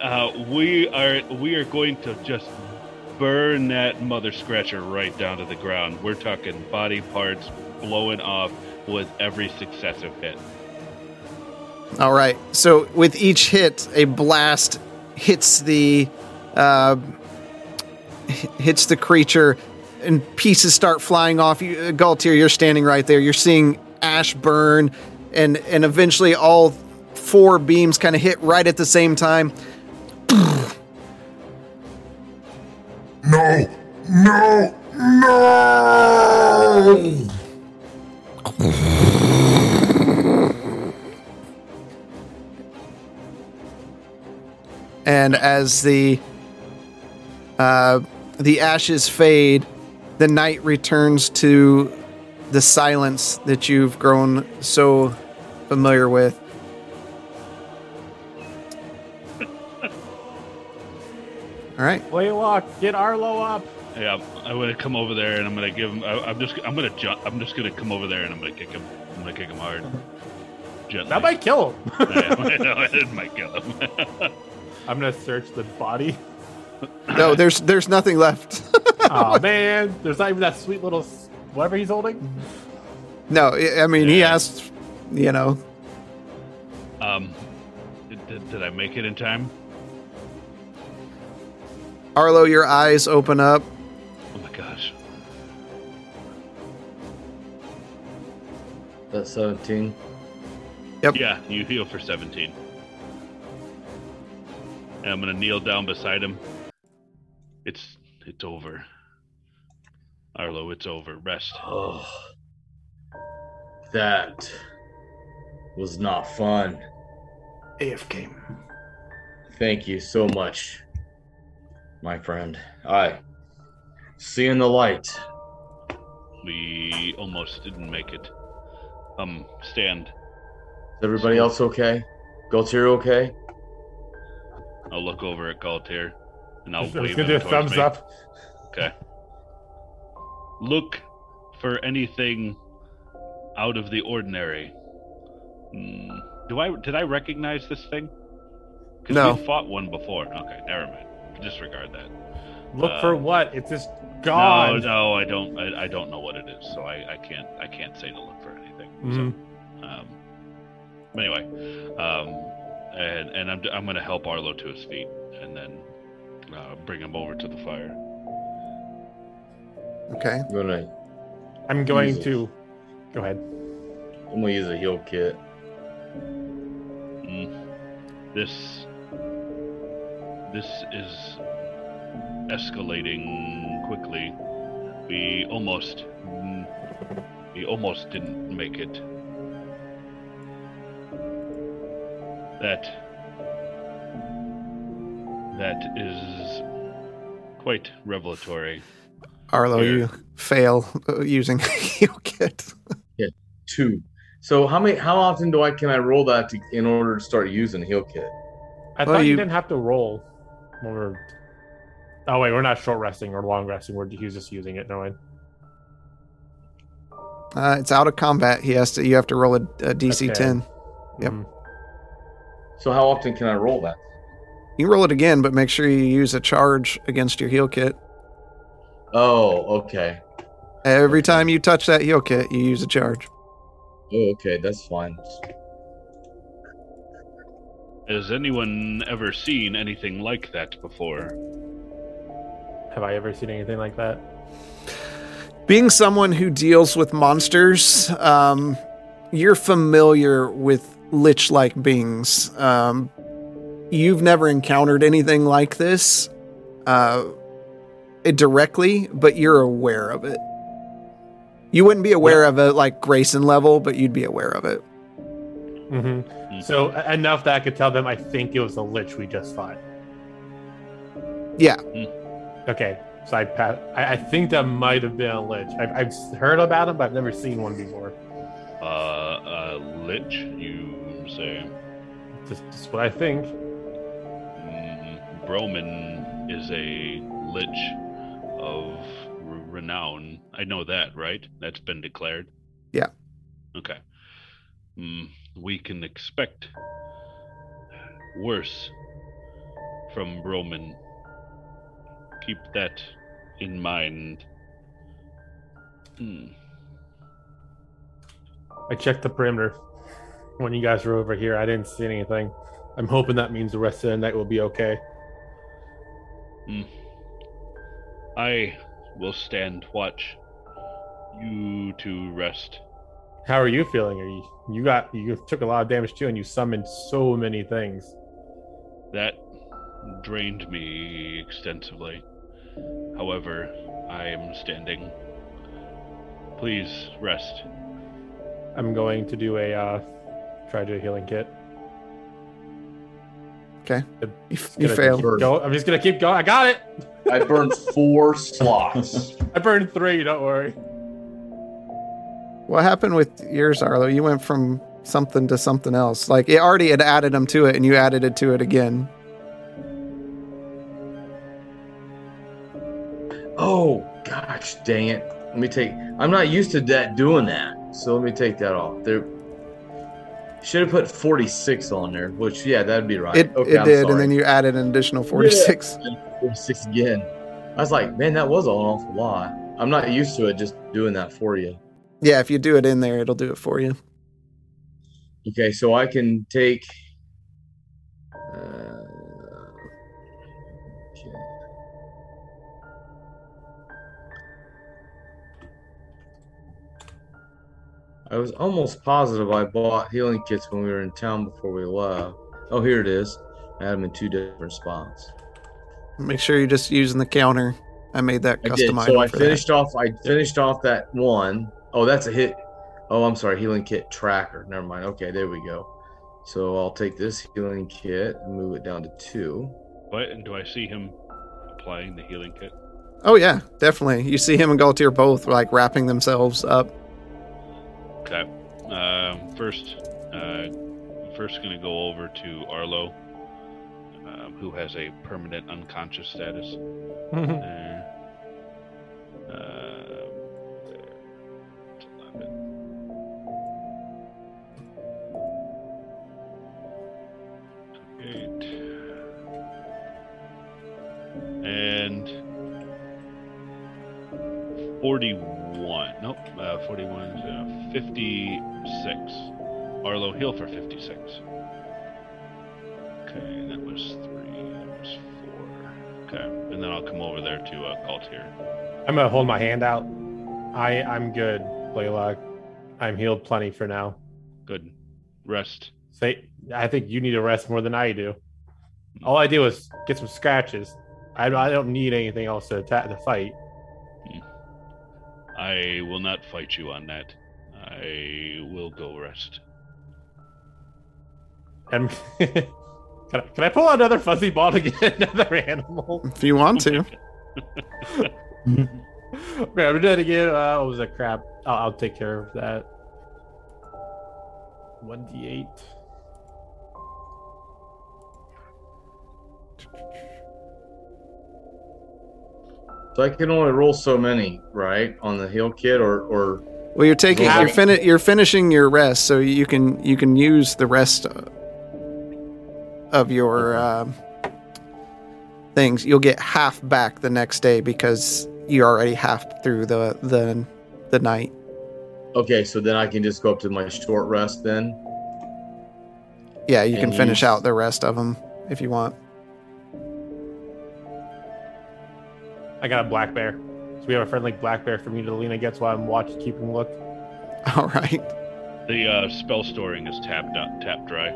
uh, we are we are going to just burn that mother scratcher right down to the ground. We're talking body parts blowing off with every successive hit. All right. So with each hit, a blast hits the uh, hits the creature, and pieces start flying off. You, uh, Galtier, you're standing right there. You're seeing ash burn, and and eventually all four beams kind of hit right at the same time. No! No! No! and as the uh, the ashes fade, the night returns to the silence that you've grown so familiar with. All right, Blaylock, get Arlo up. Yeah, I'm gonna come over there and I'm gonna give him. I, I'm just I'm gonna jump. I'm just gonna come over there and I'm gonna kick him. I'm gonna kick him hard. Gently. That might kill him. I know, it might kill him. I'm gonna search the body. no, there's there's nothing left. Oh man, there's not even that sweet little whatever he's holding. no, I I mean he asked, you know, um, did, did, did I make it in time? Arlo, your eyes open up. Oh my gosh. That's 17. Yep. Yeah, you heal for 17. And I'm gonna kneel down beside him. It's it's over. Arlo, it's over. Rest. Oh, that was not fun. AFK. Thank you so much, my friend. I see in the light. We almost didn't make it. Um, stand. Is everybody else okay? Galtier okay? I'll look over at Galtier and I'll I was wave gonna do a thumbs me. up. Okay. Look for anything out of the ordinary. Hmm. Do I did I recognize this thing? Because No. we fought one before. Okay, never mind. Disregard that. Look Uh, for what? It's just gone. No, no, I don't. I, I don't know what it is, so I, I can't. I can't say to look for anything. Mhm. So, um, but anyway, um, and and I'm I'm gonna help Arlo to his feet, and then uh, bring him over to the fire. Okay. I'm gonna I'm going Jesus. to. Go ahead. I'm gonna use a heal kit. Mm. This this is escalating quickly. We almost mm, we almost didn't make it. That that is quite revelatory. Arlo, Here. you fail uh, using heal kit. Yeah, Two. So how many? How often do I can I roll that to, in order to start using heal kit? I Well, thought you... you- didn't have to roll. When we're... Oh wait, we're not short resting or long resting. We're he's just using it. No way. Uh, it's out of combat. He has to. You have to roll a, a DC Okay. 10. Yep. Mhm. So how often can I roll that? You roll it again, but make sure you use a charge against your heal kit. Oh, okay. Every time you touch that heal kit, you use a charge. Oh, okay. That's fine. Has anyone ever seen anything like that before? Have I ever seen anything like that? Being someone who deals with monsters, um, you're familiar with lich like beings. Um, you've never encountered anything like this uh, directly, but you're aware of it. You wouldn't be aware of it like Grayson level, but you'd be aware of it. Hmm So enough that I could tell them I think it was a lich we just fought. Yeah. Okay, so I pa- I, I think that might have been a lich. I've, I've heard about them, but I've never seen one before. Uh, uh, lich, you say? Just, just what I think. Mm, Broman is a lich of r- renown. I know that, right? That's been declared. Yeah. Okay. Mm, we can expect worse from Roman. Keep that in mind. Hmm. I checked the perimeter when you guys were over here. I didn't see anything. I'm hoping that means the rest of the night will be okay. I will stand watch. You to rest. How are you feeling? Are you you got you took a lot of damage too, and you summoned so many things. That drained me extensively. However, I am standing. Please rest. I'm going to do a uh, try to a healing kit. Okay. Good. You, Just failed. go- I'm just gonna keep going. I got it. I burned four slots. I burned three. Don't worry. What happened with yours, Arlo? You went from something to something else. Like it already had added them to it, and you added it to it again. Oh gosh, dang it! Let me take. I'm not used to that doing that, so let me take that off. There should have put 46 on there, which yeah, that'd be right. It okay, it did, and then you added an additional forty six. 46 again. I was like, man, that was an awful lot. I'm not used to it just doing that for you. Yeah, if you do it in there, it'll do it for you. Okay, so I can take. Uh, okay. I was almost positive I bought healing kits when we were in town before we left. Oh, here it is. I had them in two different spots. Make sure you're just using the counter. I made that I custom did. So I finished off. I finished off that one. Oh, that's a hit. Oh, I'm sorry. Healing kit tracker. Never mind. Okay, there we go. So I'll take this healing kit and move it down to two. What? And do I see him applying the healing kit? Oh yeah, definitely. You see him and Galtier both like wrapping themselves up. Okay. Um, first, uh, first gonna go over to Arlo, um, who has a permanent unconscious status. There. Um, 11. Eight. And 41. Nope. Uh, 41 is uh, 56. Arlo heal for 56. Okay, that was three. That was four. Okay, and then I'll come over there to uh, Galtier. I'm gonna hold my hand out. I I'm good, Blaylock. I'm healed plenty for now. Good. Rest. Say, I think you need to rest more than I do. All I do is get some scratches. I, I don't need anything else to attack the fight. I will not fight you on that. I will go rest. And can I, can I pull out another fuzzy ball to get another animal? If you want to. okay, I'm gonna get. Uh, what was that crap? I'll, I'll take care of that. One d eight. So I can only roll so many, right, on the heal kit, or or Well, you're taking you're fin- you're finishing your rest, so you can you can use the rest of your uh, things. You'll get half back the next day because you're already half through the the the night. Okay, so then I can just go up to my short rest then. Yeah, you can finish use- out the rest of them if you want. I got a black bear. So we have a friendly black bear for me to lean against while I'm watching, keeping look. All right. The uh, spell storing is tapped up, tapped dry.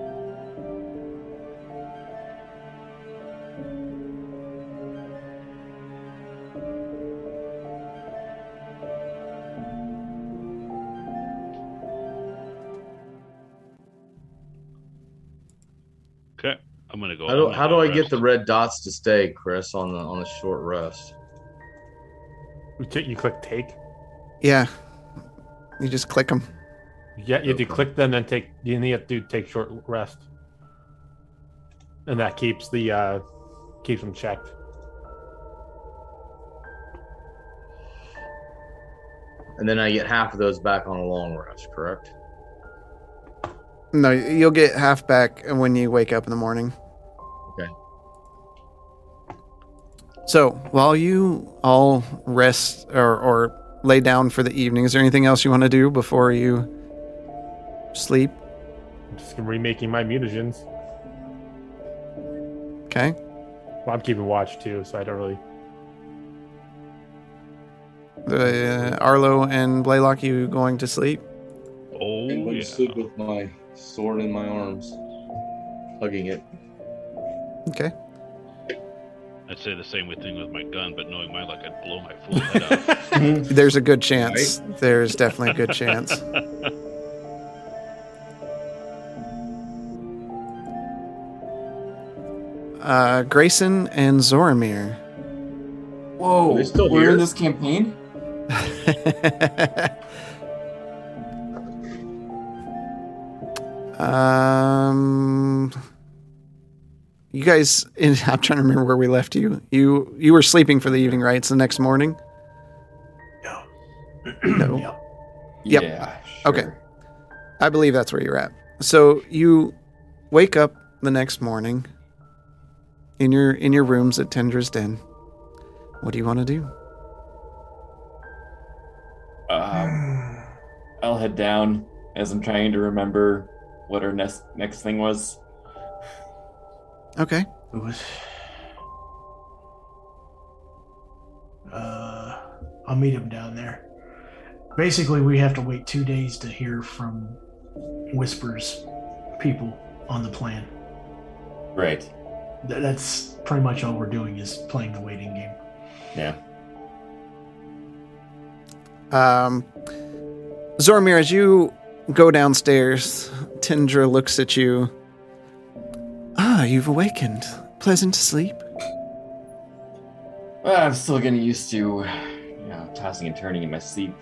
I'm gonna go. How do, I'm how do go I get the red dots to stay, Chris, on the on the short rest? You ta- You click take. Yeah. You just click them. Yeah, you have to click them, then take. You need to take short rest, and that keeps the uh keeps them checked. And then I get half of those back on a long rest, correct? No, you'll get half back when you wake up in the morning. Okay. So while you all rest or, or lay down for the evening, is there anything else you want to do before you sleep? I'm just remaking my mutagens. Okay. Well, I'm keeping watch too, so I don't really. The uh, Arlo and Blaylock, you going to sleep? Oh I'm going yeah. to sleep with my sword in my arms, hugging it. Okay. I'd say the same thing with my gun, but knowing my luck, I'd blow my full head off. There's a good chance. There's definitely a good chance. Uh, Grayson and Zoramir. Whoa, Are they still we're here? in this campaign? um, you guys, I'm trying to remember where we left you. You you were sleeping for the evening, right? It's the next morning. No. No. Yep. Yep. Yeah. Okay. I believe that's where you're at. So you wake up the next morning in your in your rooms at Tendra's Den. What do you want to do? Um, I'll head down as I'm trying to remember what her next next thing was. Okay. It was. Uh, I'll meet him down there. Basically, we have to wait two days to hear from Whispers people on the plan. Right. Th- That's pretty much all we're doing is playing the waiting game. Yeah. Um, Zormir, as you go downstairs, Tindra looks at you. Ah, you've awakened. Pleasant sleep. Well, I'm still getting used to, you know, tossing and turning in my sleep.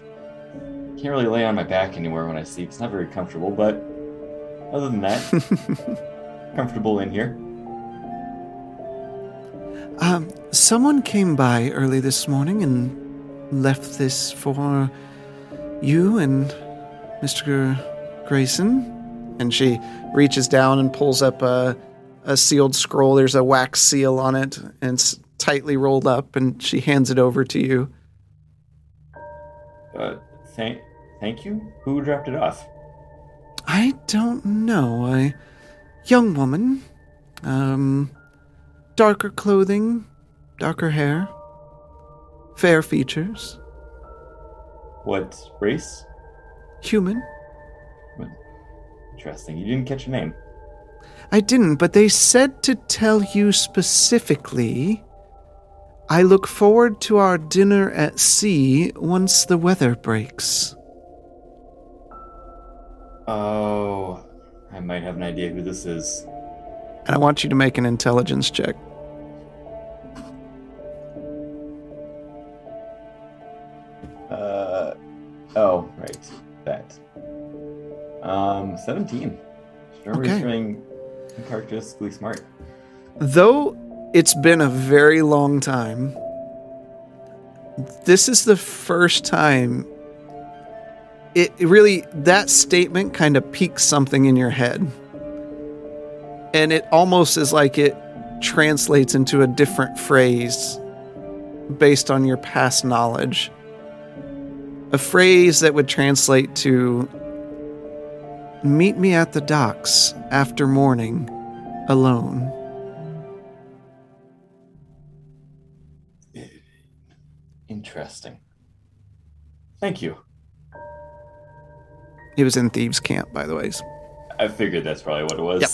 Can't really lay on my back anywhere when I sleep. It's not very comfortable, but other than that, comfortable in here. Um, someone came by early this morning and left this for you and Mr. Grayson. And she reaches down and pulls up a, a sealed scroll. There's a wax seal on it, and it's tightly rolled up, and she hands it over to you. Uh, thank, thank you. Who dropped it off? I don't know. A young woman. Um, darker clothing, darker hair, fair features, What race? Human. Interesting. You didn't catch a name. I didn't, but they said to tell you specifically. I look forward to our dinner at sea once the weather breaks. Oh, I might have an idea who this is. And I want you to make an intelligence check. 17. Okay. running smart. Though it's been a very long time, this is the first time it, it really, that statement kind of piques something in your head. And it almost is like it translates into a different phrase based on your past knowledge. A phrase that would translate to Meet me at the docks after morning alone. Interesting. Thank you. It was in Thieves' Cant, by the way. I figured that's probably what it was. Yep.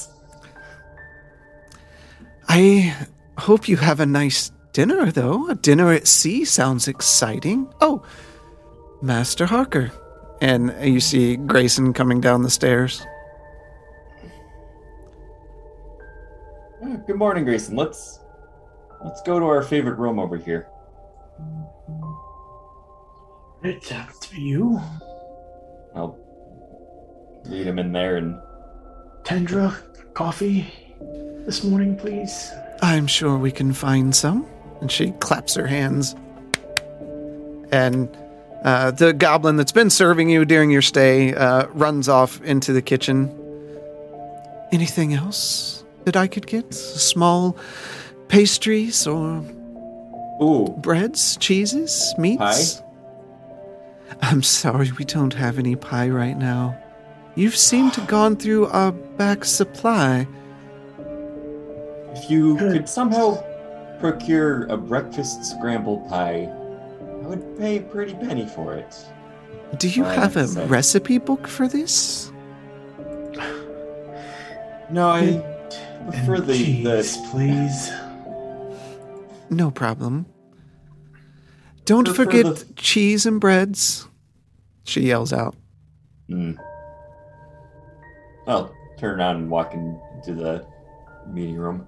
I hope you have a nice dinner, though. A dinner at sea sounds exciting. Oh, Master Harker. And you see Grayson coming down the stairs. Good morning, Grayson. Let's let's go to our favorite room over here. It's up to you. I'll lead him in there and Tendra, coffee this morning, please. I'm sure we can find some. And she claps her hands. And uh, the goblin that's been serving you during your stay uh, runs off into the kitchen. Anything else that I could get? Small pastries or ooh, breads, cheeses, meats? Pie? I'm sorry, we don't have any pie right now. You've seemed to gone through our back supply. if you could somehow procure a breakfast scramble pie, I would pay a pretty penny for it. Do you Fine, have a so- recipe book for this? No, I And prefer the, cheese, the please. No problem. Don't Prefer forget the- cheese and breads. She yells out. Hmm. I'll turn around and walk into the meeting room.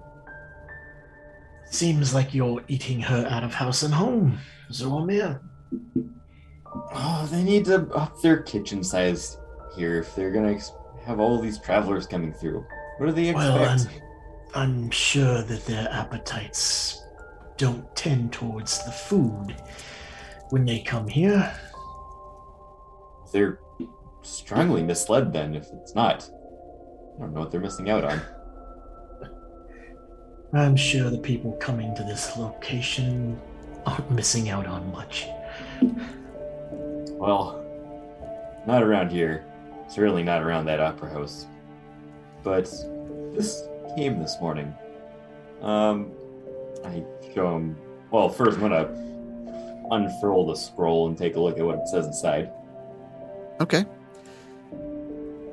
Seems like you're eating her out of house and home, Zoromir. Oh, they need to up their kitchen size here if they're gonna ex- have all these travelers coming through. What do they Well, I'm. I'm sure that their appetites don't tend towards the food when they come here. They're strongly misled then if it's not. I don't know what they're missing out on. I'm sure the people coming to this location aren't missing out on much. Well, not around here. Certainly not around that opera house. But this came this morning. Um, I show him. Well, first I'm gonna unfurl the scroll and take a look at what it says inside. Okay.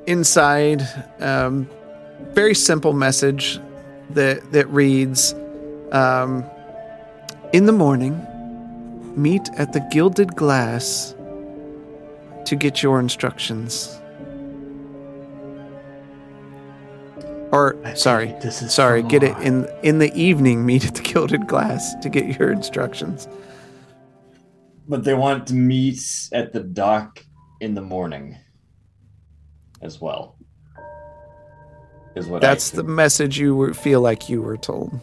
Inside, um, very simple message that that reads, um, "In the morning, meet at the Gilded Glass to get your instructions." Or sorry, sorry, get it in in the evening. Meet at the Gilded Glass to get your instructions. But they want to meet at the dock in the morning as well. Is what That's the message you were, feel like you were told.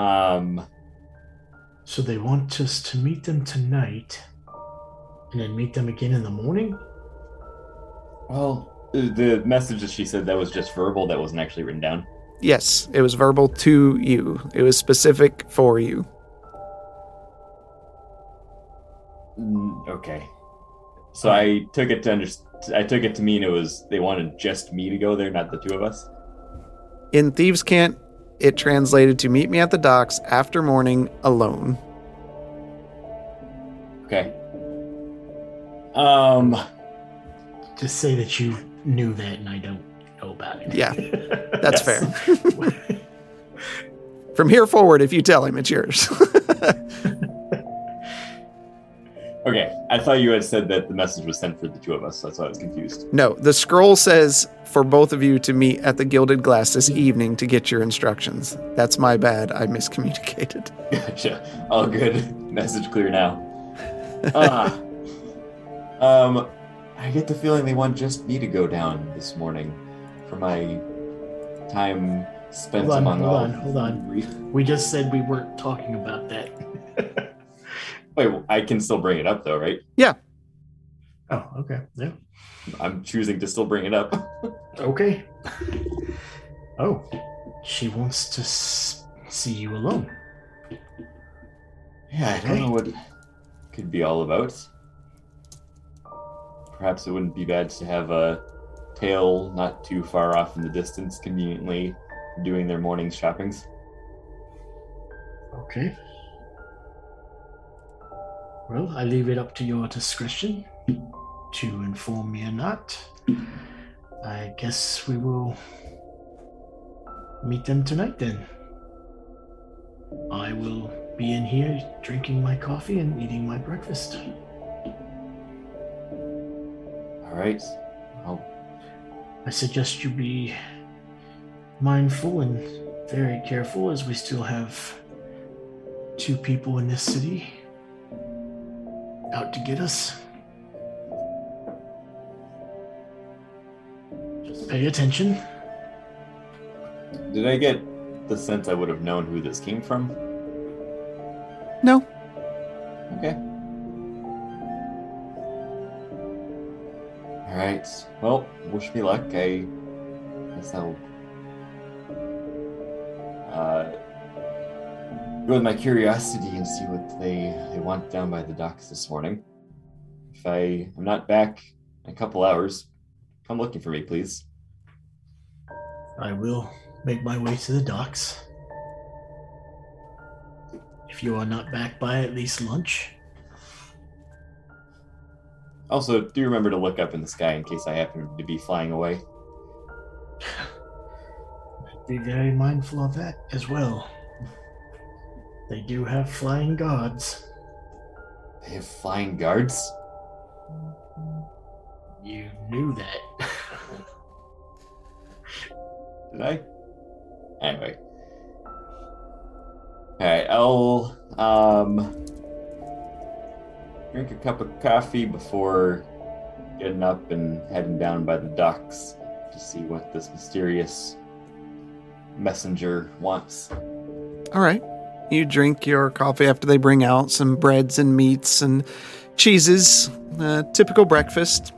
Um, So they want us to meet them tonight and then meet them again in the morning? well, the message that she said that was just verbal. That wasn't actually written down. Yes, it was verbal to you. It was specific for you. Mm, Okay. So I took it to understand. I took it to mean it was they wanted just me to go there, not the two of us. In Thieves' Cant, it translated to meet me at the docks after morning alone. Okay. Um. Just say that you knew that and I don't know about it. Yeah, That's fair. From here forward, if you tell him, it's yours. Okay. I thought you had said that the message was sent for the two of us. That's why I was confused. no, the scroll says for both of you to meet at the Gilded Glass this evening to get your instructions. That's my bad. I miscommunicated. Gotcha. All good. Message clear now. Ah. um, I get the feeling they want just me to go down this morning for my time spent Hold on, among hold all. on, hold on. We just said we weren't talking about that. Wait, I can still bring it up though, right? Yeah. Oh, okay. Yeah. I'm choosing to still bring it up. Okay. Oh, she wants to s- see you alone. Yeah, I don't Okay. know what it could be all about. Perhaps it wouldn't be bad to have a tail not too far off in the distance, conveniently doing their morning shoppings. Okay. Well, I leave it up to your discretion to inform me or not. I guess we will meet them tonight then. I will be in here drinking my coffee and eating my breakfast. All right. I'll I suggest you be mindful and very careful as we still have two people in this city out to get us. Just pay attention. Did I get the sense I would have known who this came from? No. Okay. All right. Well, wish me luck. I guess I'll uh, go with my curiosity and see what they they want down by the docks this morning. If I am not back in a couple hours, come looking for me, please. I will make my way to the docks. If you are not back by at least lunch, Also, do remember to look up in the sky in case I happen to be flying away. be very mindful of that as well. They do have flying gods. They have flying guards. You knew that. Did I? Anyway. Alright, I'll um drink a cup of coffee before getting up and heading down by the docks to see what this mysterious messenger wants. All right. You drink your coffee after they bring out some breads and meats and cheeses, uh, typical breakfast.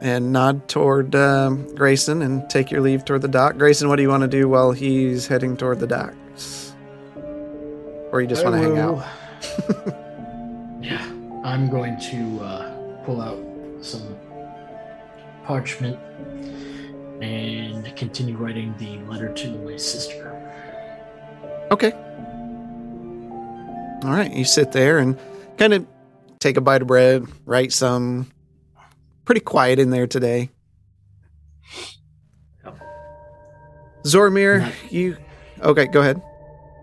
And nod toward um Grayson and take your leave toward the dock. Grayson, what do you want to do while he's heading toward the docks? Or you just want to hang out? yeah, I'm going to uh, pull out some parchment and continue writing the letter to my sister. Okay. All right. You sit there and kind of take a bite of bread, write some. Pretty quiet in there today. Zormir, Not- you. Okay, go ahead.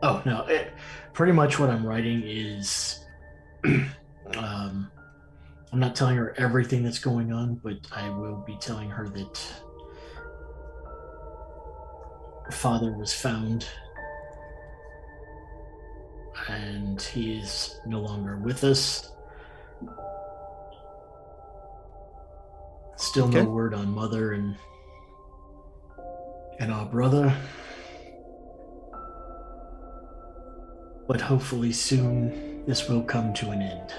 Oh no! It, pretty much what I'm writing is, um, I'm not telling her everything that's going on, but I will be telling her that her father was found, and he is no longer with us. Still Okay. no word on mother and and our brother. but hopefully soon this will come to an end.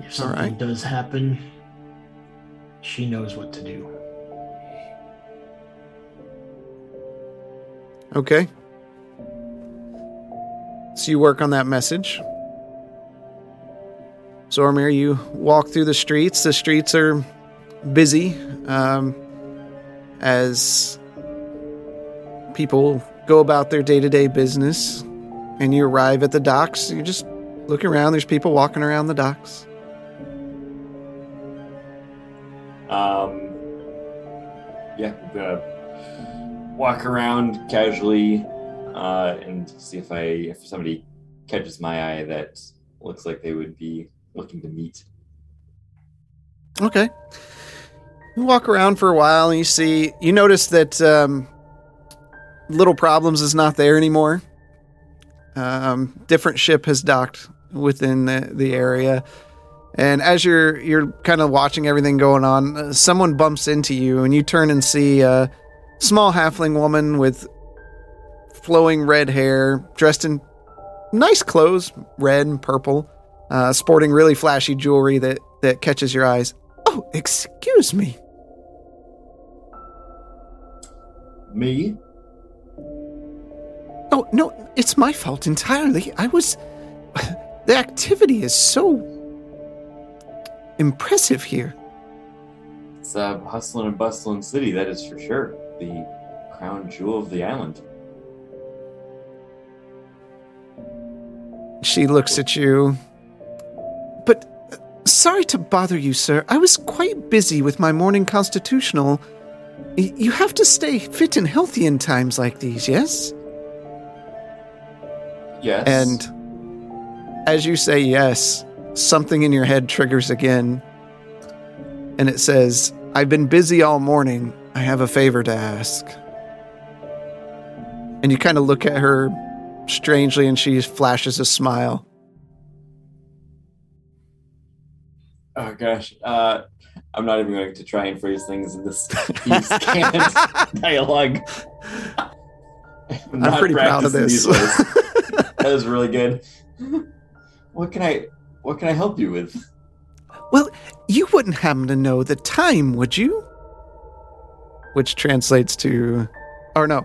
If something right. does happen, she knows what to do. Okay. So you work on that message. Zormir, you walk through the streets. The streets are busy um, as people go about their day to day business. And you arrive at the docks. You just look around. There's people walking around the docks. Um, yeah, gonna walk around casually uh, and see if I if somebody catches my eye that looks like they would be looking to meet. Okay. You walk around for a while and you see, you notice that um, Little Problems is not there anymore. Um, different ship has docked within the, the area. And as you're you're kind of watching everything going on, uh, someone bumps into you and you turn and see a small halfling woman with flowing red hair, dressed in nice clothes, red and purple, uh, sporting really flashy jewelry that, that catches your eyes. Oh, excuse me. Me? Oh, no, it's my fault entirely. I was. The activity is so. impressive here. It's a hustling and bustling city, that is for sure. The crown jewel of the island. She looks at you. But. Sorry to bother you, sir. I was quite busy with my morning constitutional. Y- You have to stay fit and healthy in times like these, yes? Yes. And as you say yes, something in your head triggers again. And it says, I've been busy all morning. I have a favor to ask. And you kind of look at her strangely, and she flashes a smile. Oh gosh, uh, I'm not even going to try and phrase things in this dialogue. I'm pretty proud of this. that is really good. What can I what can I help you with? well, you wouldn't happen to know the time, would you? Which translates to. Or no.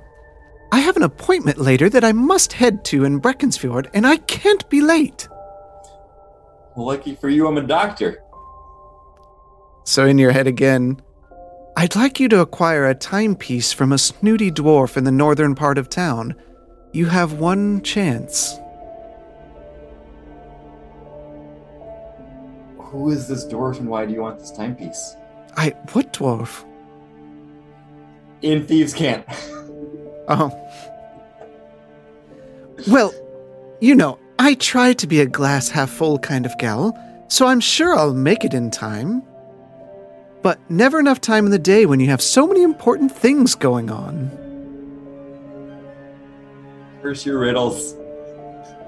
I have an appointment later that I must head to in Breckensfjord, and I can't be late. Lucky for you, I'm a doctor. So, in your head again, I'd like you to acquire a timepiece from a snooty dwarf in the northern part of town. You have one chance. Who is this dwarf and why do you want this timepiece? I. What dwarf? In Thieves' Cant. Oh. Well, you know, I try to be a glass half full kind of gal, so I'm sure I'll make it in time. But never enough time in the day when you have so many important things going on. Curse your riddles.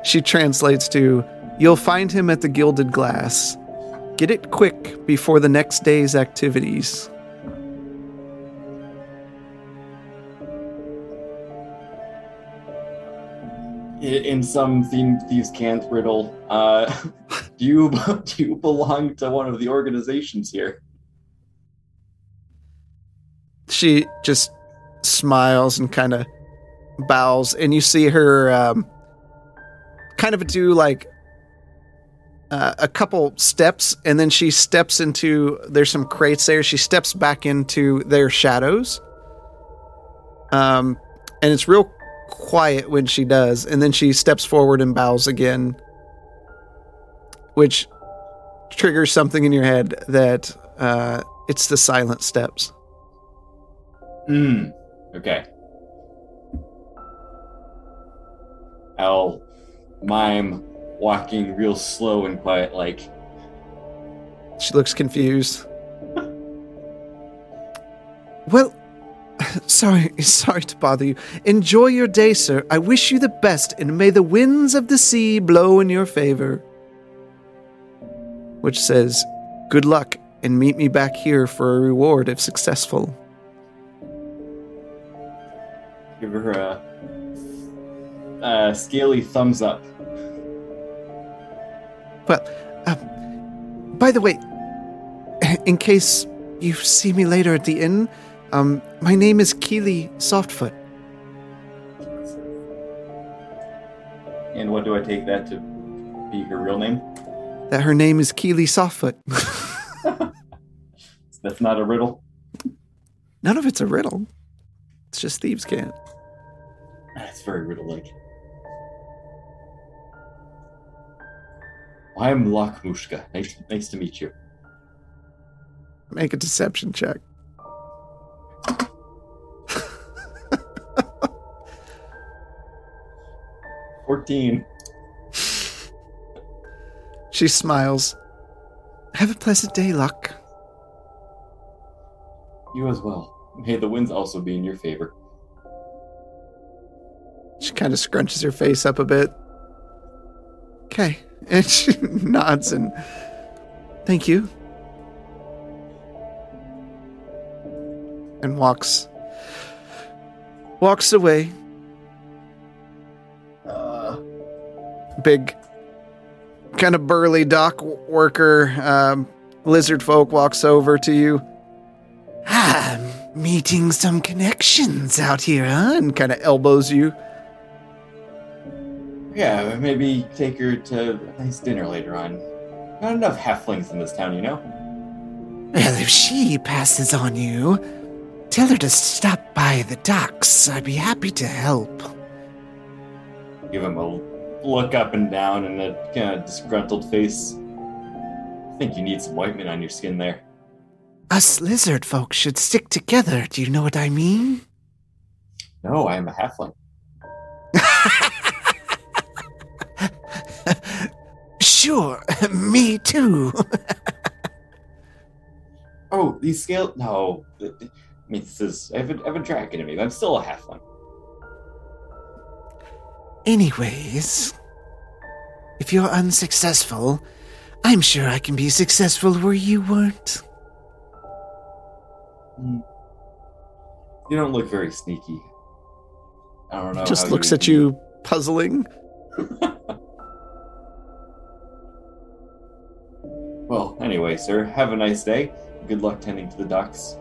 She translates to You'll find him at the Gilded Glass. Get it quick before the next day's activities. In some theme can't riddle, uh, do you do you belong to one of the organizations here? she just smiles and kind of bows and you see her um, kind of do like uh, a couple steps and then she steps into there's some crates there. She steps back into their shadows. Um and it's real quiet when she does and then she steps forward and bows again which triggers something in your head that uh it's the silent steps Hmm. Okay. I'll mime walking real slow and quiet like She looks confused. well, sorry, sorry to bother you. Enjoy your day, sir. I wish you the best, and may the winds of the sea blow in your favor. Which says, Good luck, and meet me back here for a reward if successful. give her a, a scaly thumbs up. Well, uh, by the way, in case you see me later at the inn, um, my name is Keely Softfoot. And what do I take that to be her real name? That her name is Keely Softfoot. That's not a riddle. None of it's a riddle. It's just thieves' cant. That's very riddle-like. I'm Lakmushka. Nice, nice to meet you. Make a deception check. Fourteen. She smiles. Have a pleasant day, Luck. You as well. May the winds also be in your favor. She kind of scrunches her face up a bit. Okay. And she nods and thank you. And walks walks away. Big kind of burly dock worker um, lizard folk walks over to you. Ah, meeting some connections out here, huh? And kind of elbows you. yeah, maybe take her to a nice dinner later on. Not enough halflings in this town, you know? Well, if she passes on you, tell her to stop by the docks. I'd be happy to help. Give him a look up and down and a kind of disgruntled face. I think you need some ointment on your skin there. Us lizard folks should stick together. Do you know what I mean? No, I am a halfling. sure. Me too. Oh, these scale. No. I mean, this is. I have a, I have a dragon in me, but I'm still a halfling. Anyways, if you're unsuccessful, I'm sure I can be successful where you weren't. Hmm. You don't look very sneaky. I don't know. Just how looks at you, puzzling. Well, anyway, sir, have a nice day. Good luck tending to the ducks.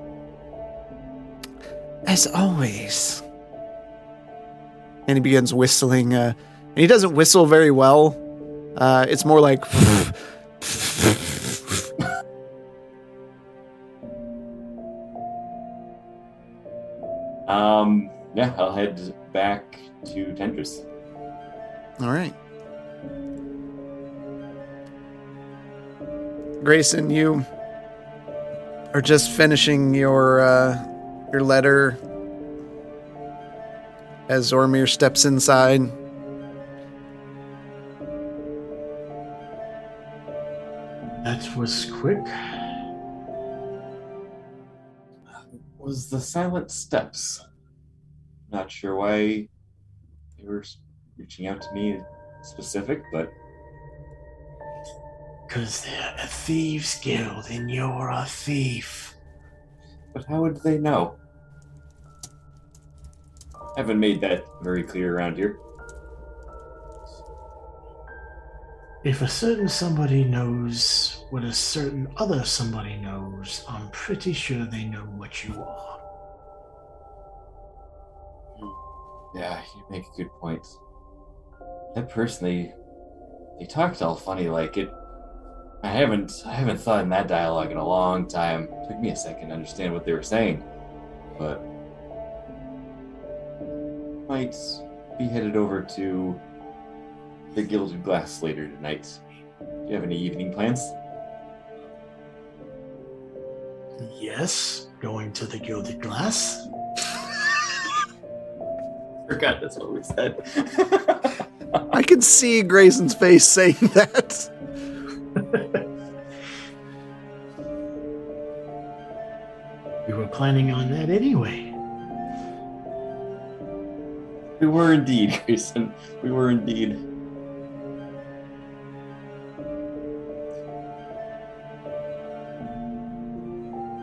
As always. And he begins whistling. Uh, and he doesn't whistle very well. Uh, it's more like. Um, yeah, I'll head back to Tendris. All right. Grayson, you are just finishing your uh, your letter as Zormir steps inside. That was quick. Was the silent steps? Not sure why they were reaching out to me specific, but Because they're a thieves' guild and you're a thief. but how would they know? Haven't made that very clear around here. If a certain somebody knows what a certain other somebody knows, I'm pretty sure they know what you are. Yeah, you make a good point. That person they they talked all funny like it I haven't I haven't thought in that dialogue in a long time. took me a second to understand what they were saying. But might be headed over to the Gilded Glass later tonight. Do you have any evening plans? Yes, going to the Gilded Glass. Forgot that's what we said. I can see Grayson's face saying that. We were planning on that anyway. We were indeed, Grayson. We were indeed.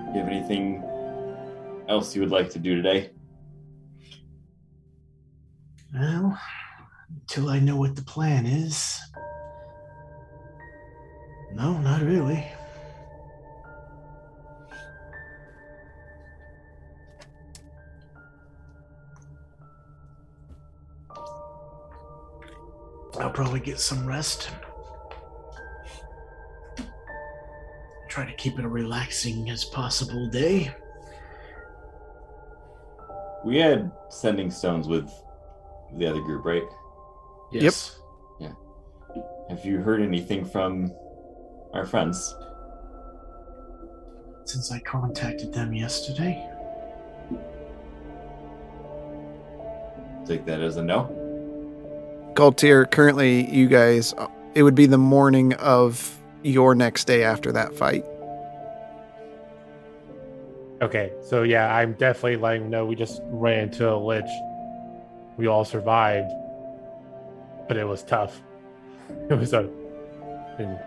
You have anything else you would like to do today? Well, until I know what the plan is. No, not really. I'll probably get some rest. Try to keep it a relaxing as possible day. We had sending stones with the other group, right? Yes. Yeah. Have you heard anything from our friends? Since I contacted them yesterday. Take that as a no. Galtier, currently, you guys, it would be the morning of your next day after that fight. Okay, so yeah, I'm definitely letting them know we just ran into a lich. We all survived, but it was tough. It was a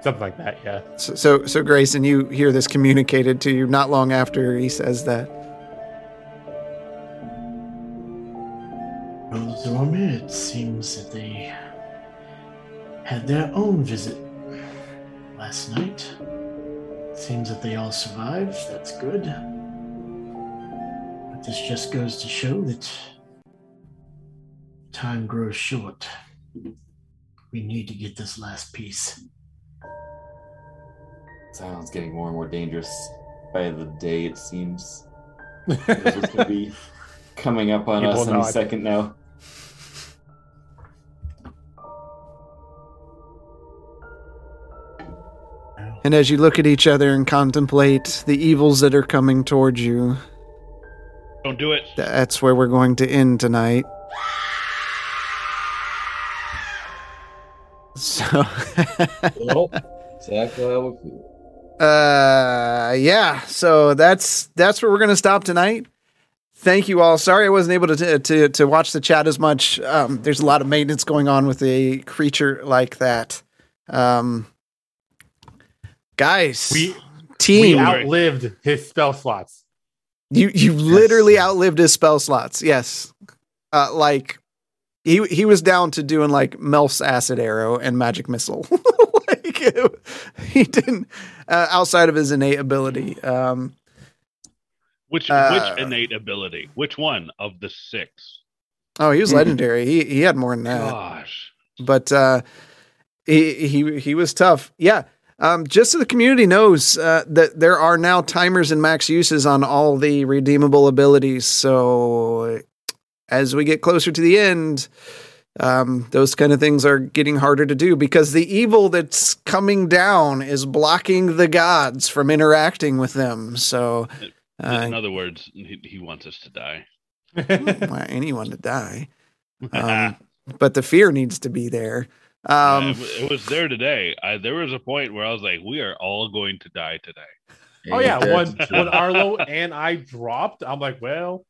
something like that. Yeah. So, so, so, Grayson, you hear this communicated to you not long after he says that. Well, Zormir, it seems that they had their own visit last night. Seems that they all survived. That's good. But this just goes to show that time grows short. We need to get this last piece. Sounds getting more and more dangerous by the day, it seems. This was going to be coming up on People us any nod. second now. And as you look at each other and contemplate the evils that are coming towards you, Don't do it. that's where we're going to end tonight. So, Well, exactly how we feel. uh, yeah. So that's that's where we're gonna stop tonight. Thank you all. Sorry I wasn't able to to to watch the chat as much. Um, there's a lot of maintenance going on with a creature like that. Um, guys, We we team, outlived his spell slots. you you literally outlived his spell slots. Yes, uh, like he he was down to doing like Melf's acid arrow and magic missile. like he didn't uh, outside of his innate ability. Um, Which Uh, which innate ability? Which one of the six? oh, he was legendary. He he had more than that. Gosh. but uh, he he he was tough. Yeah. Um, just so the community knows uh, that there are now timers and max uses on all the redeemable abilities. So as we get closer to the end, um, those kind of things are getting harder to do because the evil that's coming down is blocking the gods from interacting with them. So uh, In other words, he, he wants us to die. want anyone to die, um, but the fear needs to be there. Um, Yeah, it, was there today. I, there was a point where I was like, "We are all going to die today." Oh yeah, Ain't when when Arlo and I dropped, I'm like, well,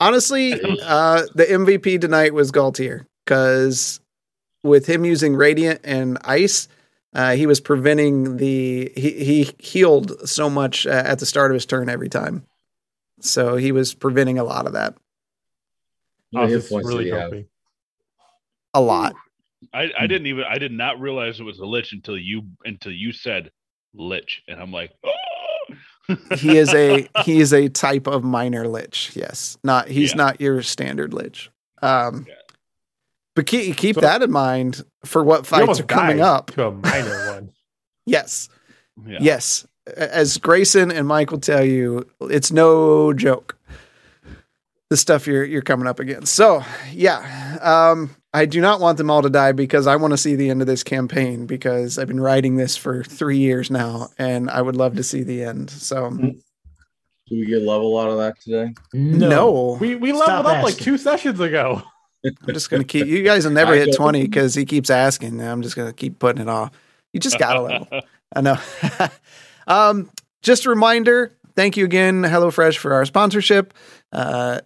Honestly, uh, the MVP tonight was Galtier because with him using Radiant and Ice, uh, he was preventing the he he healed so much uh, at the start of his turn every time, so he was preventing a lot of that. Oh, many this hit is points did really helping. A lot. I, Hmm. I didn't even I did not realize it was a lich until you until you said lich, and I'm like, oh! He is a he is a type of minor lich. Yes, not he's Yeah. not your standard lich. Um, Yeah. but keep keep So- that in mind for what He fights almost are coming up. to a minor one. Yes. yeah. Yes, as Grayson and Mike will tell you, it's no joke. The stuff you're you're coming up against. So yeah, um, I do not want them all to die because I want to see the end of this campaign because I've been writing this for three years now, and I would love to see the end. So Do we get level out of that today? no, We we Stop leveled up like two sessions ago. I'm just gonna keep. You guys will never hit twenty because he keeps asking. I'm just gonna keep putting it off. You just got a level. I know. um, just a reminder. Thank you again, HelloFresh, for our sponsorship. Uh,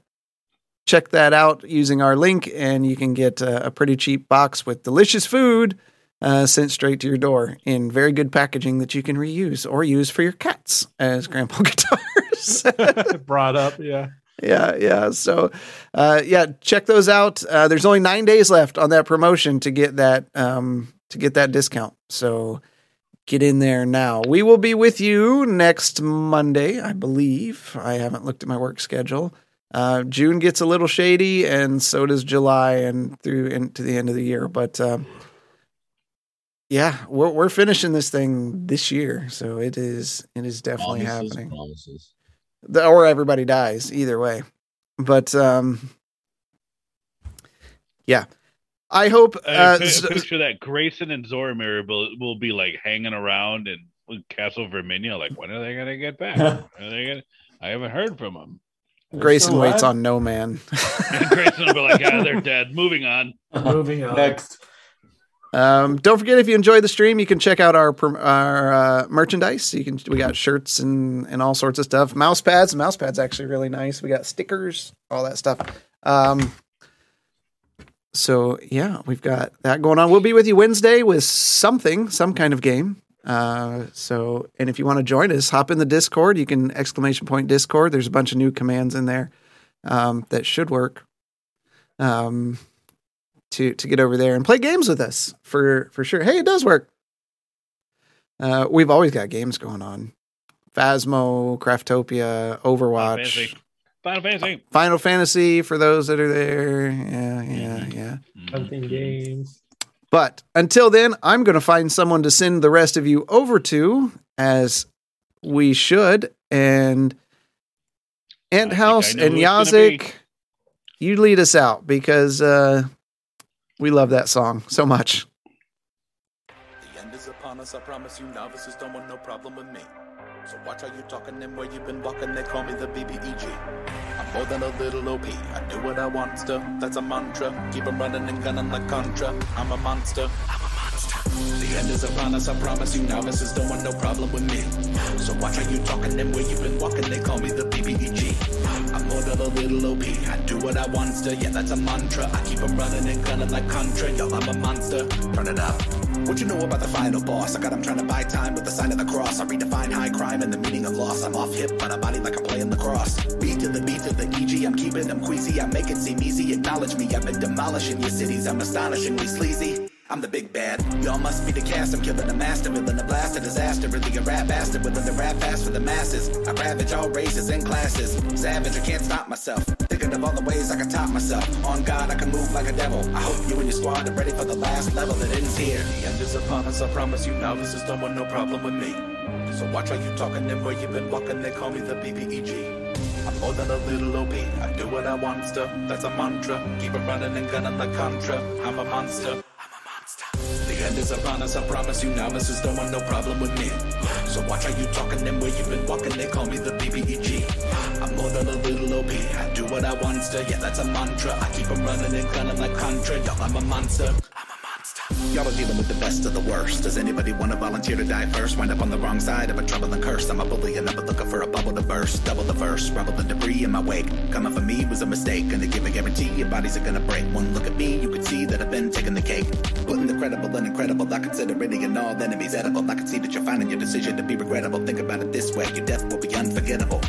check that out using our link, and you can get a, a pretty cheap box with delicious food uh, sent straight to your door in very good packaging that you can reuse or use for your cats as Grandpa Guitars. Brought up, yeah. yeah, yeah. So, uh, yeah, check those out. Uh, there's only nine days left on that promotion to get that um, to get that discount. So, get in there now. We will be with you next Monday, I believe. I haven't looked at my work schedule. Uh, June gets a little shady, and so does July, and through into the end of the year. But um, yeah, we're we're finishing this thing this year, so it is it is definitely Promises, happening Promises. the, or everybody dies either way but um yeah i hope uh, pi- s- picture that Grayson and Zoramir will, will be like hanging around in Castle Verminia. Like, when are they gonna get back? Are they gonna? I haven't heard from them. Grayson waits on no man. And Grayson will be like, "Yeah, they're dead. Moving on." Moving on. Next. um don't forget if you enjoy the stream you can check out our our uh, merchandise. You can we got shirts and and all sorts of stuff. Mouse pads. Mouse pads actually really nice. We got stickers all that stuff. Um so yeah we've got that going on. We'll be with you wednesday with something some kind of game uh so and if you want to join us hop in the discord you can exclamation point discord there's a bunch of new commands in there um that should work um to to get over there and play games with us for for sure hey it does work uh we've always got games going on phasmo craftopia overwatch Fantasy. Final Fantasy. Final Fantasy for those that are there. Yeah, yeah, yeah. Mhm. Hunting games. But until then, I'm going to find someone to send the rest of you over to, as we should. And Ant House and who it's gonna be. Yazik, you lead us out because uh, we love that song so much. The end is upon us, I promise you novices don't want no problem with me. So watch how you talking and where you been walking, they call me the BBEG. I'm more than a little OP, I do what I want to, that's a mantra. Keep 'em running and gunning like Contra, I'm a monster, I'm a monster. The end is upon us, I promise you. Novices don't want no problem with me. So watch how you talking and where you been walking. They call me the BBEG. I'm more than a little OP. I do what I want to, yeah, that's a mantra. I keep 'em running and gunning like Contra. Yo, I'm a monster. Turn it up. What you know about the final boss? I got him trying to buy time with the sign of the cross. I redefine high crime and the meaning of loss. I'm off hip, but a body like I'm playing lacrosse. Beat to the beat to the EG. I'm keeping them queasy. I make it seem easy. Acknowledge me. I've been demolishing your cities. I'm astonishingly sleazy. I'm the big bad. Y'all must be the cast. I'm killing the master, villain, the blast, a disaster. Really a rap bastard, willing the rap fast for the masses. I ravage all races and classes. Savage, I can't stop myself. Thinking of all the ways I can top myself. On God, I can move like a devil. I hope you and your squad are ready for the last level that ends here. The end is upon us, I promise you. Novices don't want no problem with me. So watch how you talking and where you been walking. They call me the BBEG. I'm more than a little OP. I do what I want to. That's a mantra. Keep it running and gunning like Contra. I'm a monster. The end is upon us, I promise you. Novices don't want no problem with me. So watch how you talking and where you been walking. They call me the BBEG. I'm more than a little OP. I do what I want to. Yeah, that's a mantra. I keep 'em running and gunning like Contra. Yo, I'm a monster. I'm a monster. Y'all are dealing with the best of the worst. Does anybody want to volunteer to die first? Wind up on the wrong side of a troubling curse. I'm a bully and never looking for a bubble to burst. Double the verse, rubble the debris in my wake. Coming for me was a mistake. Gonna give a guarantee your bodies are gonna break. One look at me, you can see that I've been taking the cake. Putting the credible and incredible. I consider any and all enemies edible. I can see that you're finding your decision to be regrettable. Think about it this way, your death will be unforgettable.